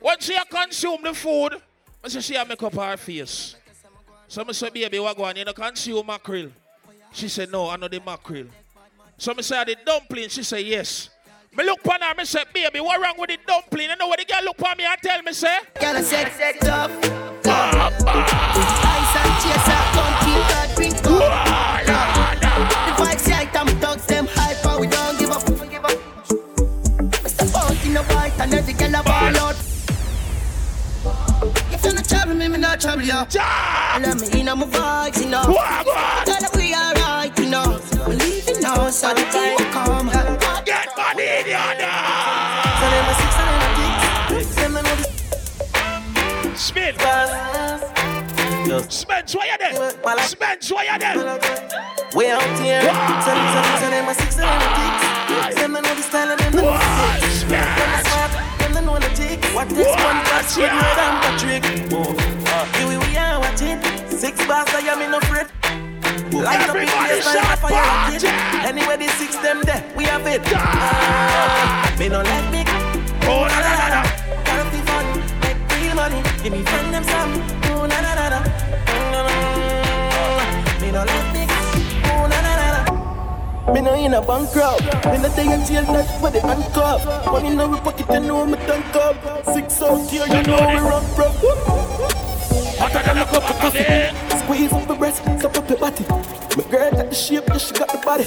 Once she consume the food, I say she make up her face. So me say, baby, what go on? You know consume mackerel? She said, no, I know the mackerel. So me say, the dumpling? She said, yes. Me look on her, me say, baby, what wrong with the dumpling? You know what the girl look on me and tell me, say? Girl, I said, said tough. Ice and chaser, come keep that drink up. The vibes right, I'm thugs, them hyper, we don't give up. Give up. Mr. Bones in the white and every girl a ball out. Me, me not trouble you. Let me in on my vibes, you know. We alright, you know. Believe you know, so the team will come. Get money in your So them a six and them a six. Them a know the Spin. Spence, why you there? Spence, why you there? We out here. So them so so them a six and them a six. Them a know the style and them know the six. Them a smart, them a know the tick. What is one touch with red and Patrick? Here we are watching. Six bars I am in no fret. Light up in place like a fire rocket. Anyway, the six them there, we have it. Ah, Me no let me. Oh na na na na. Gotta be fun, make real money. Give me friend them some. Oh na na na na. Na. Me no let me. Oh na na na na. Me no in a bankrupt. Me no day in jail, not for the handcuff. Money in my pocket, you know me tank up. Six out here, you know we rock, bro. Hotter than a cup of coffee. Squeeze up the breast, suck up your body. My girl got the shape, yeah, she got the body.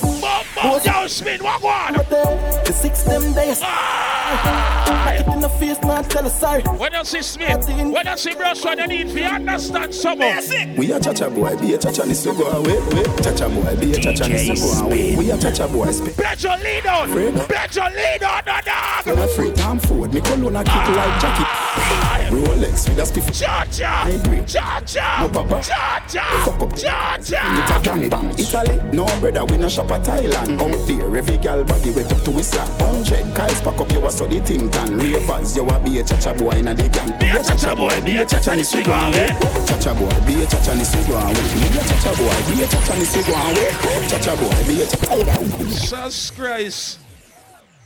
Yo, spin, what on? The six them days. Ah. Knock it in the face, now tell her sorry. When you see Smith, when you see brush what you need for you understand something. We a cha-cha boy, be a cha-cha ni so go away. Cha-cha boy, be a cha-cha ni so go away. We a cha-cha boy, spin. Bet your lead on. Bet your lead on the dog. You're afraid I'm forward, me cologne a kick like jacket. Ah. Rolex with a spiff. Cha-cha. Cha-cha. No papa. Cha-cha. Fuck up. Cha-cha. It a gang bang. Italy, no brother, we no shop at Thailand. Out there, every girl body wet up to his slap. Hundred guys pack up, you a so the thing can. Ravers, you a be a cha-cha boy in a the gang. Be a cha-cha boy, be a cha-cha ni so go away. Cha-cha boy, be a cha-cha ni so go away. Be a cha-cha boy, be a cha-cha ni so go away. Cha-cha boy, be a cha-cha. Jesus Christ.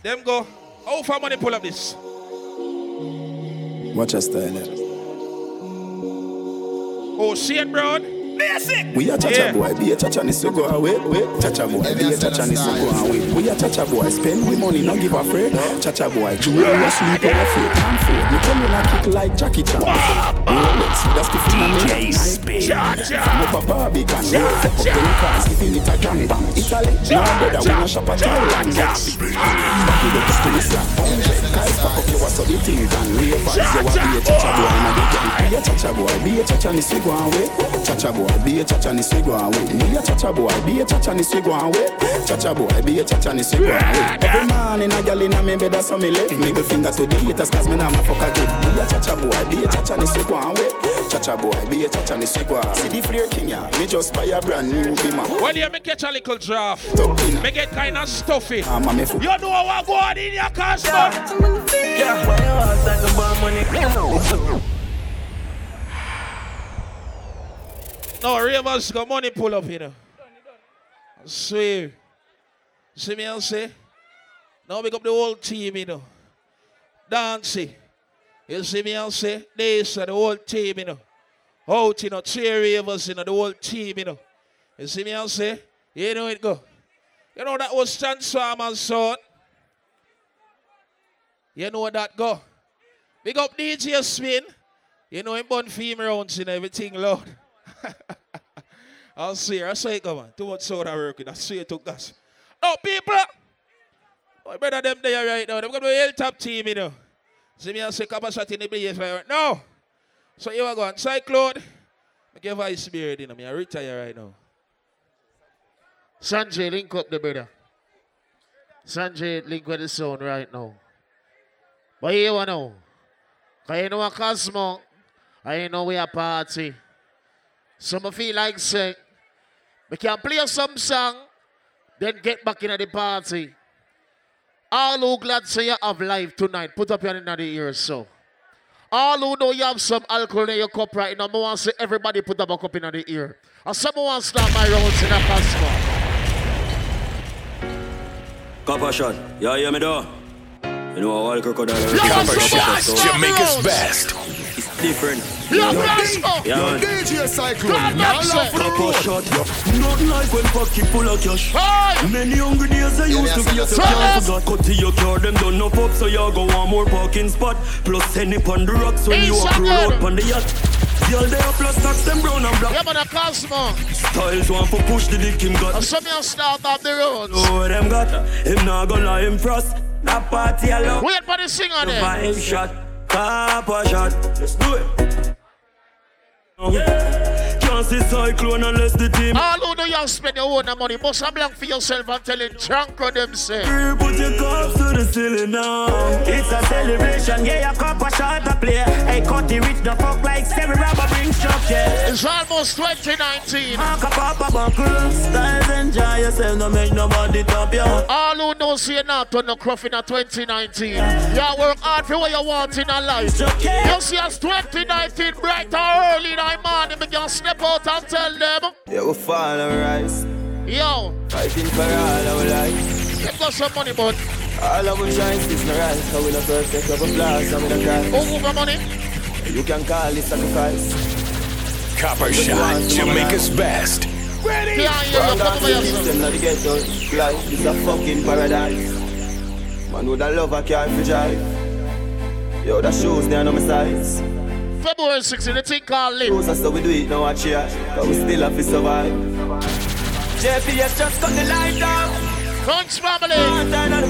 Them go. How far money pull up this? Watch your style. eh? Oh, shit, bro. Basic. We a cha-cha Yeah. boy, be a cha-cha ni so go away. Cha-cha boy, be a cha-cha ni so go away. We a cha-cha boy, spend we money, no give a friend. Cha-cha boy, jewelry, a sleep on a free. I'm free. Me come in a kick like Jackie Chan. Rolex, that's the thing I make. Cha-cha. No papa big and no fuck up them cars. If you need a gang Italy, no brother, we no shop at Thailand. Back it up to the slap. Guys, fuck up your so the thing can ravers. You a be a cha-cha boy in a the gang. Be a cha-cha boy, be a cha-cha ni so go away. Cha-cha boy, be a cha-cha ni so go away. Be a cha-cha boy, be a cha-cha ni so go away. Cha-cha boy, be a cha-cha ni so go away. Every man in a gal in a me bed, that's how me live. Middle finger to the haters, cause me nah ma fuck again. Be a cha-cha boy, be a cha-cha ni so go away. Cha-cha boy, be a cha-cha ni so go away. See the flare king, yeah. Me just buy a brand new beamer. When you me catch a little draft, me get kind of stuffy. Ah, man, me fu- You know what go on in your cash, man? Yeah, why you ask like about money? No, Ravens got money pull up, you know. Swear. See me, I say? Now we got the whole team, you know. Dancing. You see me, I say? This are the whole team, you know. Out, you know, three Ravens, you know, the whole team, you know. You see me, I say? You know it go. You know that was Transformers son. You know that go. Big up DJ Spin. You know him bun theme rounds and everything, Lord. I'll see her. I say, come on. Too much soda working. I see it to gas. Oh, people. Oh, better them there right now. They're going to be top team, you know. See me, I say, couple shot in the place right now. So you are going. Cyclone. I give ice beard, you know. Me, I retire right now. Sanjay, link up the brother. Sanjay, link with the sound right now. But here you know. Cause you know a Cosmo, I know we are party. So of you like say, we can play some song, then get back in at the party. All who glad say you have life tonight, put up your hand in the ear so. All who know you have some alcohol in your cup right now, I want to say everybody put up a cup in the ear. And someone want to start my rounds in a Cosmo. Copper shot. Yeah, hear me though. You know all crocodile. Copper shot, Jamaica's best. It's different. Yo, Yeah, Yo, man. DJ Cyclone. Now love for the Copper road. shot. Nothing like when pocket full of cash. Many hungry days I used to be a can't forgot. Cut to your car, them done up up, so you go one more parking spot. Plus any on the rocks when you walk road out on the yacht. Y'all there plus tax them brown and black. Yeah, man, a Cosmo. Styles want for push the dick him got. And some you start off the roads. Oh, them got? Him not gonna lie, him frost. That party alone. Wait for the singer The there. vibe shot, copper shot. Let's do it. Yeah. Can't see cyclone unless the team. All who know you spend your own money, must have blank for yourself and telling drunk of them say. Put your cups to the ceiling now. It's a celebration, yeah, a cup of shot to play. Hey, cut the rich, the fuck like Stevie Rubber bring structure. It's almost 2019. Uncle Papa Buckle, styles enjoy yourself, no make nobody top you. All who know say not to the cruff in a 2019. You work hard for what you want in a life. You see us 2019 bright or early in the morning, we can step out and tell them. Yeah, we fall and rise. Yo, Fighting for all our life. give us some money, bud. All our shines is no right. Cause we no perfect, we flaws and we no cry. Who move the money? You can call it sacrifice. Copper shot, Jamaica's best. Ready? Yeah, yeah, From yeah, that come over to not the ghetto. Life is a fucking paradise. Man with a love I can't for drive. Yo, the shoes they are on my sides. February 16th, the thing called Lit. Shoes so we do it now watch here. But we still have to survive. JPS just cut the light down. Crunch family. Turn on the.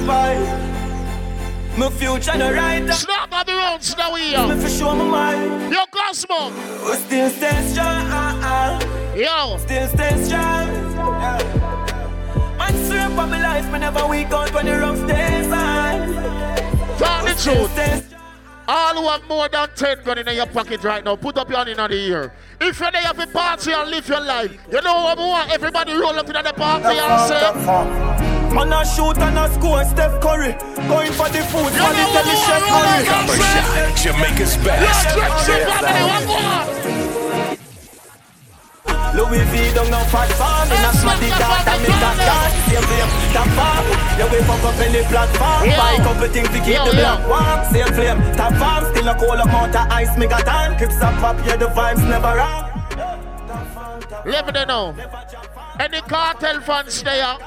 My future no right down. Snap on the roads now we are. Me for show my mind. Yo, Cosmo. We still stay strong. Yo. Still stay strong. Man, serve for my life. Me never weak out when the rough days on. Tell the truth. All who have more than 10 gun in your pocket right now, put up your hand in the ear. If you're there for party and live your life, you know what I want everybody roll up in the party and say, Man a shoot and a score, Steph Curry. Going for the food, You man, know tell the what chef I want, Curry. Copper shot, Jamaica's best. Louis V don't know fat farm In a smarty dog and me that dog Same flame, top farm Yeah, we fuck up any platform. Buy couple things to keep the block warm Same flame, top farm Still a cold amount of ice me got on Clips up up, yeah, the vibes never wrong Let me know. Any Kartel fans there?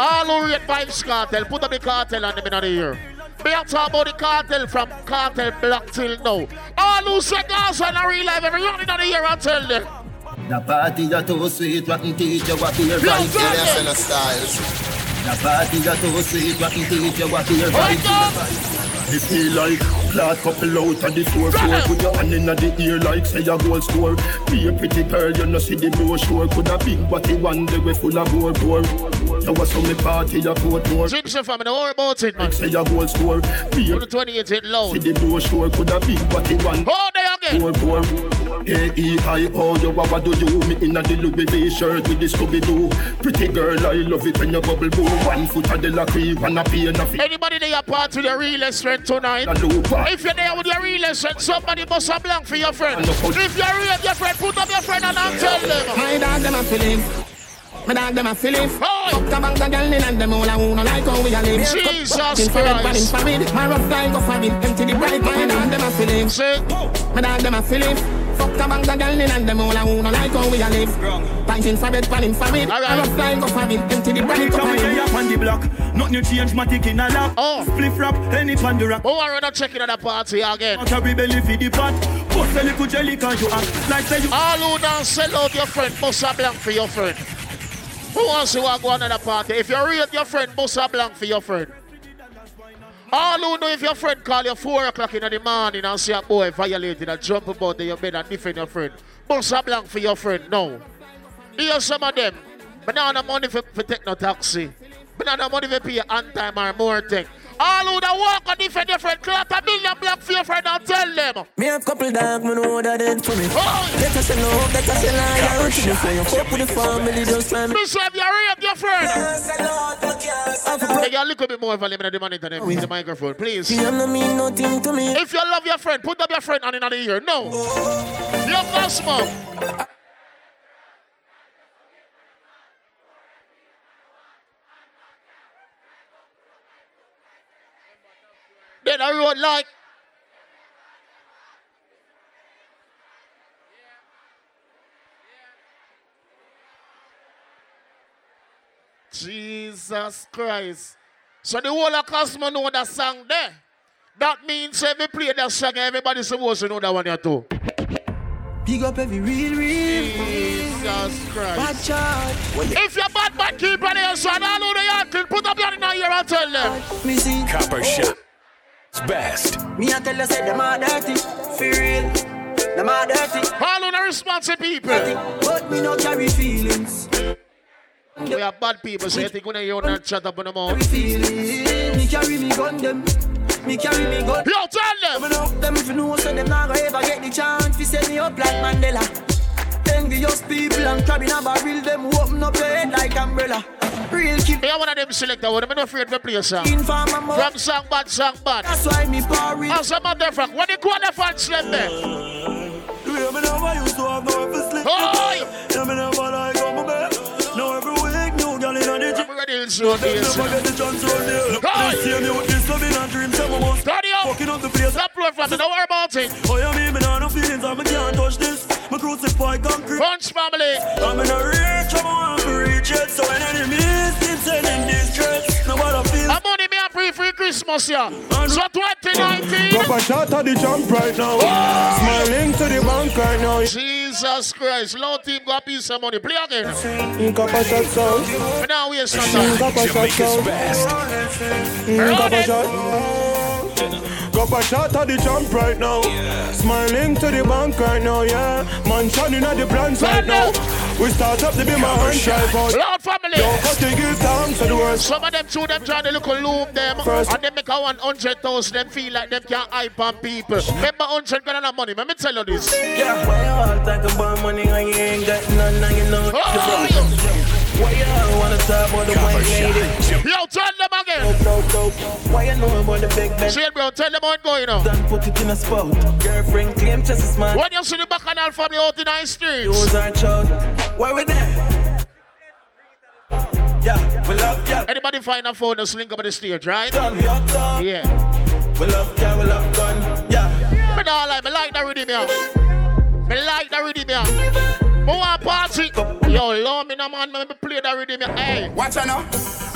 All who rate Vybz Kartel, put up the cartel on them in the ear. We are talking about the cartel from cartel block till now. All who say Gaza and real life, everyone in the ear and tell them. The party you too sweet, rotten teeth, you what your right. Yes, styles. The party you too sweet, rotten teeth, you what your right. It feel like clad couple out of the floor floor Put your hand in the ear like say a gold score Be a pretty girl, you know see the brochure Could a big body one day we full of bore bore You was on me party, you put more Gypsy family, don't worry about it, man. Say a gold score Be a Put the 28 in low. See the brochure, could a big body one Hold there again. Poor, poor. A-E-I-O, you what, what do you? Me in a the Louis V shirt with the Scooby-Doo Pretty girl, I love it when you bubble boo One foot of the lacquer, one a pay and Anybody there part with your realest friend tonight? If you're there with your realest friend, somebody must have blank for your friend. If you're real, your friend, put up your friend and I'll tell them. My dog them a feeling. My dog them a feeling. Fuck the bank the girl in and them all a who no like how we a live. Jesus Fucking for red, Christ. in for My rough guy go for it, empty the bright. My dog them a feeling. My dog them a feeling. Fuck the bank the girl in and them all a who no like how we a live. Pinting for red, pan in for it. My rough guy go for it, empty the bright. Come here up on the block Nothing you change, matic in a lap Oh. Spliff rap, any pan the rock Who are not checking at the party again? Out of we belly for the pot Bust a little jelly cause you act Like say you All who don't sell out your friend, bust a blank for your friend. Who wants to walk on at the party? If you rate your friend, bust a blank for your friend. All who know if your friend call you 4 o'clock in the morning and say a boy violated and jump about your bed and defend your friend, bust a blank for your friend. No. Here's some of them. But now no money for, for take no taxi. But now no money for pay on time or more. All who that walk on different different cloth, a million black fear friend and tell them. Me have couple dog, me know that dead for me. Get us in love, get us in line, to. So you fuck with the family, just try me. Have your rape your friend. Take a little bit more volume than the monitor them with the oh, microphone, please. You don't mean nothing to me. If you love your friend, put up your friend on another ear. No. Oh. Your Cosmo. Then I wrote like Jesus Christ. So the whole of Cosmo know that song there. That means every play that song, everybody supposed to know that one here too. Big up every real, real. Jesus Christ. Bad charge. If you're bad man, keep on your son. All over the yard, put up your hand in here and tell them. Me see. Copper shot. It's best. Me I tell you say them are dirty. For real. Them are dirty. All on the responsible people. But me no carry feelings. We are bad people, so you think when you not shut up on the mouth. Feeling. Me carry me gun them. Me carry me gun. Yo, tell them. Me know them if you know so them not gonna ever get the chance to set me up like Mandela. Envious people and crabbing a barrel them open up your head like umbrella. Real keep. Yeah, one of them selector. I'm not afraid to play a song. Inform my mouth. From song bad, song bad. That's why me parry. As a matter of fact, what they call the fans them there? Do you Some of us Study up. fucking up the place. Stop from it. Don't worry about it. Oh, yeah, me, me no feelings. I can't touch this. Me crucify concrete. Punch family. I'm in a reach. I'm to reach it. So when enemies keep sending distress, only me a free free Christmas, yeah. So 2019. Drop a shot at the jump right now. Smiling to the bank right now. Jesus Christ. Low team got a piece of money. Play again. Copper shot sound. Now we are starting. Copper shot Jamaica's sound. best. Mm, Copper shot. Drop a shot at the jump right now. Smiling to the bank right now, yeah. Man shining at the plans right now. We start up the be my hand drive out. Lord family. Don't cut the give thanks for the worst. Some of them two them try to look loom them First. and they make a 100,000 them feel like them can't hype on people. Remember 100 grand of money. Let me tell you this. Yeah, why you all talk about money and you ain't got none and you know Oh, Why you all wanna talk about the white lady? Yo, tell them again. Dope, dope, dope. Why you know about the big Ben? Shane, bro, tell them how it going now. Done put it in a spot. Girlfriend claim just as smart. When you see the bacchanal family out in the streets. Yours are child. Why we there? Yeah, we love ya. Anybody find a phone that's link up on the stage, right? Done, yeah, done. Yeah. We love ya, we love gun. Yeah. Me not like, me like the rhythm, yeah. Me like the rhythm, yeah. Me want party. Yo, love me no man, me play the rhythm. Hey. Watch out now.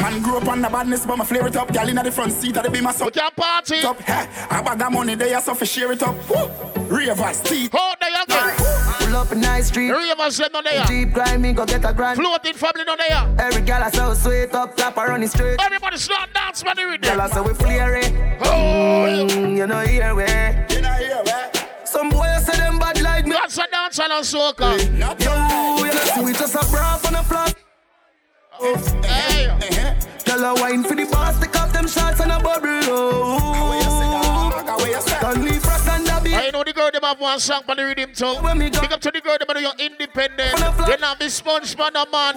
Man grew up on the badness, but my flare it up. Girl in the front seat of the beamer, so We can party. up. Hey, I bag of money there, so for share it up. Woo. Ravers, teeth. Hold the young girl. Pull up a nice street. Ravers, them not there. Jeep grind me, go get a grand. Floating family not there. Every gal I so sweet up, top her on the street. Everybody start dance for the rhythm. Gal I say we flare it. Oh, Mm, you know here we. You know here, right? Some boys say them bad like me. A dance and a soca. Yo, you know sweet as a bra on a flop. Hey. Uh-huh. Gal I wine for the boss, take off them shots and a bubble. Oh, Stanley Frost girl them have one song for the rhythm too. When me go- Big up to the girl them are independent. On the. They not be sponge man a man.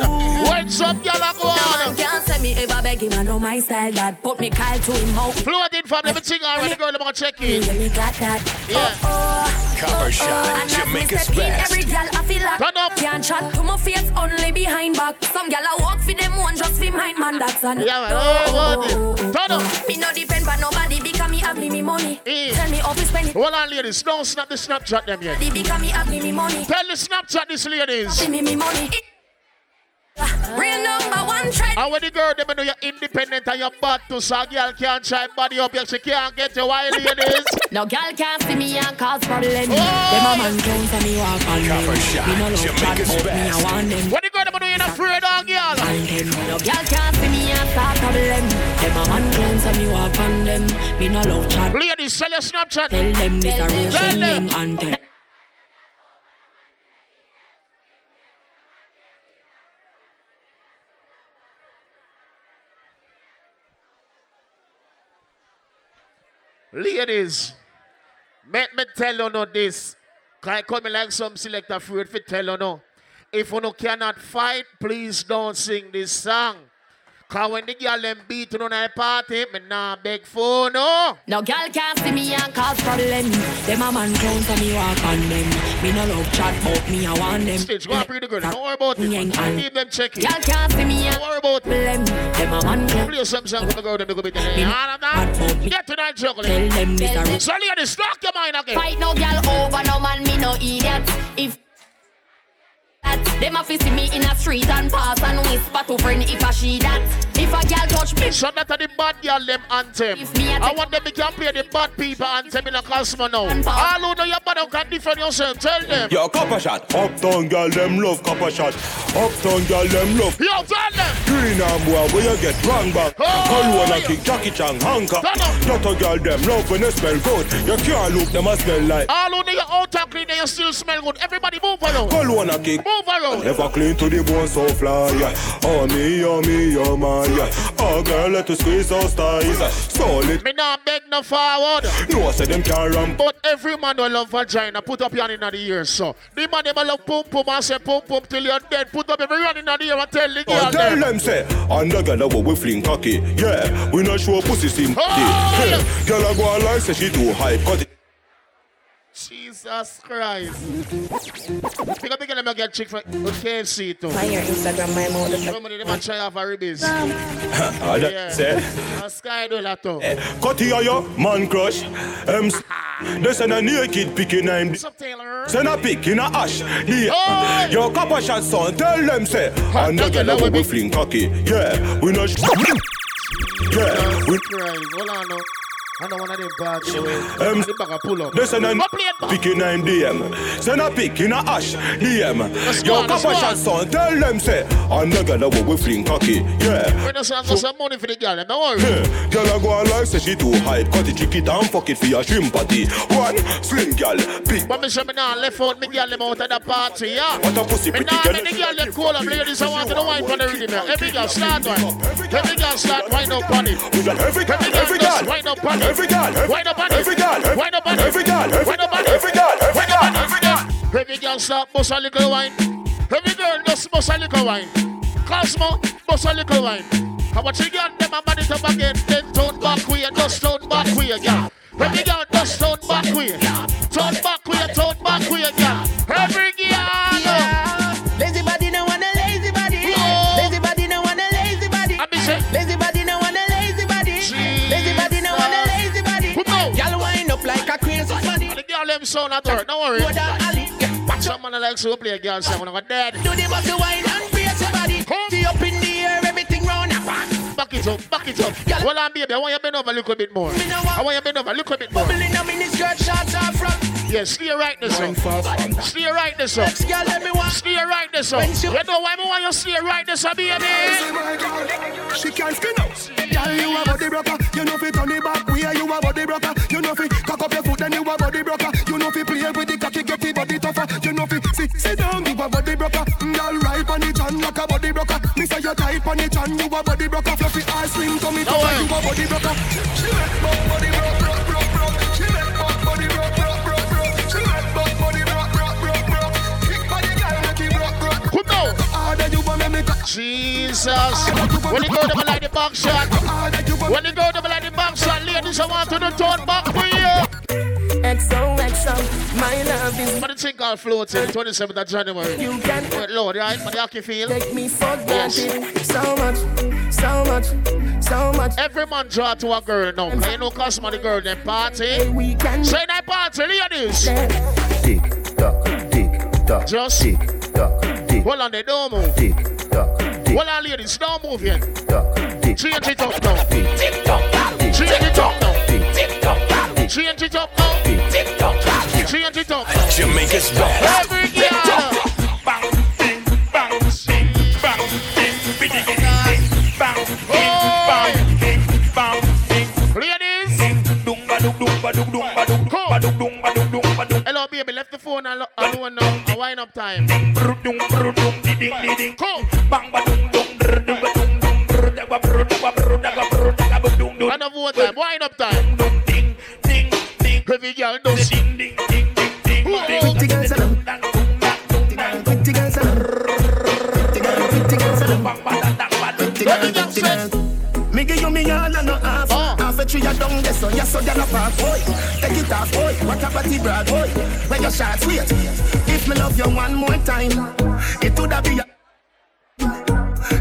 When some gyal a go on. Can't say me ever beg him, I know my style that put me Kyle to him oh. out. Floating from them thing already the girl them a check in. Yeah, me got that. Yeah. Oh, oh Copper oh, shot. and as me Jamaica's step best. every gal I feel like Turn up. Can't chat to my face, only behind back. Some gal I walk for them one, just for mine, man. That's an Yeah, man. Oh, God. Turn up. Me no depend but nobody because me have me me money. Eh. Tell me how to spend it. Hold on, ladies. Don't snap the Snapchat them yet. Because me have me me money. Tell the Snapchat this ladies. Give me me money. Real number one trend. And when the girl them know you're independent and you're bad to so a girl can't try body up, you she can't get you while ladies. No girl can't see me and cause problem. Oh! Them a man count for me walk on them. Copper shot. Me no love chat but me I best. want them. When the girl them know you're not afraid of girl. And them no girl can't see me and start problem. Them a man count for me walk on them. Me no love chat. Ladies, sell your Snapchat. Tell them this a real thing and them. Ladies, let me tell you no this. Can I come like some selector fruit for tell you no. If you no cannot fight, please don't sing this song. Cause when the girl them beat on a party, me nah beg for no. No girl can't see me and cause problem. Them a man clown for me walk on them. Me no love chat but me I want them. Stage, go and pretty good. Don't worry about it. man. Leave them check it. Girl can't see me and Don't worry about them. Them a man clown. Play some song for the girl them go bit in All of that. Get to that juggling. Tell them this a So ladies, lock your mind again. Fight no girl over no man, me no idiot. If them a fi see me in a street and pass and whisper to friend if I she that. If a girl touch me, So that are the bad girl them anthem. I want them to can play the bad people anthem in a Cosmo now. All who know your bad can defend yourself. Tell them. Yo, copper shot. Uptown girl, them love copper shot. Uptown girl, them love. Yo, tell them. Green and boy, where you get wrong back. Oh, Call one kick Jackie Chan, Hanka. Not a girl, them love when they smell good. You can't look, them a smell like. All who know your outer clean, they still smell good. Everybody move around. Call one kick. Move around. Never clean to the bone, so fly. Oh me, oh me, oh man. Yeah. Oh girl, let us squeeze those thighs. Solid. Me not beg no forward. No, I say them can't ramp. But every man will love vagina. Put up your hand in the ear, so. The man them love pum pum and say pum pum till you're dead. Put up every hand in the ear and tell the oh, girl Oh, tell them. say, and the girl what we fling cocky. Yeah, we not show pussy sympathy. Oh, Yeah, girl a go a lie say she too hype. Cut it. Jesus Christ. Pick up the girl and get chick for KFC too. Find your Instagram, my mouth. Somebody them a try off a ribbies. Ah, that say. Sky do that too. Cut here, yo, man crush. Um, s- they send a naked pick in him. What's up, Taylor? Send a pick in a ash. The, Oh! Yo, copper shot son, tell them say. And the girl what we fling cocky. Yeah, we not. Sh- yeah, we. Christ, hold on now. I know one of them bad shit. Um, the bag pull up. They send a Go play it back. pick in a DM. Send a pick in a ash. DM. Let's go Yo, on, let's copper go shot on. son, tell them say. And the girl what we fling cocky. Yeah. When the son got some money for the girl, don't worry. Yeah, Girl a go a lie say she too hype Cut it, trick it and fuck it for your shrimp patty One, slim girl, big But me say me nah left out me girl them out of the party, yeah. What a pussy Me pretty nah girl. make the girl them cool up, ladies. I want to the wine for the rhythm. here. Every girl start one. Every girl start wine up on it. Every girl, every girl, Wine up on it. Every girl, Wine up on it. every girl, Wine up on it. every girl, Wine up on it. every girl, every Wine up on it. every girl. Every girl start bust a little wine. Every girl just bust a little wine. Cosmo, bust a little wine. How much you get them a man it up again? Then turn back way, just turn back way, girl. Every girl just turn back way. Turn back way, turn back way, girl. Every them sound at her. Don't worry. Alley. Someone likes to play a girl song when I'm dead. Do the bust the wine and brace your body. See up in the air, everything round and back. Back it up, back it up. Well, I'm baby, I want you to bend over a little bit more. I want you to bend over a little bit more. Bubbling up in the skirt, shots off front. Yeah, stay right this up. Stay right this up. Next girl, let me watch. Stay right this up. You know why I want you stay right this up, baby? She can't skin out. Girl, you a body broker. You know fi turn it back way. You a body broker. You know fi cock up your foot, then you a body broker. You know fi play with the cocky, get the body tougher. You know fi sit, sit down, you a body broker. Mm, girl, right on the chan like a body broker. Me say you tight on the chan, you a body broker. Fluffy ass slim, tummy tougher, you a body broker. She make body broke, broke, broke. Know? You want me, make Jesus. When you go to like the back shot. When you go to like the back shot, ladies, I want to do turn back for you. XOXO, my love is. But the thing called floating, 27th of January. You can Wait, Lord, right? But how you feel? Take me for Yes. granted. So much, so much, so much. Every man draw to a girl now. And you know, cause the girl them party. We can Say that party, ladies. Tick tock, tick tock, Just tick tock, tick hold on, they don't move. tick tock, tick Hold on, ladies, don't move yet. tock, tick Change it up now. tick tock, tick Change it up now. tick tock, tick Change it up now. tick tock, tick Change it up. Jamaica's best. Every girl. Ladies phone al- alone now. A wind up time. Come. And a vote time. Wind up time. Heavy girl does. Pretty girls alone. Pretty girls alone. Pretty girls alone. Me give you me all and no country you down there, so you're not park, boy. Take it off, boy. What a body brag, boy. When your shots wait. If me love you one more time, it woulda be a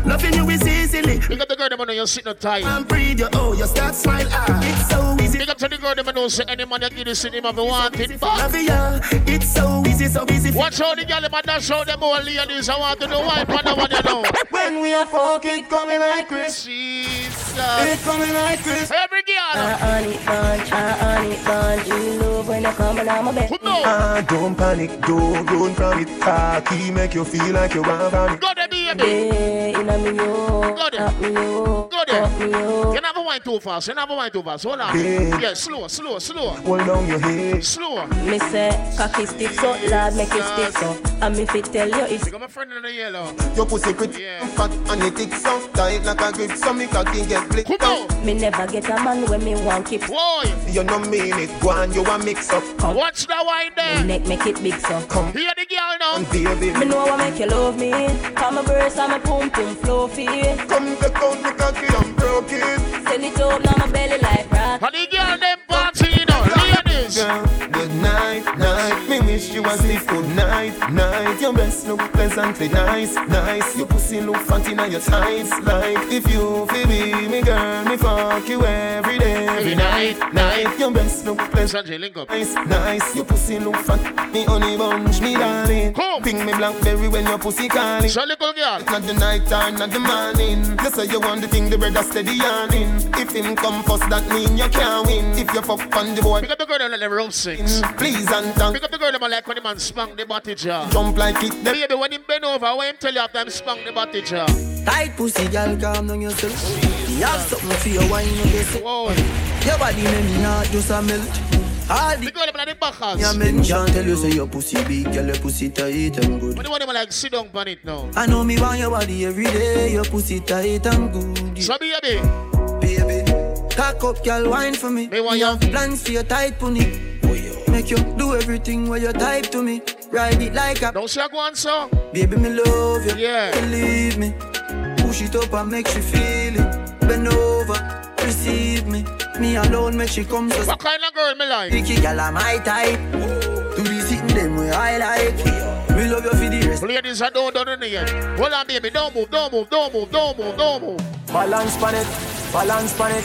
Loving you is easily. Look at the girl, them you sit no I'm breathe you, oh, you start smiling. ah, it's so easy. Look up to the girl, them know say any money that give this to him, I've wanted back. Love you, it's so easy, so easy. Watch all the girl, them and show them all ladies, I want to know why, but I want to know. When we are fucking coming like Chrissy. Jesus. It coming like Chris. Every girl. I on it, bunch, I on it, bunch. You love when you come and I'm a bed. Ah, don't panic, don't run from it. Cocky make you feel like you want from it. Go there, baby. Yeah, in a me yo, Go there. up me yo, Go there. me yo. You never wine too fast. You never wine too fast. Hold on. Yeah. Yeah, slow, slow, slow. Hold down your head. Slow. Me say, cocky stick so, lad make it stick so. And me fit tell you it's Got my friend in the yellow. Your pussy pretty fat and it thick so tight like a grip so me cocky get flick Come on. Me never get a man when me want keep. Boy. You no mean it, go on, you a mix up. Come. Watch the wine there. Neck make it big so. Come. Hear the girl now. And baby, Me know what make you love me. Come a burst and my pum pum flow for you. come take out me cocky and broke it. Send it up now my belly like rock. And the girl them party, you know. Ladies. Good night, night. Wish you was sleep good night, night. Your best look pleasantly nice, nice. Your pussy look fat inna your tights. Like if you feel be me girl, me fuck you every day, every night, night. Your best look pleasant. Sanjay. Nice, nice, your pussy look fat. Me honey bunch, me darling. Come. Ping me blackberry when your pussy calling. Little girl. Not the night time, not the morning. Just say you want the thing, the bread are steady yarning. If him come first, that mean you can't win. If you fuck on the boy, Pick up the girl let them roll six. please and thank. Pick up the girl that like when the man spank the body jar. Jump like it, them Baby, when him bend over, when him tell you after him spank the body jar. Tight pussy, girl, calm down yourself. You have something for your wine, you get Whoa. Your body make me not just a melt. All The the girl them like the backers. yeah, mention tell you say your pussy big, girl, your pussy tight and good. When the one them like sit down on it now. I know me want your body every day, your pussy tight and good. So baby, Baby, cock up, girl, wine for me. Me want Me you- have plans for your tight pony. Make you do everything where you type to me. Ride it like a don't say go on so. baby, me love you. Yeah. Believe me. Push it up and make you feel it. Bend over, receive me. Me alone make she come so What kind of girl me like? Freaky gal am my type. Do the sitting them way I like. Me love you for the rest. Ladies, I don't done it yet. Hold on, baby. Don't move, don't move, don't move, don't move, don't move. balance pan it, balance pan it.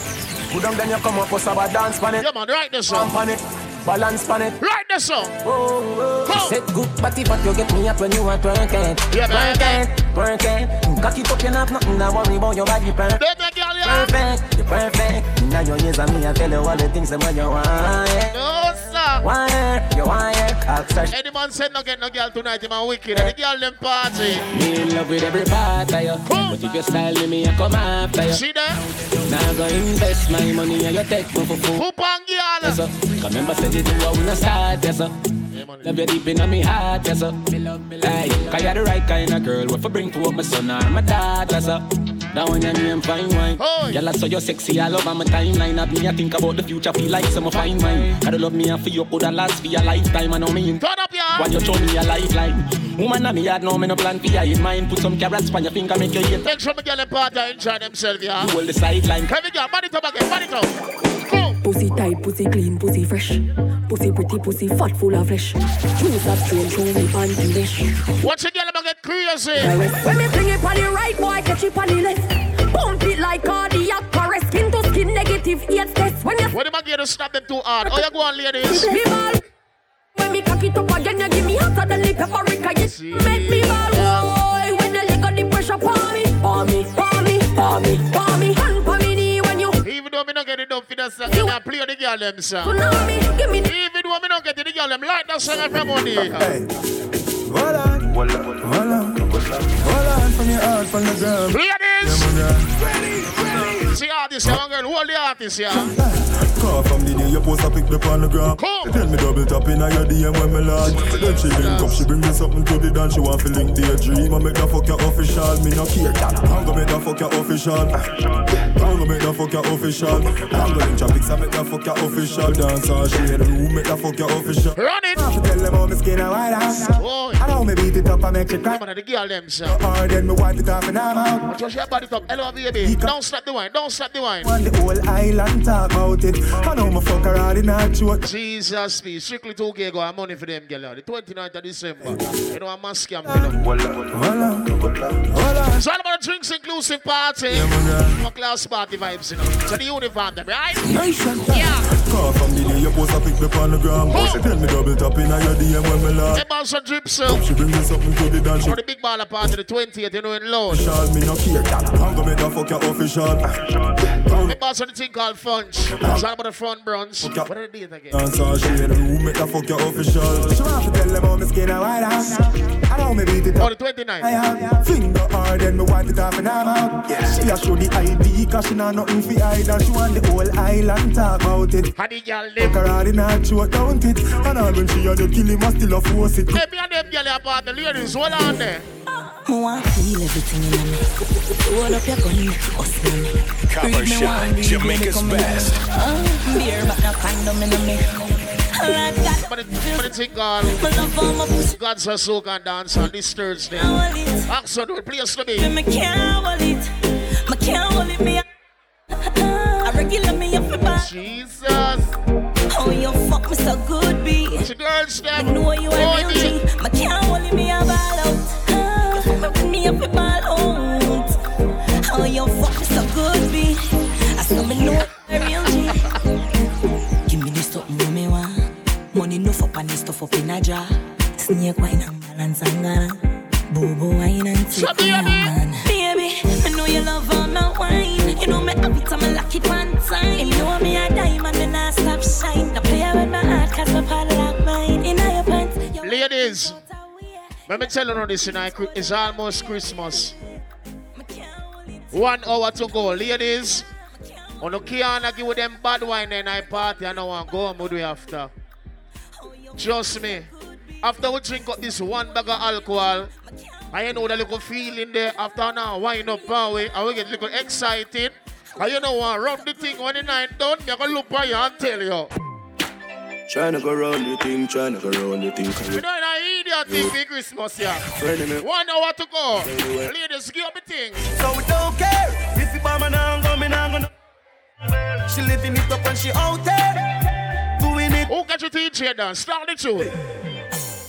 Put down then you come up with a dance pan it. Yeah, man, right this song. it, balance pan it. Right this song. Oh, oh. Come. Set good body, but you get me up when you are twerking. Yeah. Twerking, twerking. Mm, cock it up, you have nothing to worry about your body. Perfect, Don't make girl, yeah. perfect, you perfect. Now your ears and me, I tell you all the things that you want. yeah. No, sir. Want, you want, access. Any man said no get no girl tonight, him a wicked. And the girl them party. Me in love with every part of you. But if you style me, me, I come after you. See that? Now go invest my money and you take me for food. Hoop on girl. Yes, sir. Come remember, said you do we not start, yes, sir. Love you deep in my heart, yes, sir. Hey, cause you're the right kind of girl. What for bring to up my son or my daughter, sir. That one your name fine wine. Girl, I saw you sexy all over my timeline. Have me, I think about the future, feel like some fine wine. Gotta love me and for you, coulda last for your lifetime. I know me in. Turn up, yeah. Why you show me a lifeline? Woman, I'm yard, no, me no plan for you in mind. Put some carrots on your finger, make you eat. Make sure the girl them party enjoy themselves, yeah. You hold the sideline. Every girl, man it up again, man it up. Pussy tight, pussy clean, pussy fresh. Pussy pretty, pussy fat, full of flesh. Choose that strange, show me the dish. Watch the girl them get crazy. When me fling it on the right, boy, catch it on the left. Pump it like cardiac arrest. Skin to skin, negative AIDS test. When you When the get to snap them too hard. Oh, you go on, ladies. me ball. When me cock it up again, you give me hotter than the paprika. You make me ball, boy. When the leg on the pressure, palm me, palm me, palm me, palm me. Not get it done for that song, me not play the girl them song. tsunami. Give me Even though me not get it, the girl them like that song every morning. Hold on, hold on, hold on, hold on from your heart, from the ground. Ladies, Yeah, man, see artist, young girl, hold the artist, yeah. Call from the day you post a pic up on the ground. Come. Then me double tap in your DM when me lad. Then she link up, she bring me something to the dance. She want to link the dream. I make that fuck your official. Me no care. I'm gonna make that fuck your official. I'm gonna make that fuck your official. I'm gonna link your pics, I make that fuck your official. Dance all she in the room, make that fuck your official. Run it. I have to tell them how me skin a white ass. Boy. I know me beat it it up and make it crack. Man, the girl them, sir. Or then me wipe it off and I'm out. Touch your body top. Hello, baby. Don't stop the wine. Don't stop the wine. On the whole island talk about it. I know my fuck around in a joke. Jesus, please. Strictly 2K go. I'm money for them, girl. The 29th of December. You know, I'm a scam for them. It's all about a drinks inclusive party. Yeah, class party vibes, you know. So the uniform, them, right? Yeah. Call from the day you post a pic me on the gram. Tell me double tap in your DM when me laugh. Hey, boss, a drip, sir. She bring me something to the dance. For the big baller party, the 20th, you know, in Lord. Official, me no care, gal. I'm gonna make a fuck your official. Hey, boss, on the thing called Funch. It's all about the front bronze. What are the date again? Dance all she in the make a fuck your official. She want to tell them how me skin a white out. I know me beat it up. Oh, the 29th. I have finger hard, then me wipe it off and I'm out. She a show the ID, cause she know nothing fi hide. And she want the whole island talk about it. How the girl Fuck her hard in her throat, don't it? And all when she a the kill him, I still a force it. Hey, me and them girl apart, the ladies, hold on there. I want to feel everything in me. Hold up your gun, make us in me. Copper Shot, Jamaica's best. Uh, beer, but no condom in me. Like that. But the thing called God's a soak and dance on this Thursday. Axel, do it, please to me. Me can't hold it. Me can't hold it. Me. I regular me up for back. Jesus. Oh, you fuck me so good, B. It's a girl step. Me know you a real G. Me can't hold. Me a ball out. You fuck me up for ball out. Oh, you fuck me so good, B. I saw me know you a real G. Give me the something when me want. Money no and this stuff up in a jar. Snake wine and balance and gala. Boo wine and take me man. I know you love all my wine. You know me have it and me lock it one time. You know me a diamond and I stop shine. I play with my heart cause my part like mine. In your pants, you Ladies, let me tell you this tonight. It's almost Christmas. One hour to go. Ladies, on the can't give them bad wine and I party and I want to go home with we after. Trust me. After we drink up this one bag of alcohol, I ain't know the little feeling there after now wind up power and we get a little excited. And you know what, rub the thing when the night done, me gonna look by you and tell you. Tryna go round the thing, tryna go round the thing. We don't an idiot thing for Christmas here. Friend. One hour to go. Anyway. Ladies, give up the thing. So we don't care if you buy my now go, me now go. She living it up and she out there doing it. Who got your teacher done? Start the tune.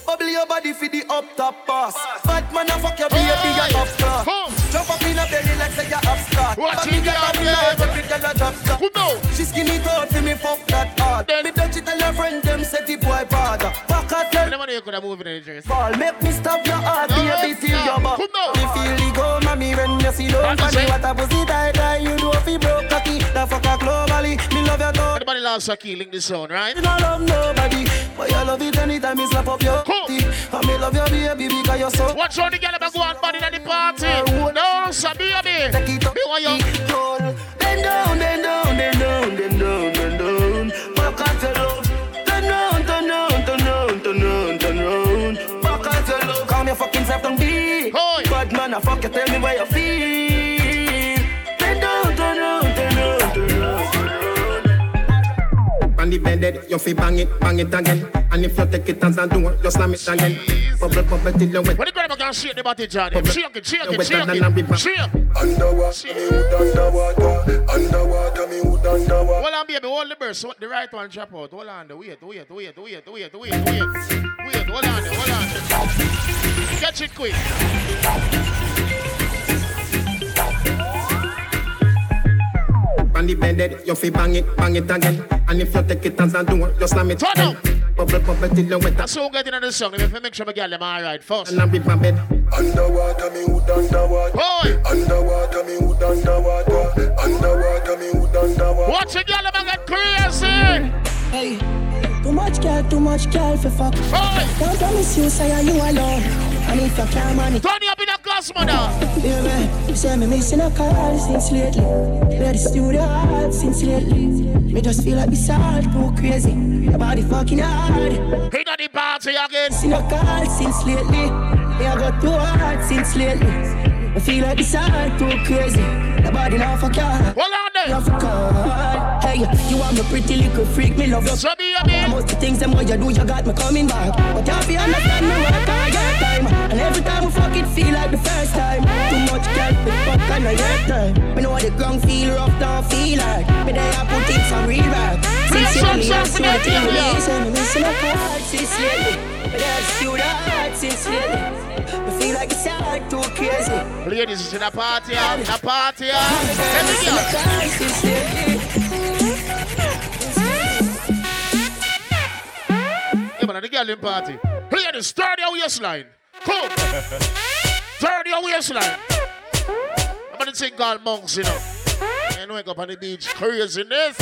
Bubble your body for the up top boss. Bad man, I fuck your baby, you top star. Jump up in a belly like say you upstart. Watch me get up in yeah. love, every girl a drop star. Who know? She skinny tall for me fuck that hard. Me touch it tell her friend them say the boy bad. Back at them. Never know you could have moved in the dress. Fall, make me stop your heart, baby, till your back. Who know? Me feel the go, mommy, when you see don't What funny. What a pussy die die, you know if you broke cocky. The fuck a globally, me love your dog. Everybody loves a killing the sound, right? Me no love nobody, but you love it anytime me slap up your Booty. And me love your baby because you're so. Watch all the girl about go on body at the party. No, so baby. Take it up, Me want you. roll. Bend down, bend down, bend down, bend down, bend down. Back at your love. Turn round, turn round, turn round, turn round, turn round. Back at your love. Calm your fucking self down, be. Bad man, I fuck you, tell me where you feel. On the bed, you fi bang it, bang it again. And if you take it as a door, you slam it again. Bubble, bubble till you wet. When you go to shake the body, Johnny. Shake it, shake it, wetter shake than a river. it. Underwater, me wood underwater. Underwater, me wood underwater. Hold on, baby. Hold the burst. The right one drop out. Hold on. Wait, wait, wait, wait, wait, wait, wait. Wait, hold on, hold on. Catch it quick. On the bed, you fi bang it, bang it again. And if you take it as a door, you slam it Turn again. Bubble, bubble till you wet. That's so good in the song. Let me make sure my girl them all right first. And a river bed. Underwater, me wood underwater. Hoy. Underwater, me wood underwater. Underwater, me wood underwater. Watch the girl them get crazy. Hey, too much girl, too much girl for fuck. Hoy. Don't promise you say you alone. And if you can't manage, Turn up in a glass, mother. you say me missing a call since lately. Where the studio hard since lately. Me just feel like this all too crazy. Your body fucking hard. Hit on the party again. Missing a call since lately. Me I got too hard since lately. I feel like this heart too crazy. The body now for car. Well, on there. Hey, you are my pretty little freak. Me love you. So be your Most the things them what you do, you got me coming back. But you have to understand me work all your time. And every time we fuck it, feel like the first time. Too much can't be fuck and I get time. Me know what the ground feel rough, don't feel like. Me there I put it some real back. Since you only have so much in me, so me missing a heart since lately. Me there have skewed heart since lately. I feel like it's hard too crazy. Ladies, it's in a party, yeah. In a party, yeah. Let me Missing a card since lately. Yeah, man, the girl in party. Ladies, stir your waistline. Come. Stir your waistline. I'm gonna sing called monks, you know. You know, wake up on the beach, craziness.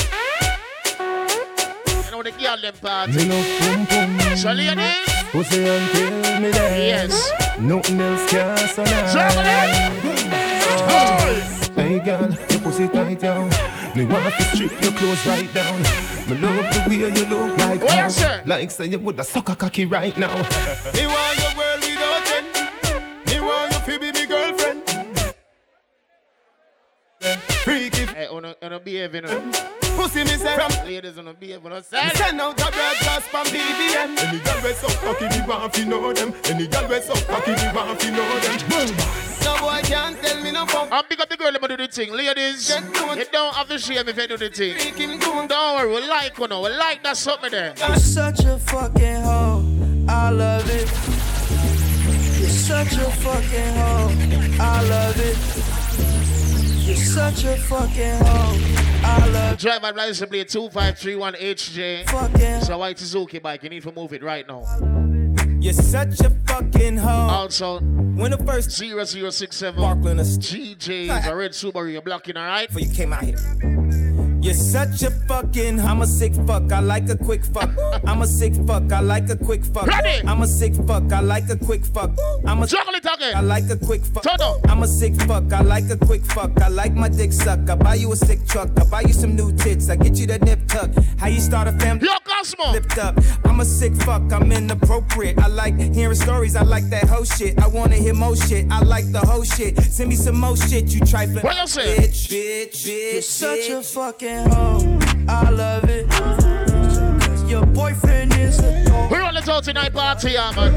You know, the girl in party. Me no pum pum. So, ladies. Pussy until me dead. Yes. Nothing else can survive. Hey girl, your pussy tight down. Me want to strip your clothes right down. Me love the way you look like What now. you say? Like say you woulda suck a cocky right now. Me want your world without end. Me want you to be me girlfriend. Freaky. Hey, on a, on a behave, you know. Pussy me say from Ladies on a behave, on a side. Send out a broadcast from BBM. Any girl we cocky, want to know them. Any girl we cocky, want to know them. No boy can't tell me no fuck. I'm big up the girl, let me do the thing. Ladies, you don't have to shame if you do the thing. Don't worry, we like you know. We like that something there. You're such a fucking hoe. I love it. You're such a fucking hoe. I love it. You're such a fucking hoe. Drive my license plate 2531 HJ. Fucking So white Suzuki bike, you need to move it right now. You're such a fucking hoe. Also, when the first 0067 Sparkling a GJ is a red Subaru, you're blocking, alright? Before you came out here. You're such a fucking. I'm a sick fuck. I like a quick fuck. I'm a sick fuck. I like a quick fuck. Ready? I'm a sick fuck. I like a quick fuck. I'm a Juggle it again. I like a quick fuck. Turn up. I'm a sick fuck. I like a quick fuck. I like my dick suck. I buy you a sick truck. I buy you some new tits. I get you that nip tuck. How you start a family? Yo, Cosmo. Lipped up. I'm a sick fuck. I'm inappropriate. I like hearing stories. I like that whole shit. I wanna hear more shit. I like the whole shit. Send me some more shit. You trifling. What you say? Bitch, bitch, bitch. You're such a fucking hoe. I love it. Your boyfriend is a dog. The out tonight party, yeah, man.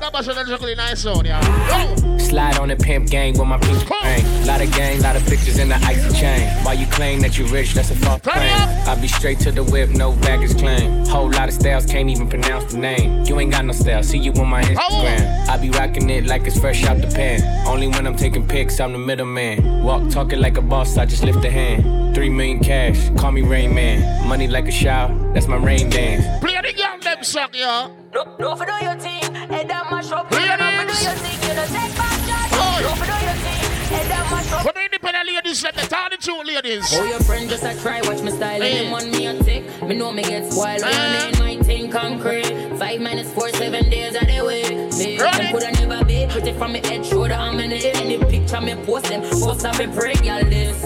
Come on, show nice on, yeah. Go. Slide on the pimp gang with my pinky ring. Lot of gang, lot of pictures in the icy chain. While you claim that you rich, that's a false claim. I be straight to the whip, no baggage claim. Whole lot of styles, can't even pronounce the name. You ain't got no style, see you on my oh. Instagram. I be rocking it like it's fresh out the pan. Only when I'm taking pics, I'm the middleman. Walk talking like a boss, I just lift a hand. Three million cash, call me Rain Man. Money like a shower, that's my rain dance. Play the young them song, yeah. No, no, for do your thing, head down mash up. Ladies. No, for do your thing, you know, take back charge. No, for do your thing, head down mash up. For the independent ladies, let me tell the truth, ladies. Oh, your friend just a try, watch my style, Hey. and on me a tick. Me know me get spoiled, Uh. in my thing concrete. Five minutes, four, seven days of the way. Me, Ready? coulda never be pretty from me head, shoulder, I'm in any picture me post them. Post up me pray, y'all this.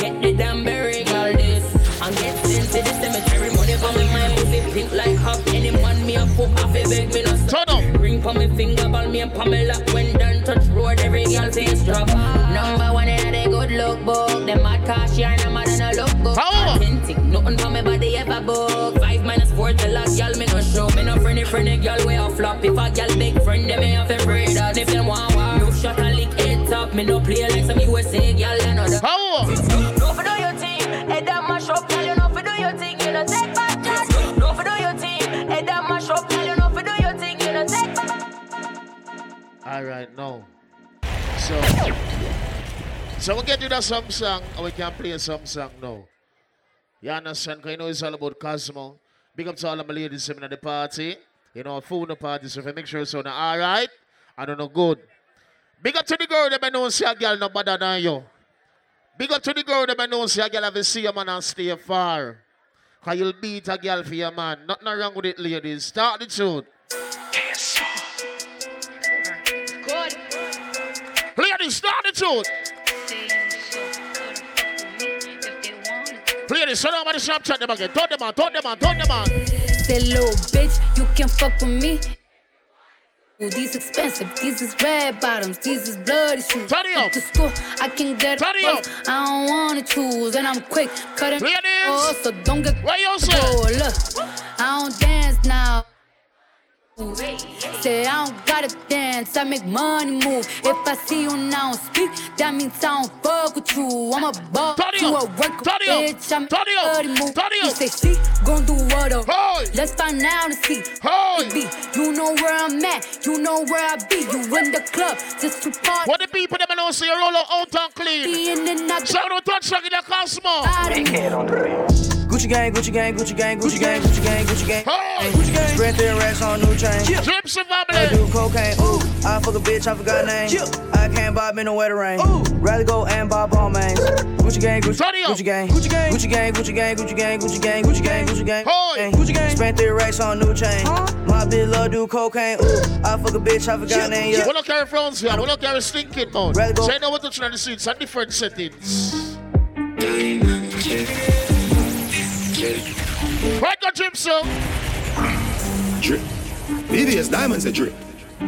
Get the damn berry, y'all this. And get sent to the cemetery, money for me, my pussy pink like hop. Me a fuck off, he beg me no stop. Ring for me finger, ball me and Pamela. When done touch road, every girl face drop. Number one in a good look book. Them mad cash yarn, I'm mad look good. Authentic, nothing for me body ever book. Five minus four till a girl me no show. Me no friendly friendly girl way off flop. If a girl big friend, them me have to afraid that. If them want war, no shot and lick it up. Me no play like some USA girl and other. No, for do your thing, head down mash up. Girl, you know, for do your thing, you know, take back All right, now. So, so we get to that some song, and we can play some song now. You understand? Because you know it's all about Cosmo. Big up to all of my ladies at the party. You know, food the party, so if you make sure it's on all right, I don't know good. Big up to the girl that I know see a girl no better than you. Big up to the girl that I know see a girl have see a man and stay far. Cause you'll beat a girl for your man. Nothing wrong with it, ladies. Start the tune. Good. Ladies, start the tune. Shut up on the Snapchat them again. Turn them on, turn them on, turn them on. Say, little bitch, you can fuck with me. Ooh, these expensive, these is red bottoms, these is bloody shoes. Turn up. To school, I can get Turn it up. I don't wanna choose, and I'm quick cutting. Ladies. Oh, so don't get What you say? Look, I don't dance now. Ooh, say I don't gotta dance, I make money move. If I see you now speak, that means I don't fuck with you. I'm a boss, you a worker, bitch. I'm a move. You say she gon' do what up? Let's find out and see. Baby, you know where I'm at, you know where I be. You in the club just to party. What the people them know say you roll out and clean. So don't touch like in the Cosmo. Gucci gang, Gucci gang, Gucci gang, Gucci gang, Gucci gang, Gucci gang. Gucci gang. Spread their racks on new chain. Drips of I do cocaine. Ooh, I fuck a bitch, I forgot name. I can't bob in the wetter rain. Rather go and bob all mains. Gucci gang, Gucci, Gucci gang, Gucci gang, Gucci gang, Gucci gang, Gucci gang, Gucci gang, Gucci gang, Gucci gang. Gucci gang. Spent their racks on new chain. My bitch love do cocaine. Ooh, I fuck a bitch, I forgot name. Yeah. We don't carry phones here. We don't carry stinking mode. Say no what to try to see. It's different settings. Right the drip, so. Drip. VVS diamonds a drip.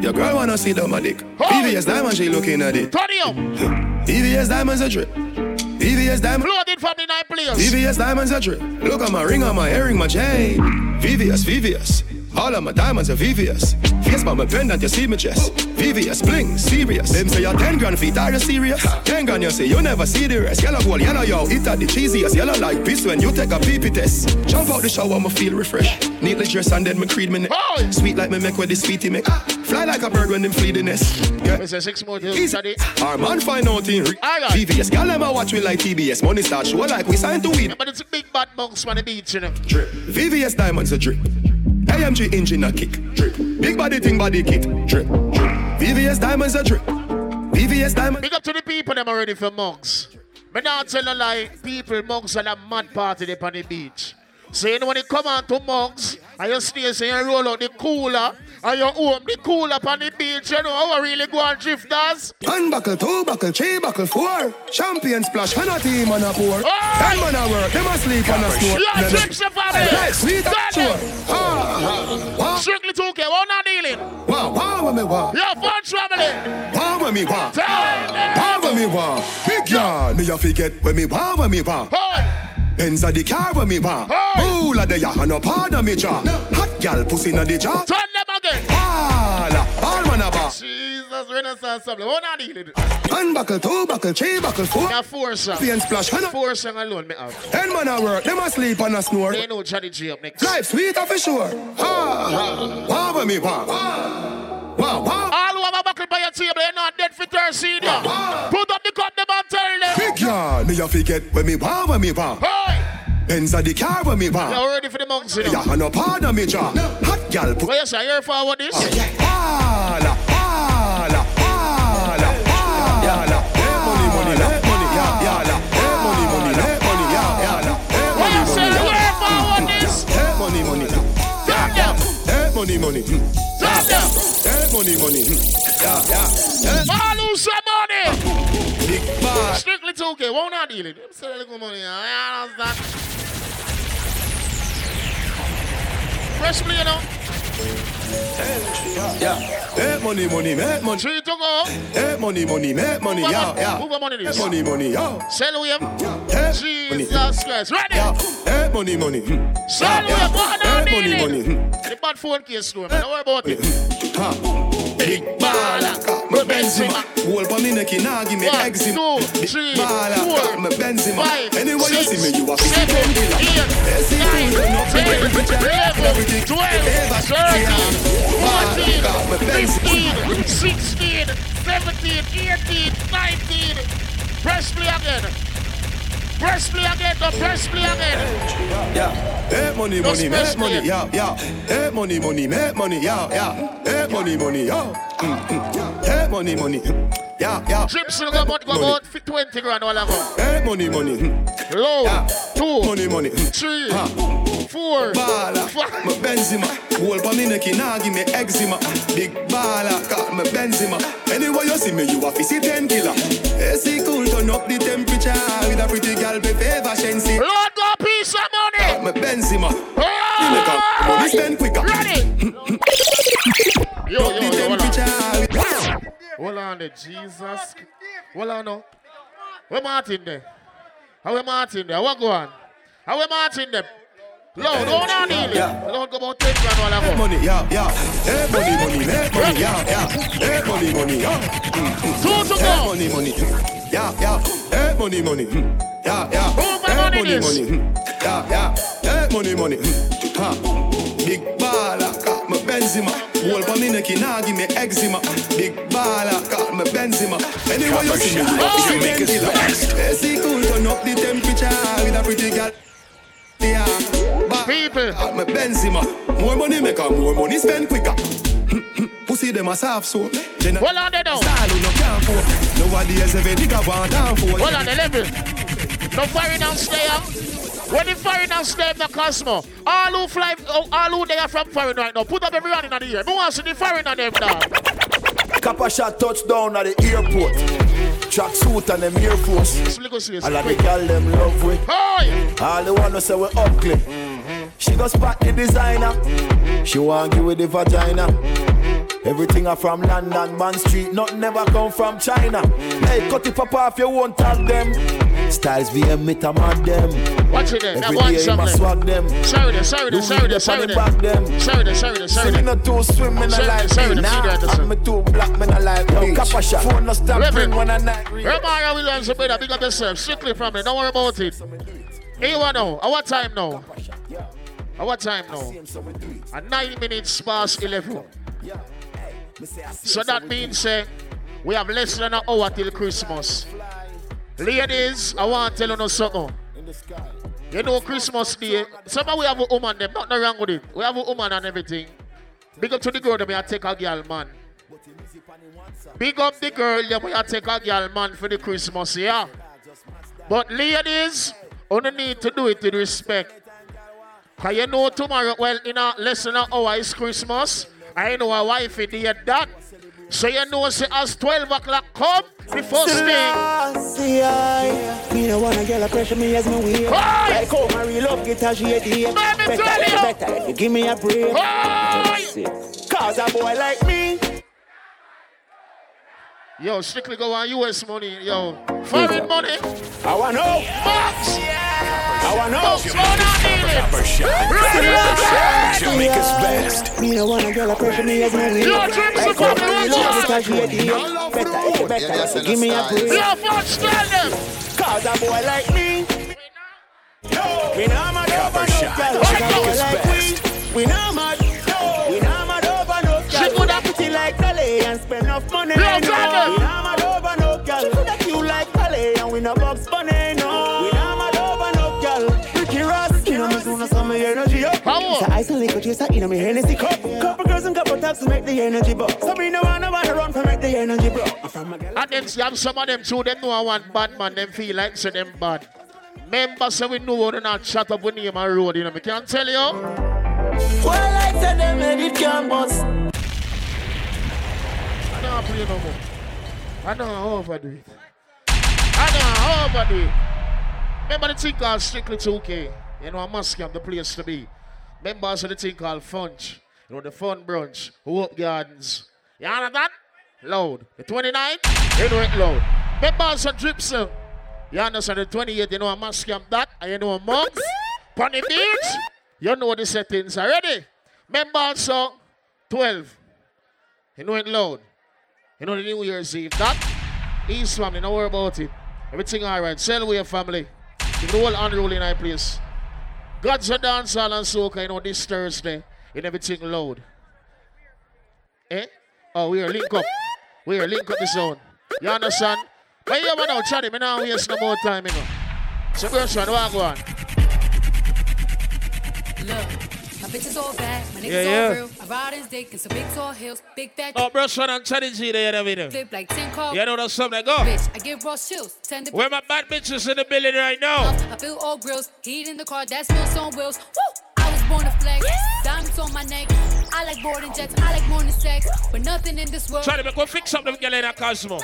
Your girl wanna see the my dick. VVS diamonds, she looking at it. Turn it up. VVS diamonds a drip. VVS diamonds. Loaded from the nine players. VVS diamonds a drip. Look at my ring on my earring, my chain. VVS, VVS. All of my diamonds are VVS. Face by my pendant, you see me chest. VVS, bling, serious. Them say you're 10 grand feet, are you serious? 10 grand, you say you never see the rest. Yellow gold, yellow yo, it at the cheesiest. Yellow like piss when you take a pee test. Jump out the shower, me feel refreshed. Neatly dressed and then me creed me neck. Sweet like me make where the sweetie make. Fly like a bird when them flee the nest. Yeah. It's a six more deal. Easy. Our man find out in re- VVS. Girl, them a watch we like TBS. Money start show like we signed to win. But it's a big bad box on the beach, you know. Drip. VVS diamonds a drip. AMG engine a kick. Drip. Big body thing body kit. Drip. Drip. VVS diamonds a drip. VVS diamonds. Big up to the people them already for monks. But now tell a lie, people monks are a mad party up on the beach. So you know when you come on to mugs, and you stay so you roll out the cooler, and you open the cooler up on the beach, you know how I really go and drift does? One buckle, two buckle, three buckle, four. Champion splash, and a team on a pour. Ten oh! man a work, them a sleep on a store. Yeah, trips the family. Hey, sweet and sure. Strictly 2K, what not dealing? Wow, wow, what me want? Yeah, fun family. Wow, what me want? Wow, what me want? Big yard, me a forget when me want, what me want. Benz a the car when me want. Ooh, la de ya, and no pardon me jaw. Hot gal pussy na the jaw. Turn Jesus, Renaissance family, what not dealing? One buckle, two buckle, three buckle, four. Yeah, four song. Champion splash, Four song alone, me have. Ten man a work, them a sleep and a snore. They know Johnny G up next. Life sweet for sure. Ha, wow, what me want? Wow, wow. All who have a buckle by your table, you're not dead for senior. Put up the cut them and tell them. Big yard, me a forget when me want, when me want. Benz a the car when me want. You're ready for the monks, you know. Yeah, and no pardon me jaw. Hot gal pussy. What you say, you're forward this? Hala, hala, hala, hala. Hey, money, money, la, money, ya, ya, la. Hey, money, money, la, money, ya, ya, la. Hey, What you say, money, money, la. forward this? Hey, money, money, la. Hey, money, money, hmm. Them. Hey, money, money, hmm. Yeah. Hey. All who say money. Big bad. Strictly 2K, won't not deal it. Say a little money. I understand. Fresh play, you know. Yeah. Hey, money, money, make money. Three to go. Hey, money, money, make money. Move Yeah, yeah. Move on, money this. Money, money, yo. Sell him. Hey, Jesus Christ. Ready? Yeah. Hey, money, money. hmm. Sell Yeah, yeah. him. What money, money. hmm. The bad phone case store. Don't worry about it. Big baller, me Benzema. Hold for me neck, nah give me eczema. two, three, four, me Benzema. Anyway you see me, you a seven, fifty killer. eight, Yes, you nine, do, you know, ten, me temperature, eleven, everything. twelve, Ever thirteen, fourteen, Baller, me Benzema. fifteen, sixteen, seventeen, eighteen, nineteen. Press play again. Press play again. Go press play again. Yeah. Hey, money, Just money, make money, play. yeah, yeah. Hey, money, money, make money, yeah, yeah. Hey, money, money. Mm, mm. Hey, money, money, yeah, yeah. Trips will go about, go about 20 grand all ago. Hey, money, money, mm. Low, two, money, money, three, four, baller, me Benzema. Hold for me neck, nah give me eczema. Big baller, call me Benzema. Anyway you see me, you a fizzy ten killer. AC cool, turn up the temperature with a pretty girl, be favor, Shenseea. Lord, go piece of money. Me Benzema. Me make a money spend quicker. Ready? Yo, Up yo, the yo, hold on. temperature. Hold on there, Jesus. Hold on now. Where Martin there? How we Martin there? What go on? How we Martin there? Lord, hold on, Neil. Yeah. Lord, go about 10 grand while I. Money, yeah, yeah. Hey, money, money, make money, yeah, yeah. Hey, money, money, yeah. Two to go. Money, money, yeah, yeah. Hey, money, money, hmm, hmm, yeah, yeah. Hey, money, money, yeah, yeah. Hey, money, money, ha. Big baller, got my Benzema. Whole for me neck, nah give me eczema. Big baller, got my Benzema. Anyway, you see me, you oh. make it best. AC cool, turn up the temperature with a pretty girl. Yeah, but people, got my Benzema. More money make her more money spend quicker. Pussy them a soft so. Well on the down. Style who no can't afford. Nowadays every nigga want down for. Well on the level. No foreign downstairs. When the foreigners stay in the Cosmo, all who fly, oh, all who they are from foreign right now, put up everyone in the air. Who wants to see the foreigner them now? Kappa shot touchdown at the airport. Track suit and them Air Force. All of the girl them love we. All the one who say we ugly. She go spot the designer. She want give with the vagina. Everything are from London, Man Street. Nothing never come from China. Hey, cut it pop off, you won't tag them. Styles VM, me tam mad them. Watch it then, Every day song my swag them. Sorry then, sorry then, sorry then, sorry then. Sorry then, sorry then, sorry See me not too swim, me Sorry, like sorry, me. Nah, I'm me too black, me not like me. Kappa shot. Phone no stop ring when I night read. Remember Williams, you better big up yourself. Strictly from me, don't worry about it. Here you are now. Our time now. Our time now. At 9 minutes past 11. So that means uh, we have less than an hour till Christmas. Ladies, I want to tell you something. You know Christmas Day, some of we have a woman, them, nothing wrong with it. We have a woman and everything. Big up to the girl, them, I take a girl, man. Big up the girl, them, I take a girl, man, for the Christmas, yeah. But ladies, only need to do it with respect. Cause you know tomorrow, well, in a less than an hour is Christmas. I know a wife in the that. So you know, say as 12 o'clock come, the first thing. See I, me no wanna get a pressure me as me wheel. Like how my real love get a shade here. Better, better if you give me a break. Cause a boy like me. Yo, strictly go on US money, yo. Foreign money. I want no. know. Box. I wanna know. Box, go down, Jamaica's best. Me no wanna get a pressure me as me wheel. Yo, drinks Like the how coffee, my real love watch get a shade here. Better, better if give me a break. Yo, Fox, tell them. Cause a boy like me. We not mad over no girl. Cause a we. We not mad. Ice and liquor chaser. You know me Hennessy cup. Couple girls and couple taps to make the energy buck. So me no wanna wanna run for make the energy bro. From a girl. And then see, have some of them too, them know I want bad man, them feel like say them bad. Members say we know how to not shut up with name and road, you know, me can't tell you. Well, I said them made it can bust. I don't play no more. I don't overdo it. I don't overdo it. Remember the thing called Strictly 2K? You know, I must have the place to be. Members of the thing called Funch. You know, the Fun Brunch, Hope Gardens. You understand? Loud. The 29th, you know it loud. Members of Dripsel. You understand? The 28th, you know, I must have that. And you know, month. Pony Beach. You know the settings already. Members of 12. You know it loud. You know the New Year's Eve. That East family, don't worry about it. Everything alright. Sell away family. Give the whole unruly our place. God's a dance hall and soca, you know, this Thursday. And everything loud. Eh? Oh, we are link up. We are link up the zone. You understand? But you man out, Charlie, me now waste no more time, you know. So, girls, what go on? My bitch is all bad, my niggas Yeah, all yeah. real. I ride in dick and some big tall hills, big fat Oh, bro, son, I'm telling you there, everything. flip like 10 cars. You know that's something, go. Bitch, I give raw chills, tend to Where my bad bitches in the building right now? I feel all grills, heat in the car, that smells on wheels. Woo! I was born to flex, diamonds on my neck. I like boarding jets, I like more than sex, but nothing in this world. Try to make go fix up them girl in that Cosmo.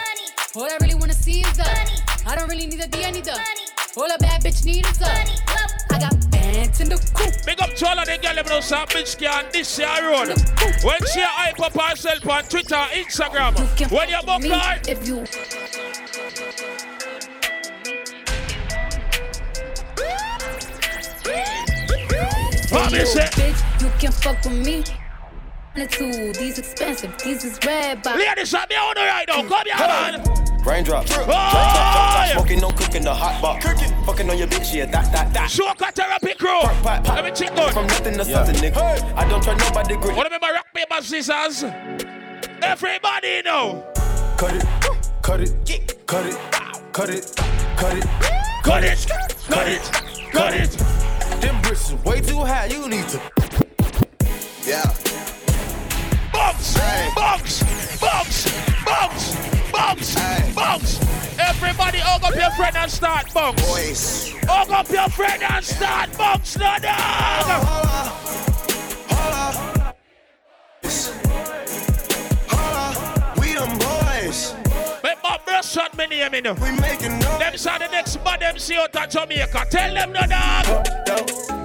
All I really wanna see is the. money. I don't really need a D, I need the. All a bad bitch need is the. I got bands in the coop. Big up to all of the girl them some bitch can this year road. When she hype up herself on Twitter, Instagram. When you book her. If you bitch, you can fuck with me. Attitude, these expensive, these is red box. Ladies, I'm on the right now. Come here, man. Raindrops. Oh, yeah. Smoking, no cooking, the hot box. Cooking. Fucking on your bitch, yeah, that, that, that. Shoka therapy crew. Let me check good. From nothing to something, nigga. Hey. I don't try nobody grip. What about rock, paper, scissors? Everybody know. Cut it, cut it, cut it, cut it, cut it, cut it, cut it, cut it. Them bricks is way too high. You need to. Yeah. Box, box, box, box, box, box. Everybody, hug up your friend and start box. Boys. Hug up your friend and start box, no dog. Holla, holla, holla. We them boys. Make my breast shot me name, you know. We making noise. Them saw the next bad MC out of Jamaica. Tell them no dog.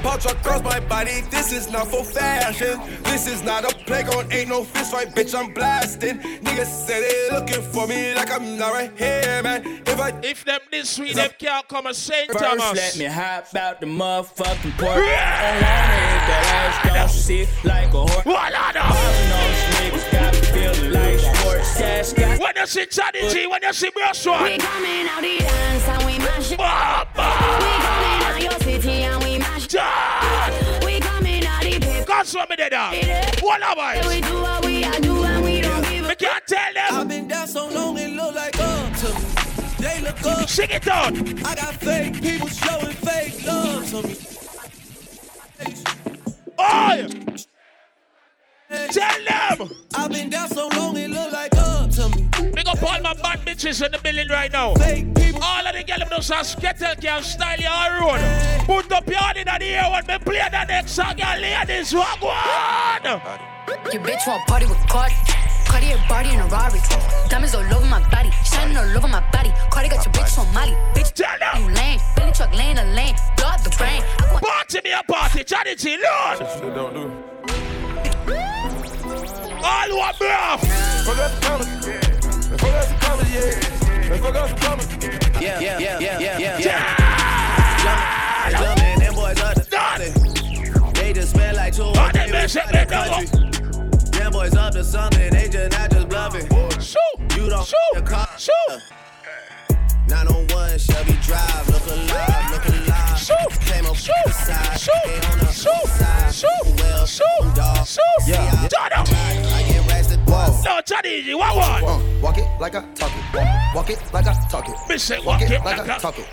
Louis pouch across my body. This is not for fashion. This is not a playground. Ain't no fist fight, bitch. I'm blasting. Niggas say they looking for me like I'm not right here, man. If I if them this sweet, them can't come and St. First, Thomas. let me hop out the motherfucking port. Yeah. I wanna hit that ass, don't sit like a horse. What on niggas got me feeling like sports. Cash got when you see Johnny G, when you see Bruce One. We coming out the dance and we mash it. We coming out your city and we mash it. We coming out the paper. God's uh, what me did that. What am I? We do what we are do and we don't give a We can't tell them. I've been down so long it look like up to me. They look up. Sing it out. I got fake people showing fake love to me. Oh! Tell them! I've been down so long it look like up to me. Big up all my bad bitches in the building right now. Fake people. All of the girls know some skettle can style your own. Put up your hand in the air when me play the next song, your ladies walk one. Your bitch want a party with Cardi. Cardi a body in a Rari. Diamonds all over my body, shining all over my body. Cardi got your bitch on Molly. Bitch, tell them. You lame. Billy truck laying a lane. Blood the brain. Party me a party, Johnny T, Lord. Don't do. All who are rough. Forgot the commas. Forgot the commas, yeah. Forgot the commas. Yeah, yeah, yeah, yeah, yeah, yeah. Jumpin', them boys up the something. They just smell like two or three weeks out the country. Them boys up to something, they just not just bluffing. Shoot, you don't shoot, the car. shoot. 901 Shelby Drive, look alive, look alive. Shoot, up shoot, the side, shoot, came on the shoot, side. shoot, well, shoot, dog. shoot. Yeah, Turn up. I get arrested once. No, Johnny G, what one? Uh, walk it like I talk it. Walk, walk it like I talk it. Walk it like I talk it.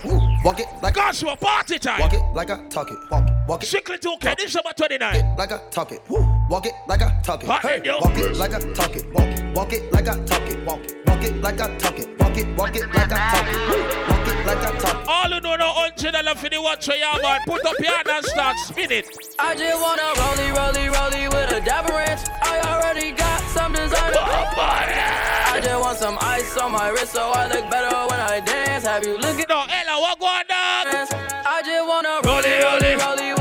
Walk it like I party time. walk it like I talk it. Walk, walk it Strictly 2K, this is number 29. like I talk it. Woo. Walk it like I talk it. Hot in Walk it like I talk it. Walk it, walk it like I talk it. Walk it, walk it like I talk it. Walk it, walk it like I talk it. Woo. Walk it like I talk it. All who know no hundred dollar for the watch for your man, put up your hand and start spin it. I just wanna rollie, rollie, rollie with a dapper ranch. I already got some designer. I just want some ice on my wrist so I look better when I dance. Have you looking? No, Ella, what going on? I just wanna Rollie, rollie. rollie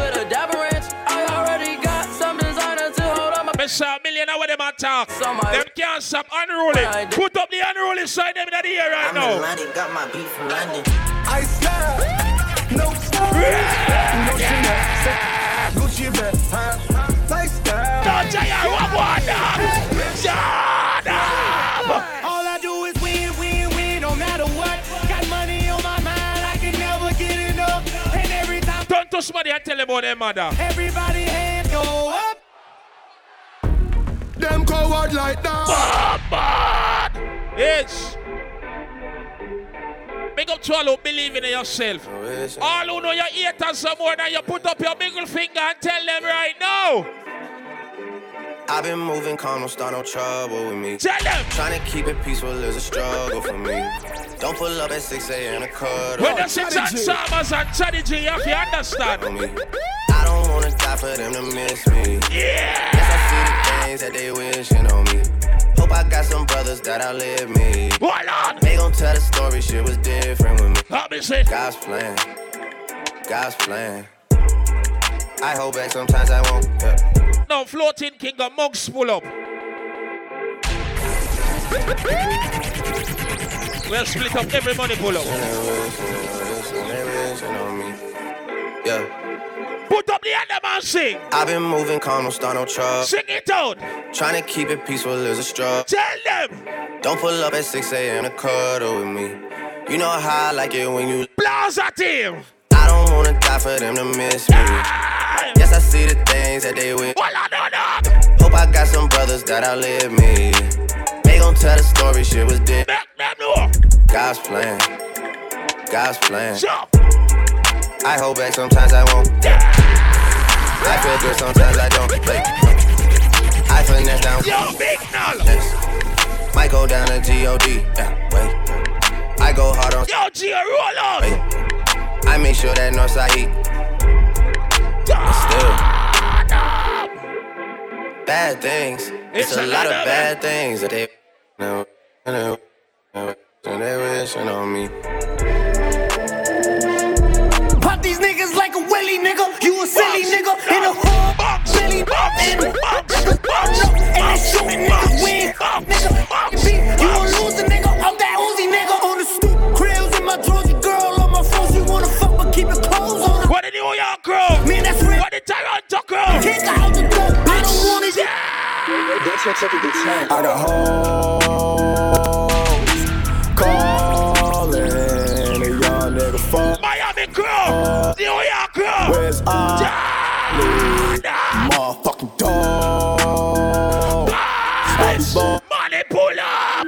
hold on my. Miss a million hour them attack. Them can't stop unruly. Put up the unruly side them in the air right now. London, got my beat from London. I slide. No Gucci bag, huh? Lifestyle. Don't tell you what one Shut All I do is win, win, win, no matter what. Got money on my mind, I can never get enough. And every time, Don't touch somebody and tell them about their mother. everybody hands go up. Them coward like that. Bad, bad. It's. Big up to all who believe in yourself. Oh, all who know your haters some more than you put up your middle finger and tell them right now. I've been moving calm, don't start no trouble with me. Tell them. Trying to keep it peaceful is a struggle for me. Don't pull up at 6 a.m. to cut When off the six and Summers and Johnny G, you have to understand. On me. I don't wanna die for them to miss me. Yeah. Guess I see the things that they wishing on me. Hope I got some brothers that outlive me. Hold on. They gon' tell the story, shit was different with me. See. God's plan, God's plan. I hold back sometimes I won't. Yeah. Now floating king of mugs pull up. We'll split up every money pull up. And they wishing, wishing, they wishing on me. Yeah. Put up the other man sing. I've been moving calm, don't start no trouble. Sing it out. Trying to keep it peaceful is a struggle. Tell them. Don't pull up at 6 a.m. to cuddle with me. You know how I like it when you Plaza team. I don't wanna die for them to miss me. Yes, I see the things that they with. Hope I got some brothers that outlive me. They gon' tell the story, shit was dead. God's plan. God's plan. I hold back sometimes I won't. I feel good sometimes I don't. Wait. I finesse down. Yo, big. Might go down to G-O-D. Yeah, wait. I go hard on. Yo, G, roll on. Wait. I make sure that Northside heat. But still. Bad things. It's, It's a, a lot of lot of bad things that they know, And they wishing on me. Pop these niggas like a willy nigga. You a silly nigga in a hood. Silly in a And that shit nigga win. Nigga, beat. You a loser nigga. I'm that Uzi nigga. On the stoop, krills in my Georgia girl. On my phone, she wanna fuck but keep it clothes on her. What the New York girl? Man, that's real. What the Toronto girl? Kick her out the door. I don't want it. Out of hoes, New York girl. Where's I? Motherfucking dog. Money pull up.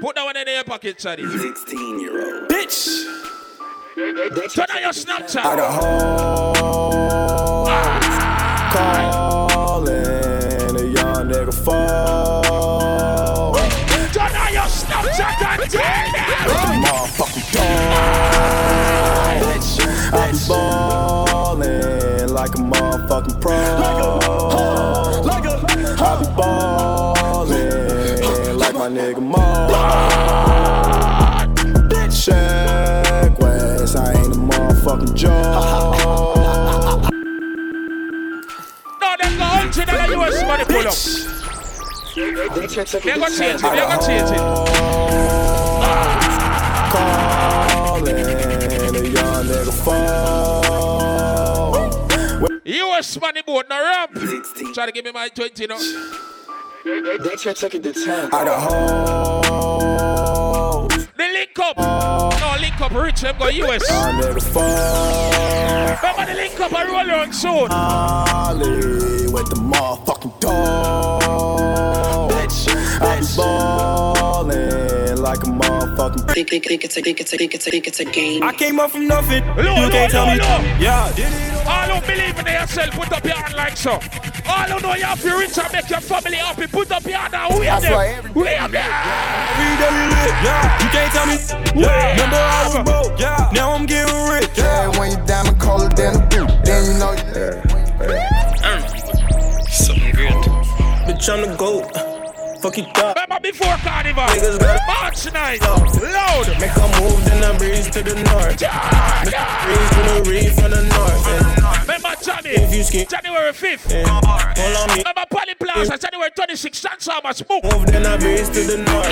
Put that one in your pocket, Charlie. 16 year old. Bitch. Turn on your Snapchat. Out of hoes, calling a young nigga fuck. Turn on your Snapchat and tell them. Motherfucking dog. I be ballin' like a motherfucking pro. Like a, like I be ballin' like my nigga Mo. Check West, I ain't a motherfucking joke. No, them go hundred dollar US money pull up. They go change it. They go change it. Callin' a US money boat no ramp. Try to give me my twenty no. Out of hoes. The link up. No link up. Rich them go US. Young nigga fall. Remember the link up. I roll on soon. Ollie with the motherfucking dog. I be ballin' like a motherfucking. Think, think, think it's a, think it's a, think it's a, think it's a game. I came up from nothing. Low, you low, can't tell low, me. low. Yeah. All who believe in yourself, put up your hand like so. All who know you have to rich and make your family happy, put up your hand and we have That's right, them. We have them. Yeah, you can't tell me. Yeah, remember I was broke. Yeah, now I'm getting rich. Yeah, when you diamond colder than a boot, then you know you. Something good. Bitch, I'm the goat. Fuck you up. Remember before Carnival? Niggas got March night. Loud. Make a move, then I breeze to the north. Make a breeze to the reef from the north. Remember Johnny? If you skip, January 5th. hold on me. Remember Polly Plaza, January 26th, Transformers, boom. Move, then I breeze to the north.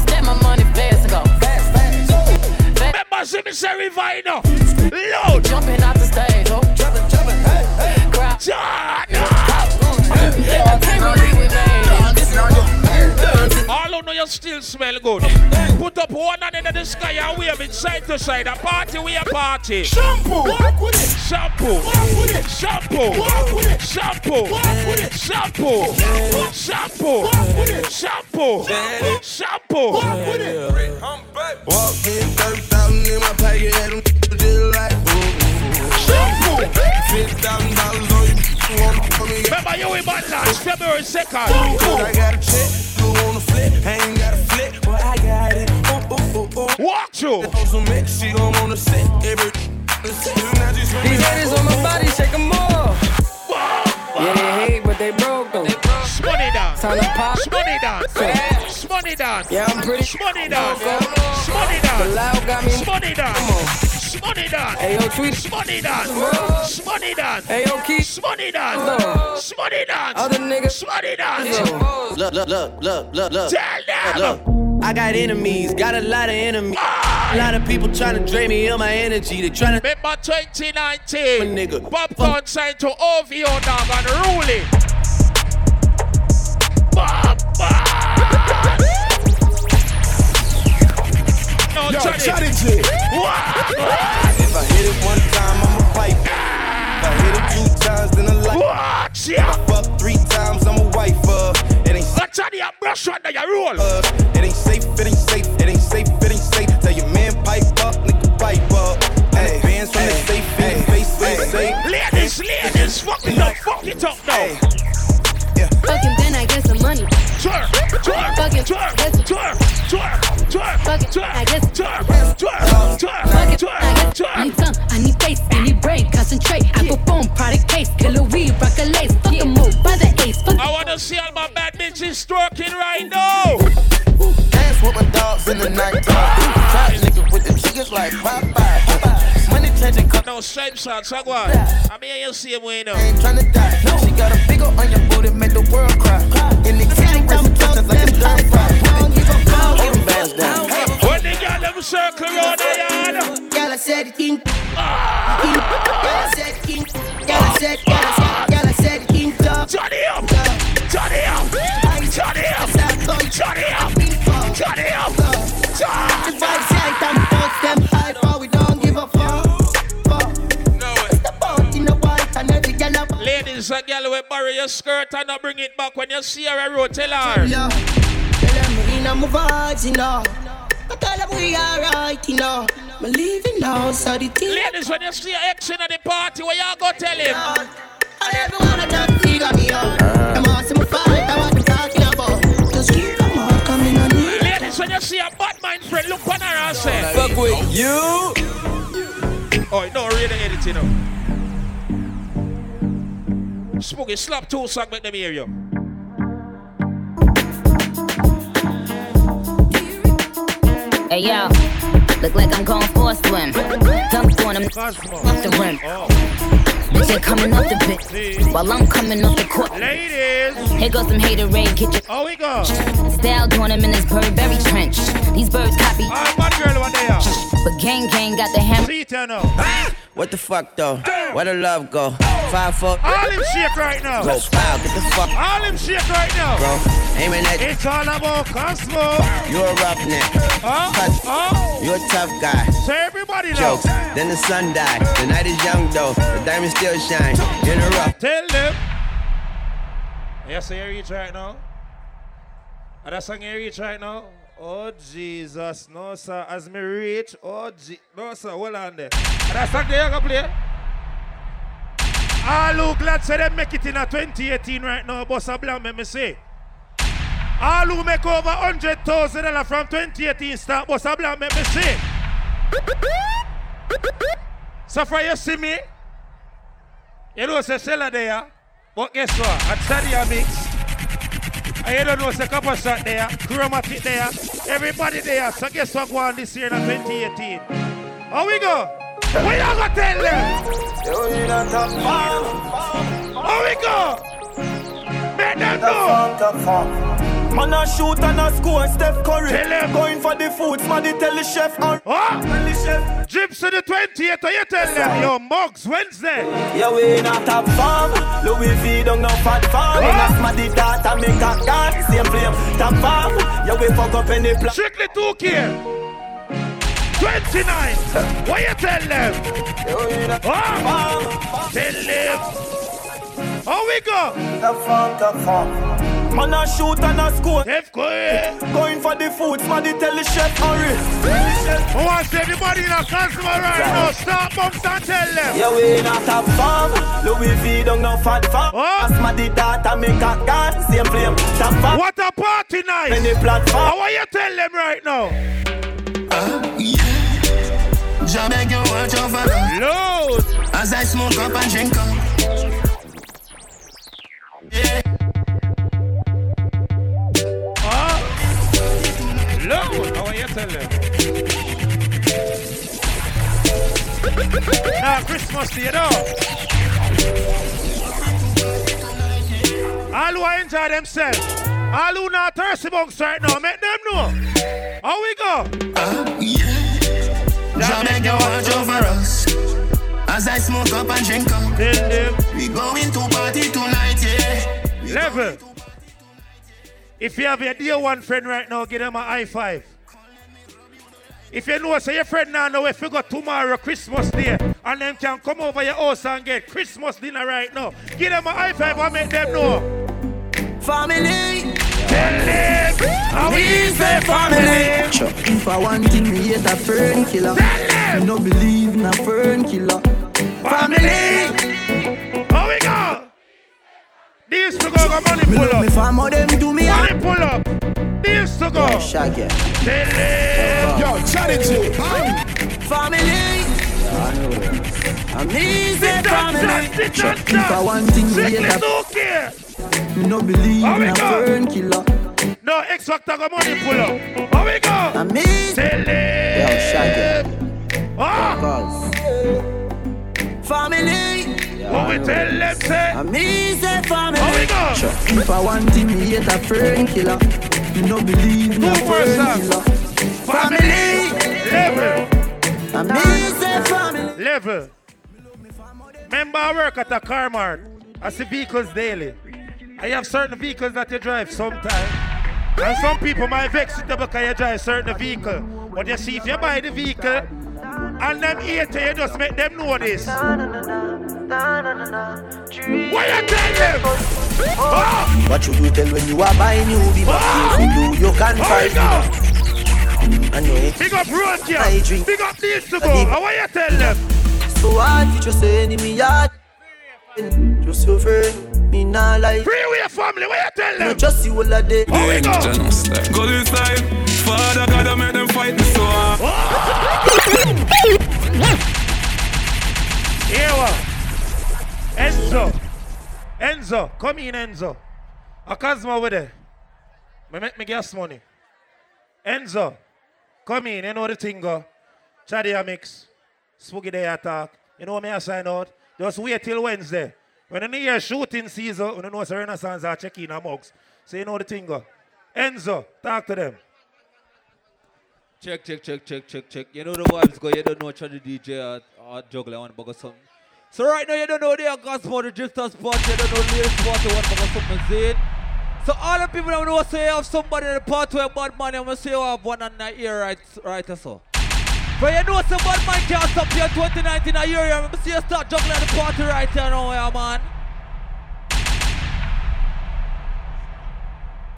Step my money fast ago. Fast, fast. Remember Jimmy Sherry Vino. Loud. Jumping out the stage, oh. Jumping, jumping, hey, hey. Crowd. I All who know you still smell good. Put up one hand in the sky and wave it side to side. A party, we a party. Shampoo, walk with it. Shampoo, Walk with it. shampoo, Walk with it. shampoo, Walk with it. shampoo, shampoo, Walk with it. shampoo, shampoo. Walk with it. Shampoo walk in, 30,000 in my pocket, had them just like Shampoo. $50,000 on you, you for me. Remember you in Badlands, February 2nd. I got a check, you wanna flip, I ain't got a flip, but I got it. Ooh, ooh, ooh, ooh. Walk through. On some mix, she gon' wanna sit every. These haters on my body, shake 'em off. Yeah, they hate, but they broke 'em. Money dance. Time to pop. Money dance. Money dance. Yeah, I'm pretty. Money dance. Come Money The loud got me. Money dance. Money dance. Hey, yo, tweet. Money dance. Money dance. Hey, yo, Keith. Money dance. Money dance. Other niggas. Money dance. Look, look, look, look, look, look. Tell them. Look, I got enemies, got a lot of enemies. Ah. A lot of people trying to drain me of my energy. They trying to. Remember 2019. nigga. Popcaan signed to OVO dog and ruling. Bob, No, Yo, Johnny. Johnny J. If I hit it one time, I'm a pipe. If I hit it two times, then I like. Watch If I fuck three times, I'm a wife. Uh, it ain't safe. Johnny, a brush under your roll. Uh, it ain't safe, it ain't safe, it ain't safe, it ain't safe. Tell your man pipe up, nigga pipe up. Hey, bands from the safe in your face, face, safe. Ladies, ladies, fuck it up, fuck it up now. Fucking then I get some money. I need tongue, I need face, I need brain, concentrate. I go product case, killer weed, rock a lace. Fuck a move by the ace. I wanna see all my bad bitches twerking right now. Dance with my dogs in the night. Trap nigga with the chickens like Popeye. Popeye. Money changing color. No, straight shots, I want. I mean, you see him way now. Ain't tryna die. She got a big ol' on your booty, make the world cry. In the kitchen, racing touches like a stir fry. Hold them bands down. When they got them circle around the yard. Girl, I said king. King. Girl, I said king. Girl, I said, girl, I said, girl, I said king. Johnny up. Johnny up. Johnny up. Johnny up. Johnny up. The vibes up. Ladies and girl, we borrow your skirt and not bring it back when you see her a road. Tell her. Yeah. Tell them we in my vibes, you know. I tell them we alright, you know. Me leaving now, so the thing. Ladies, when you see your ex in at the party, where y'all go tell him? And everyone a talk figure me out. Them all see me fight, I what me talking about. Just keep them all coming on me. Ladies, when you see a bad mind friend, look on her and say, Fuck with you. Oh, no, read the edit, you know. Spooky, slap two song, make them hear you. Hey yo, look like I'm going for a swim. Dunked on him off the rim. Bitch, they coming off the pit while I'm coming off the court. Ladies, here goes some hater rain. Get your oh we go. Style doing him in this Burberry trench. These birds copy. Oh, one girl one day. But gang gang got the hammer. See turn up. What the fuck though? Where the love go? Five foot. All him shake right now. Go pow, get the fuck. All him shake right now. Bro, aiming at It's all about Cosmo. You're a roughneck. Huh? Touch. Huh? You're a tough guy. Say everybody know. Jokes. Then the sun died. The night is young though. The diamond still shine. In a rough. Tell them. Yes, I hear you right now. Ah, and that song you reach right now. Oh Jesus, no sir. As me reach, oh Je- no sir, hold on there. Ah, and that song there you gonna play. All who glad say they make it in a 2018 right now, boss a blam, me say. All who make over hundred thousand dollars from 2018 start, boss a blam, me say. So for you see me, you know say seller there, but guess what? At Sadia Mix, and you don't know say couple shot there, chromatic there, everybody there. So guess what go on this year in 2018? How we go? What you gonna tell them? How we go? Make them know. Man a shoot and a score, Steph Curry. Tell him. Going for the food, smarty tell the chef. Uh, what? tell the chef. To the 28th, you tell them, yo, Mugs, Wednesday. Yeah, we in a top farm. Louis V don't know fat farm. In a smarty data make a dance. Same flame, top farm. Yeah, we fuck up any plan. Strictly 2K. 29. What you tell them? What? Tell them. How we go? Top farm, top farm. Man a shoot and a score. Steph Curry. Going for the food, smarty tell the chef. Hurry. Tell the. I want everybody in a customer right now. Stop bumps and tell them. Yeah, we in a top farm. Louis V don't know fat farm. What? As my data make a dance. Same flame, top farm. What a party night. Any platform. How are you tell them right now? Jah beg you watch over Load. as I smoke up and drink up. Yeah. Load. How are you tell them? Now Christmas Day, you know. All who enjoy themselves. All who not thirsty bunks right now, make them know. How we go? Uh, yeah. Jamaica watch over us. As I smoke up and drink up. We going to party tonight, yeah. We Level. If you have your dear one friend right now, give them a high five. If you know, say your friend now know if you go tomorrow, Christmas Day, and them can come over your house and get Christmas dinner right now. Give them a high five and make them know. Family. Tell them we say family. If I want thing, me hate a fern killer. Me no believe in a fern killer. Family. How we go? These to go, go money Me pull love up. me farm, how them do me Money pull up. These to go. Shaggy. Tell them. Yo, Charlie J. Family. I'm easy Sit family. sit down, sit If I want thing, me Sit hate down, a okay. Me no believe in a go? fern killer. No, X Factor go money pull up. How we go? I'm easy. Tell Yo. Shaggy. Ah, Cause family. What we tell them say? I'm easy family. How we go? Sure. If I want thing, me hate a fern killer. Me no believe in a more killer. Family. Level. I'm easy family. Level. Remember I work at a car mart. I see vehicles daily. I have certain vehicles that you drive sometimes. And some people might vex with you because you drive certain vehicle. But you see, if you buy the vehicle and them hate you, you just make them know this. What you tell them? Ah! What should you tell when you are buying new be Ah! If you do, you can How we fight go? me. I know it. Big up road I drink. Big up these to I go. deep. How you tell them? So hard to just say in me yard. Just so friend, me nah like. Free with your family. What you tell No them? just you all a day. How we go? Go this side. Father God, I make them fight me so hard. What? Enzo. Enzo. Come in, Enzo. A Cosmo with there. Me make me gas money. Enzo. Come in. You know the thing go. Chaddy a mix. Swoogie day attack. You know me I sign out. Just wait till Wednesday. When you hear shooting season, when you know it's a renaissance are checking a mugs. So you know the thing go. Enzo, talk to them. Check, check, check, check, check, check. You know the vibes go. You don't know Charlie DJ or, or juggler one bugger something. So right now you don't know the Cosmo, the Drifter spot. You don't know the latest party one bugger something. See it? So all the people that know say you have somebody in the party where bad man, I'm gonna say you have one on the ear right, right or so. But you know some bad man can't stop here 2019 a year. I'm gonna see you start juggling at the party right here now, yeah, man.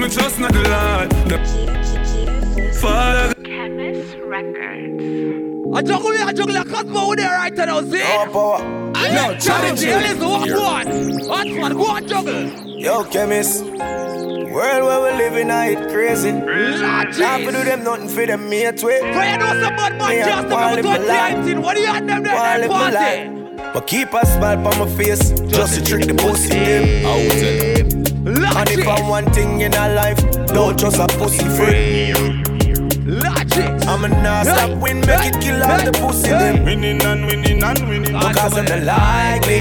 Me trust not the Lord. The Father. I juggle here, I juggle here, Cosmo with there right now, see? Oh, power. Yo, Charlie J. Listen, what go on? What man, go on, juggle. Yo, chemist. World where we living, I ah, it crazy. Not for do them nothing for them mate way. But you know some bad man Me can't a stop wanna me live my life. 2019. What do you have them there Wanna that party? But keep a smile on my face, just to trick the pussy them. And if I'm one thing in our life, don't trust a pussy friend. Logic. I'm a nah stop win, make it kill all the pussy them. Winning and winning and winning. Because them they eh? like me.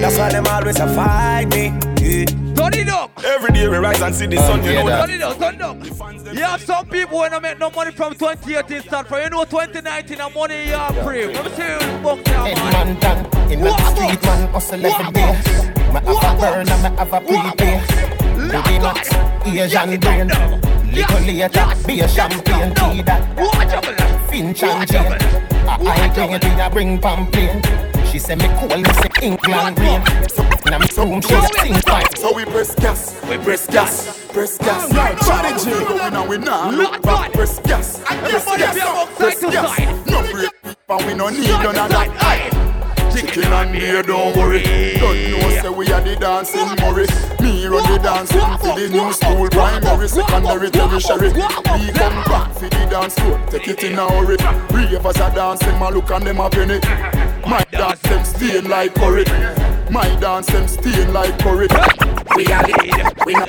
That's why them always a fight me. Yeah. Turn it up. Every day we rise and see the sun, you know that. Turn it up, turn it up. You have some people when I make no money from 2018 start from. You know 2019 and money you are free. Let me see you book now, man. man down in the Walk street, man, hustle every Walk Me have Walk a burn and me have a prepay. Do the nuts, Asian brain. Little later, be a champagne tea that. Finch and Jane. I bring it in a bring pamphlet. She say me cool, me say England rain. Now me room, she sing fight. So we press gas, we press gas, press gas. Right, Charlie J going on, we now look back. Press gas, press gas, press gas. No break, but we no need none of that. Chicken and beer, don't worry. Don't know, say we are the dancing Murray. Me run the dancing for the new school, primary, secondary, tertiary. We come back for the dance floor, take it in a hurry. Ravers are dancing, my look and them a penny. My dance them stain like curry. My dance them stain like curry. We are lead, we not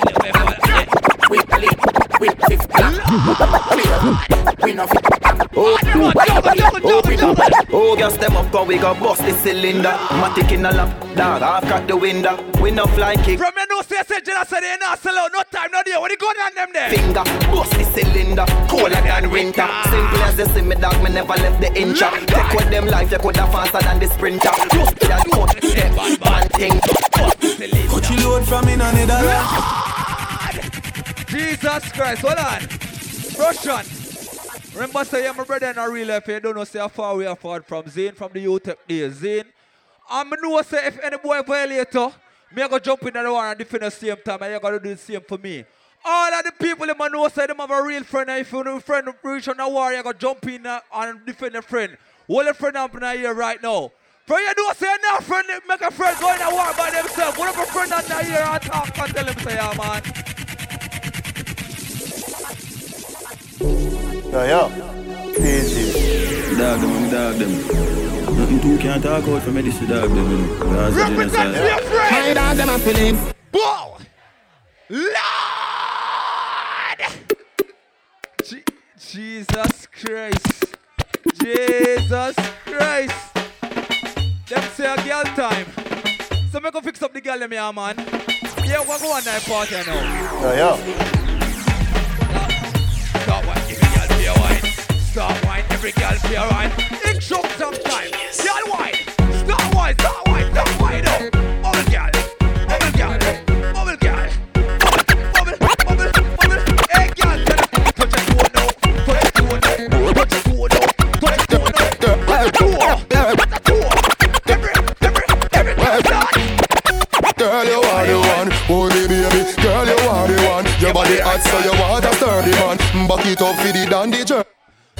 we lead, we fifth We not Oh, oh, gas them up, cause we got bust the cylinder. Matic in the lap, dog, I've got the window. We no fly kick. From you know say say jealous of they not sell. No time, no day. What you going on them there? Finger, bust the cylinder, colder than winter. Simple as you see me dog, me never left the inch. Take with them life, you coulda faster than the sprinter. Just a cut, step, bad thing. Cut you load from in another Jesus Christ, hold on. Russian. Remember, say, I'm a brother in a real life. You don't know, say, how far we are far from Zane from the UTech days. Zane. I'm know, say, if any boy violator, me I go jump in the war and defend the same time, and you got to do the same for me. All of the people in my know say them have a real friend, and if you know friend reach on the war, you got to jump in uh, and defend a friend. What a friend up in here right now. For you do say no friend, make a friend go in the war by themselves. What if a friend the here and talk and tell him say, yeah, man. Yo, yo. Easy. Dog them, dog them. Nothing too can't talk out for me, this dog them, you know. That's a genocide. My dog them a feeling. Whoa! Lord! Je- Jesus Christ. Jesus Christ. Them say a girl time. So me go fix up the girl them here, man. Yeah, we're going to party now. Yo, yo. Start wine, every girl a wine. It shook sometime. Girl wine. Start wine, start wine, start wine. Bubble girl, bubble girl, bubble girl. Bubble, bubble, bubble. Hey girl, touch your toe now. Touch your toe now. Touch your toe now. Touch your toe now. Toe. Touch your toe. Every, every, every girl. Girl, you are the one, oh, holy baby. Girl, you are the one. Your body hot, so you want a sturdy man. Back it up for the dandy jerk.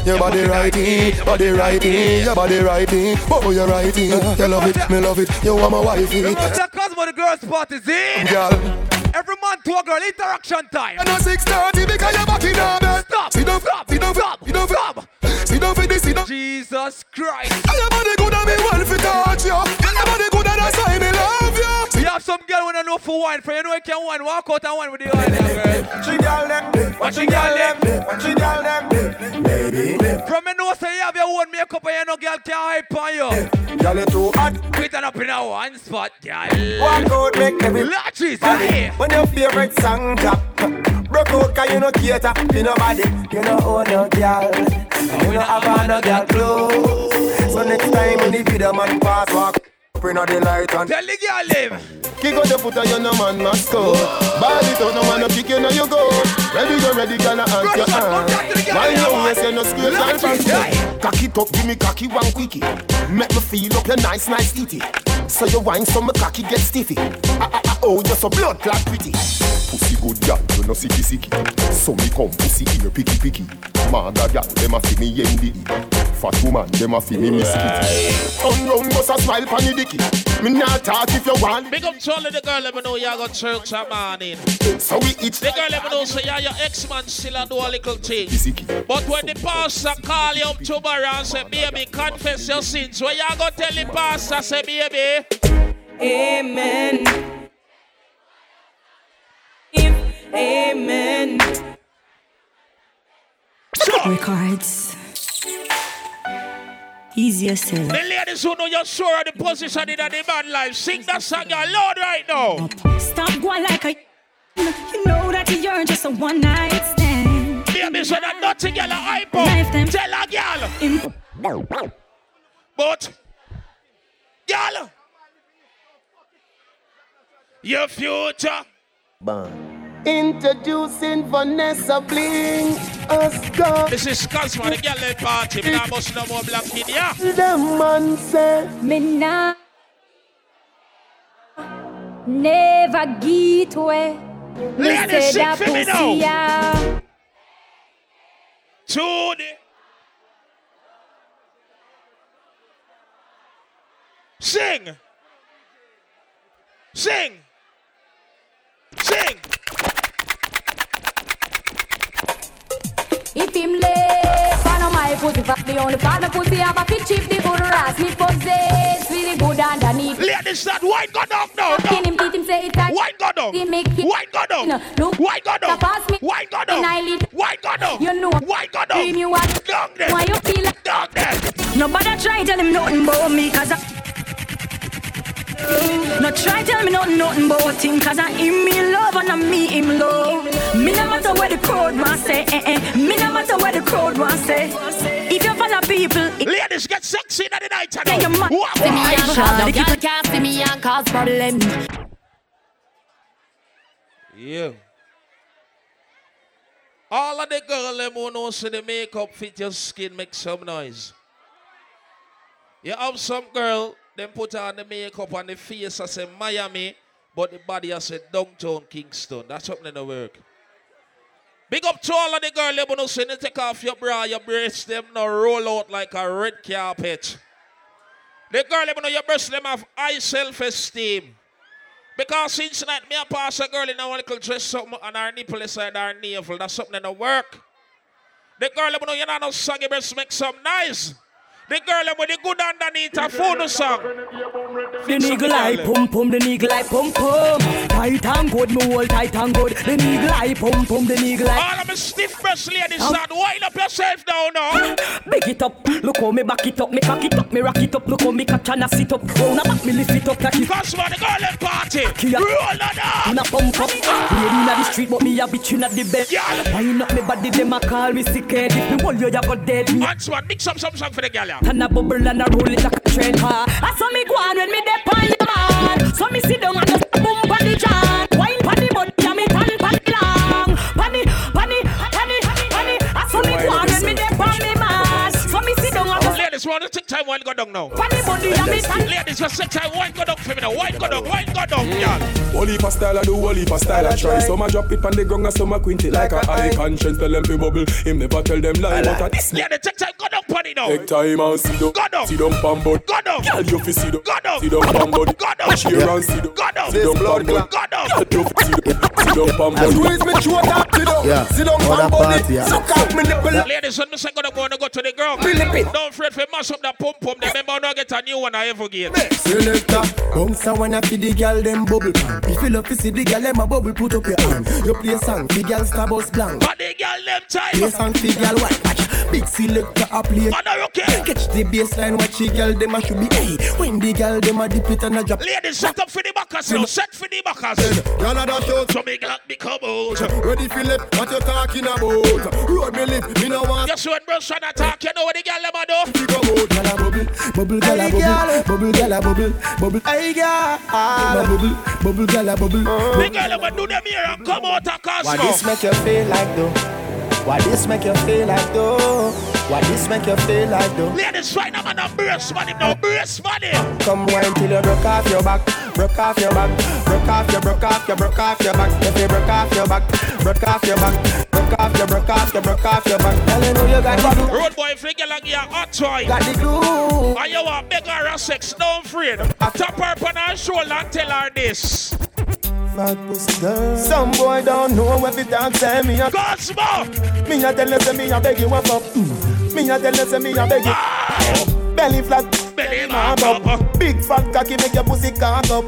Your body right in, body right in, your body right in, oh you right in. You love it, me love it. You want my wifey, The Cosmo the girls party's in. girl. Every man to a girl interaction time. And a six thirty because you're back in a bed. Stop. Sit down, Stop. sit down, Stop. sit down, Stop. sit down for this, sit down. Jesus Christ. And your body good and me well fit some girl when I know for wine, for you know you can wine, walk out and wine with the oil, girl. She girl them, watch she girl them, watch she girl them, baby. From me know say you have your own makeup and you know girl can hype on you. Girl you too hot. Quit it up in a one spot, girl. Walk out, make every Lord Jesus, here. When your favorite song drop Broke out cause you no cater to nobody You no own no girl You no have on no girl clothes So next time when the video man pass walk Out the light and Tell the girl live. Kick out the foot and you no man must go. Ball it out, no man no kick you now you go. Ready go ready and ask your hand Why you waist you no squeeze and fast Cock it up, give me cocky one quickie. Make me feel up your nice nice titty So you wine so my cocky get stiffy. Ah, ah, ah, Oh you're so blood clot pretty Pussy good girl, you no sicky sicky So me come pussy here picky picky Mother girl, them a fi me yendi Fat woman, them a fi me miss kitty Turn round, bust a smile pon the dicky. Me not talk if you want. Big up Charlie, all the girl, let me know y'all got church that morning. So we eat. The girl, let me know so yeah, your ex-man still a do a little thing. But when the pastor call you up tomorrow and say, baby, confess your sins, what you gonna tell the pastor, say, baby? Amen. Amen. Records. Easier said. The ladies who know you're sure of the position in the man life, sing that song, your Lord, right now. Stop going like a. You know that you're just a one night stand. Baby, so that nothing girl a hype up. Tell a girl. But, girl, your future. Introducing Vanessa Bling Us go This is Cosmo, the girl in party. Me not must no more black kid, yeah. Them man say Me nah never get away. Me Ladies, say sing that for me now. yeah. To the Sing. Sing. Sing. If him lay, fan on my pussy, fuck the only fan of pussy, have a fit chip, the good ass, me possess, really good underneath. Ladies, that white got up now. Can him beat him say it like White got up. He make it. White got up. Look, White got up. Pass me. White. In eyelid. White got up. You know. White got up. Dream you want. There. Why you feel like Down there. Nobody try tell him nothing about me, cause I. No try tell me nothing, nothing about him, cause I him me love and I me him love. Me no matter where the crowd want say, eh eh. Me no matter where the crowd want say. If you follow people, ladies get sexy in the night. Yeah, you mad. See me and cause, the girl can't see me and cause problem. Yeah. All of the girl them who know see the makeup fit your skin make some noise. You have some girl, them put on the makeup on the face I say Miami, but the body I say downtown Kingston. That's something in the work. Big up to all of the girl them who know you take off your bra, your breasts, them no roll out like a red carpet. The girl who know your breasts them have high self-esteem. Because since night, me a pass a girl in a little dress something on her nipple inside her navel. That's something in the work. The girl, you know, you know, no saggy breast make some nice. The girl with the good underneath a phone song. The nigga like pum pum, the nigga like pum pum. Tight and good, me hold tight and good. The nigga like pum pum, the nigga like. All of me stiff breast ladies, start wind up yourself down now. Big it up, look how me back it up, me cock it up, me rock it up. Look how me catch and I sit up. Round back me lift it up like it. Cause what the girl in party, roll on up. In a pump up, lady inna the street, but me a bitch inna the bed. Yeah. Wind up me body, them a call me sick head. If me hold you, you go dead. Once one, mix up some song for the girl. And a bubble and a roll it like a train car. I saw me go on when me dey on your man. So me sit down and just boom pon the jam. Wine pon the body and me tan pon the long. Pon the, pon the, pon the, pon the. I saw me go on when me dey on me man. Ladies, want to take time, one go down now. pon the body and me tan. Ladies, just take time, one go down for me now. One go down, one go down, mm. yeah. Whole heap of style I do, whole heap style I try. Some a drop it on the ground and some a quint it like a eye conscience. Tell them to bubble, him never tell them lie. But a this Ladies, take time, go down, pon it now. Take time and sit down, Go down. sit down, pam. Go down. Girl, you fi sit down, Go down. sit down, pam bud. Go down. Share and sit down, Go down. sit down, pam. Go down. Girl, you fi sit down, sit down, pam bud. Squeeze me throat up, sit down, Yeah. sit down, Other pam body. party, yeah. Suck out me nipple. Ladies, when me say gonna go to the ground, Philip it. don't fret for mash up that pump pump. Remember, not get a new one I ever get. Selector, bounce a wanna feed the girl them bubble pan. If you love to see the girl them a bubble, put up your hand. You play song, the girl star bus blank. But the girl them Play time. song, the girl white watch. Big selector a play. Man, okay? Catch the baseline, watch the girl them a should be. Hey, when the girl them a dip it and a drop. Ladies, set up for the backers now. Set for the backers. Girl a dash out. So me glad me come out. Ready Philip, what you talking about? Road me live, me no want. Just when bro son attack, you know what the girl them a do? Figure out, girl a bubble, bubble, girl a bubble, bubble, girl a bubble, bubble. Hey girl, bubble, bubble, girl a bubble. The girl them a do them here and come out of What this Costco. make you feel like though? What this make you feel like though? What this make you feel like though? Ladies, right now, man, a brace money, no brace money. Come wine till you broke off your back, broke off your back, broke off your, broke off your, broke off your back. If you broke off your back, broke off your back, broke off your, broke off your, broke off your back. Girl, you know you got the glue, Road boy, you like you hot toy. got the glue. And you want a sex, don't afraid. Tap her on her shoulder and tell her this. Fat pussy girl. Some boy don't know what it dance say me a Cosmo! Me a tell you say me a beg you a fuck. Mm. Me a tell you say me a beg you. Belly flat, Belly mark up. Big fat cocky make your pussy cock up.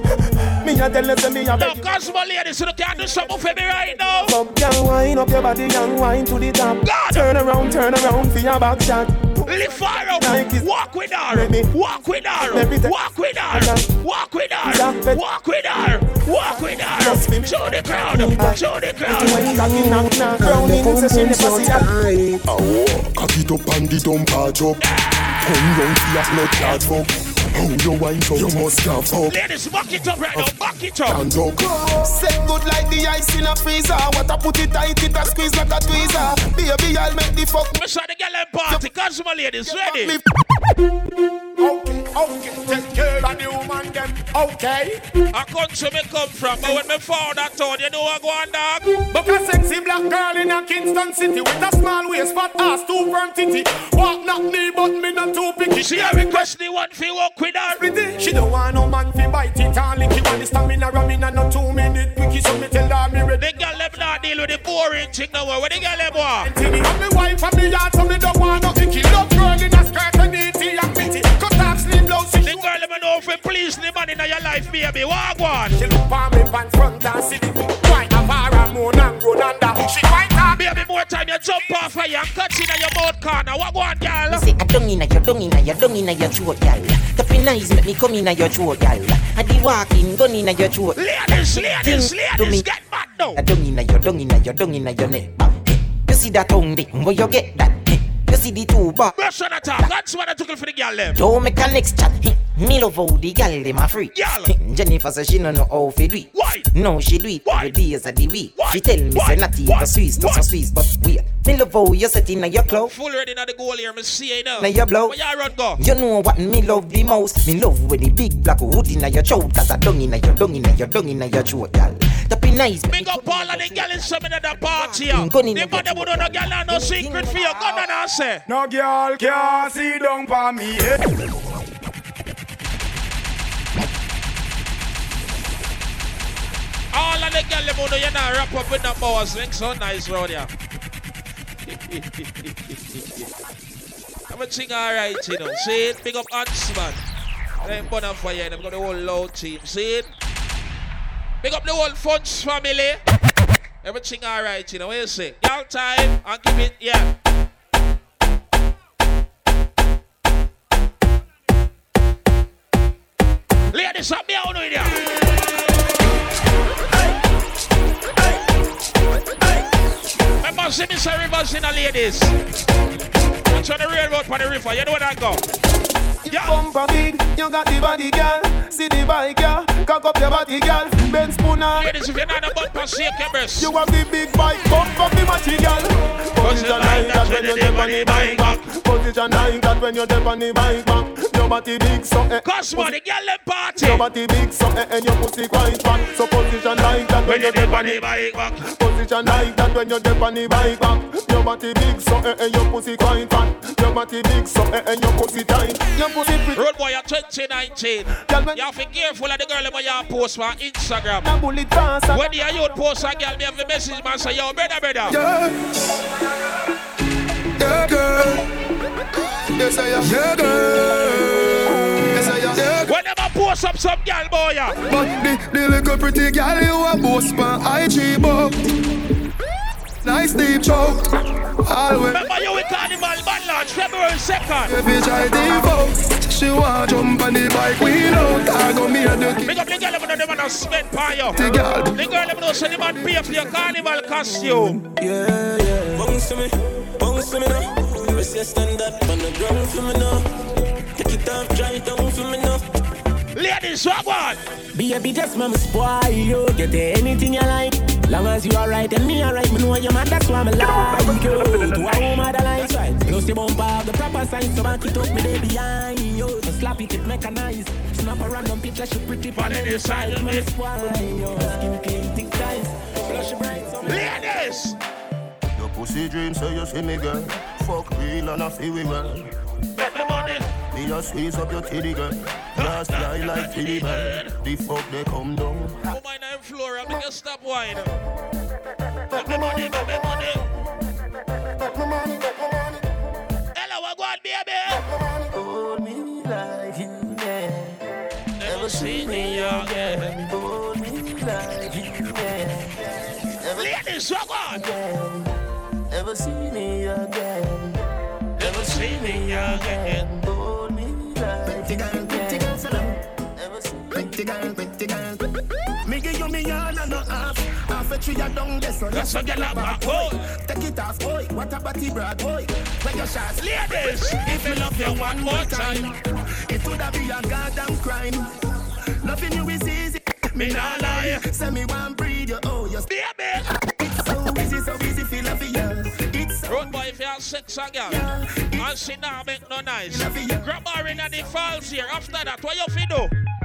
Me a tell you say me a beg you. Cosmo ladies, you can't do something for me right now. Come down, wind up your body and wind to the top. God. Turn around, turn around for your back shot. Lift her up. Walk with her. Walk with her. Walk with her. Walk with her. Walk with her. Walk with her. Just for me. Show the crowd. Show the crowd. When cocky knock knock, round in say she never see that. Oh, cock it up and the dump a drop. Come round for your blood clot fuck. How you wine so you must have fuck. Ladies, back it up right now. Back it up. Stand up. Set good like the ice in a freezer. What I put it tight, it a squeeze like a tweezer. Baby, I'll make the fuck Miss the girl and party. Cosmo ladies, ready? Okay, okay, take care of the woman them. Okay. I country me come from, but when me found that town, you know I go on dog. But a sexy black girl in a Kingston city with a small waist, fat ass, two firm titty. Walk not me, but me not too picky. She a request the one fi walk with her. She don't want no man fi bite it and lick it. Want the stamina ramming and no two minute quickie. So me tell her me ready. The girl them not deal with the boring thing no more. What the girl them want? Tinny. And me wife and me yard, so me don't want no icky. Love girl in a skirt and neaty and pretty. Cut off sleeve blouse, The she girl them know if you please the man in your life, baby. Walk one. She look for me pants front and city. Quite a far moon and grown under. She quite a Baby, more time you jump off of you and cut in your mouth corner. What go on, girl? See, I dung inna your dung inna your dung inna your throat, gal. Tapping eyes make me come inna your throat, gal. I be walking gun inna your throat. Ladies, ladies, ladies, get mad now. I dung inna your dung inna your dung inna your neck. You see that tongue, where you get that? You see the two bar. Brush on the top. That's what I took for the gal them. Don't make a next chat. Me love how the gal them a free. Jennifer says she no know how to do it. Why? No, she do it every days of the week. She tell me say not even Swiss, not so Swiss, but wait. Me love how you set in your clothes. Full ready now the goal here, me see you now. Now you blow. Where you run go? You know what me love the most? Me love when the big black hood in your throat, cause I dung in your dung in your dung in your throat, gal. That be nice. Big up all of the gal in some of the party here. The mother would no gal have no secret for you. Go on and say. No girl can see down for me. All of the gal them know you not wrap up with the boss. Link so nice round here. Everything alright, you know. See it? Big up Huntsman. Ain't burn for you. They've got the whole loud team. See it? Big up the whole Funch family. Everything alright, you know. What you say? Y'all time and give it, yeah. Ladies, up me out with you. Remember, see say rivers in the ladies. Watch on the railroad on the river. You know where that go? You bumper big, you got the body, girl. See the bike, girl. Cock up your body, girl. Ben Spooner. Ladies, if you're not a bumper, shake your breast. You have the big bike, bumper the matchy, girl. Position like that when you're deep on the bike back. Position like that when you're deep on the bike back. Your body big, so eh. Cause what the girl them party. Your body big, so eh, and your pussy quite fat. So position like that when you're on the bike back. Position like that when you're on the bike back. Your body big, so eh, and your pussy quite fat. Your body big, so eh, and your pussy tight. Your pussy pretty. Road boy, you're 2019. You have to be careful of the girl when you post for Instagram. That bullet pass. When you youth post a girl, me have a message man say, yo, brother, brother. Yeah. Yeah, girl. Yes, I am. Yeah, girl. Yes, I am. Yeah, girl. Whenever post up some girl, boy, yeah. But the, the little pretty girl you a boast my IG book. Nice deep choke. Always. Remember you with Carnival Band Launch February 2nd. Baby try devote. She want jump on the bike wheel out. I go me a the Big up the girl them know them man a spend for you. The girl. The girl them know say the man pay for your carnival costume. Yeah, yeah. Bounce to me, bounce to me now. Press your stand up on the ground for me now. Take it off, dry it down for me now. Ladies, what one? Baby, just mama spoil you. Get anything you like. Long as you alright and me alright, me know you're mad, that's why I'm like you. To a home other life, right? Plus the bumper the proper sign, so back it up, me they behind you. So slap it, it mechanized. Snap a random picture, she pretty on any side. Me spoil you. Skin clean, thick thighs. Flush bright, Ladies! Your pussy dream, so you see me, girl. Fuck real and I feel we well. Make the money. Me just squeeze up your titty, girl. Just fly like titty, man. The fuck they come down. Oh my name Flora, make you stop whining. Make me money, make me money. Hello, what going, baby? Hold me like you, yeah. Never seen me again. Hold me like you, yeah. Ladies, what on? Never see me again. Never see me again. Hold me like you, see Pretty girl, pretty girl. Me give you me all and no half. Half a tree a down there, so That's a girl a back, boy. Take it off, boy. What a body broad, boy. When your shots, Ladies, if you love you one more time, it would have be a goddamn crime. Loving you is easy. me not lie. Say me one breed you, oh, you Baby! It's so easy, so easy, Road boy, if you have sex again, and she now make no nice. Grab her in the falls here. After that, what you fi do?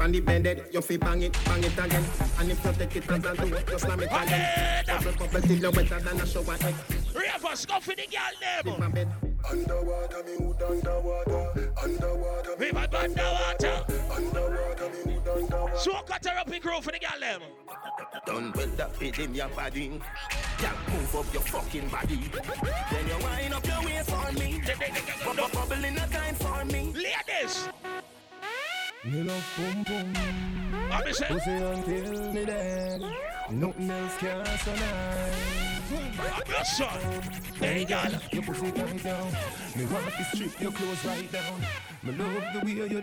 On the bended, you fi bang it, bang it again. And if you take it and do it, you slam it again. Bubble, bubble till you wetter than a shower head. Ravers, go for the girl My name. bed. Underwater, me hood underwater. Underwater, me River underwater. underwater, me hood underwater. So cut her up in crew for the girl name. Done well that fit in your body. Yeah, move up your fucking body. Then you wind up your waist for me. Bubble, bubble in a time for me. Love boom boom. Pussy until me dead. Nothing else can nice. Hey girl, your pussy tight down. Me want to strip your clothes right down. Me love the way you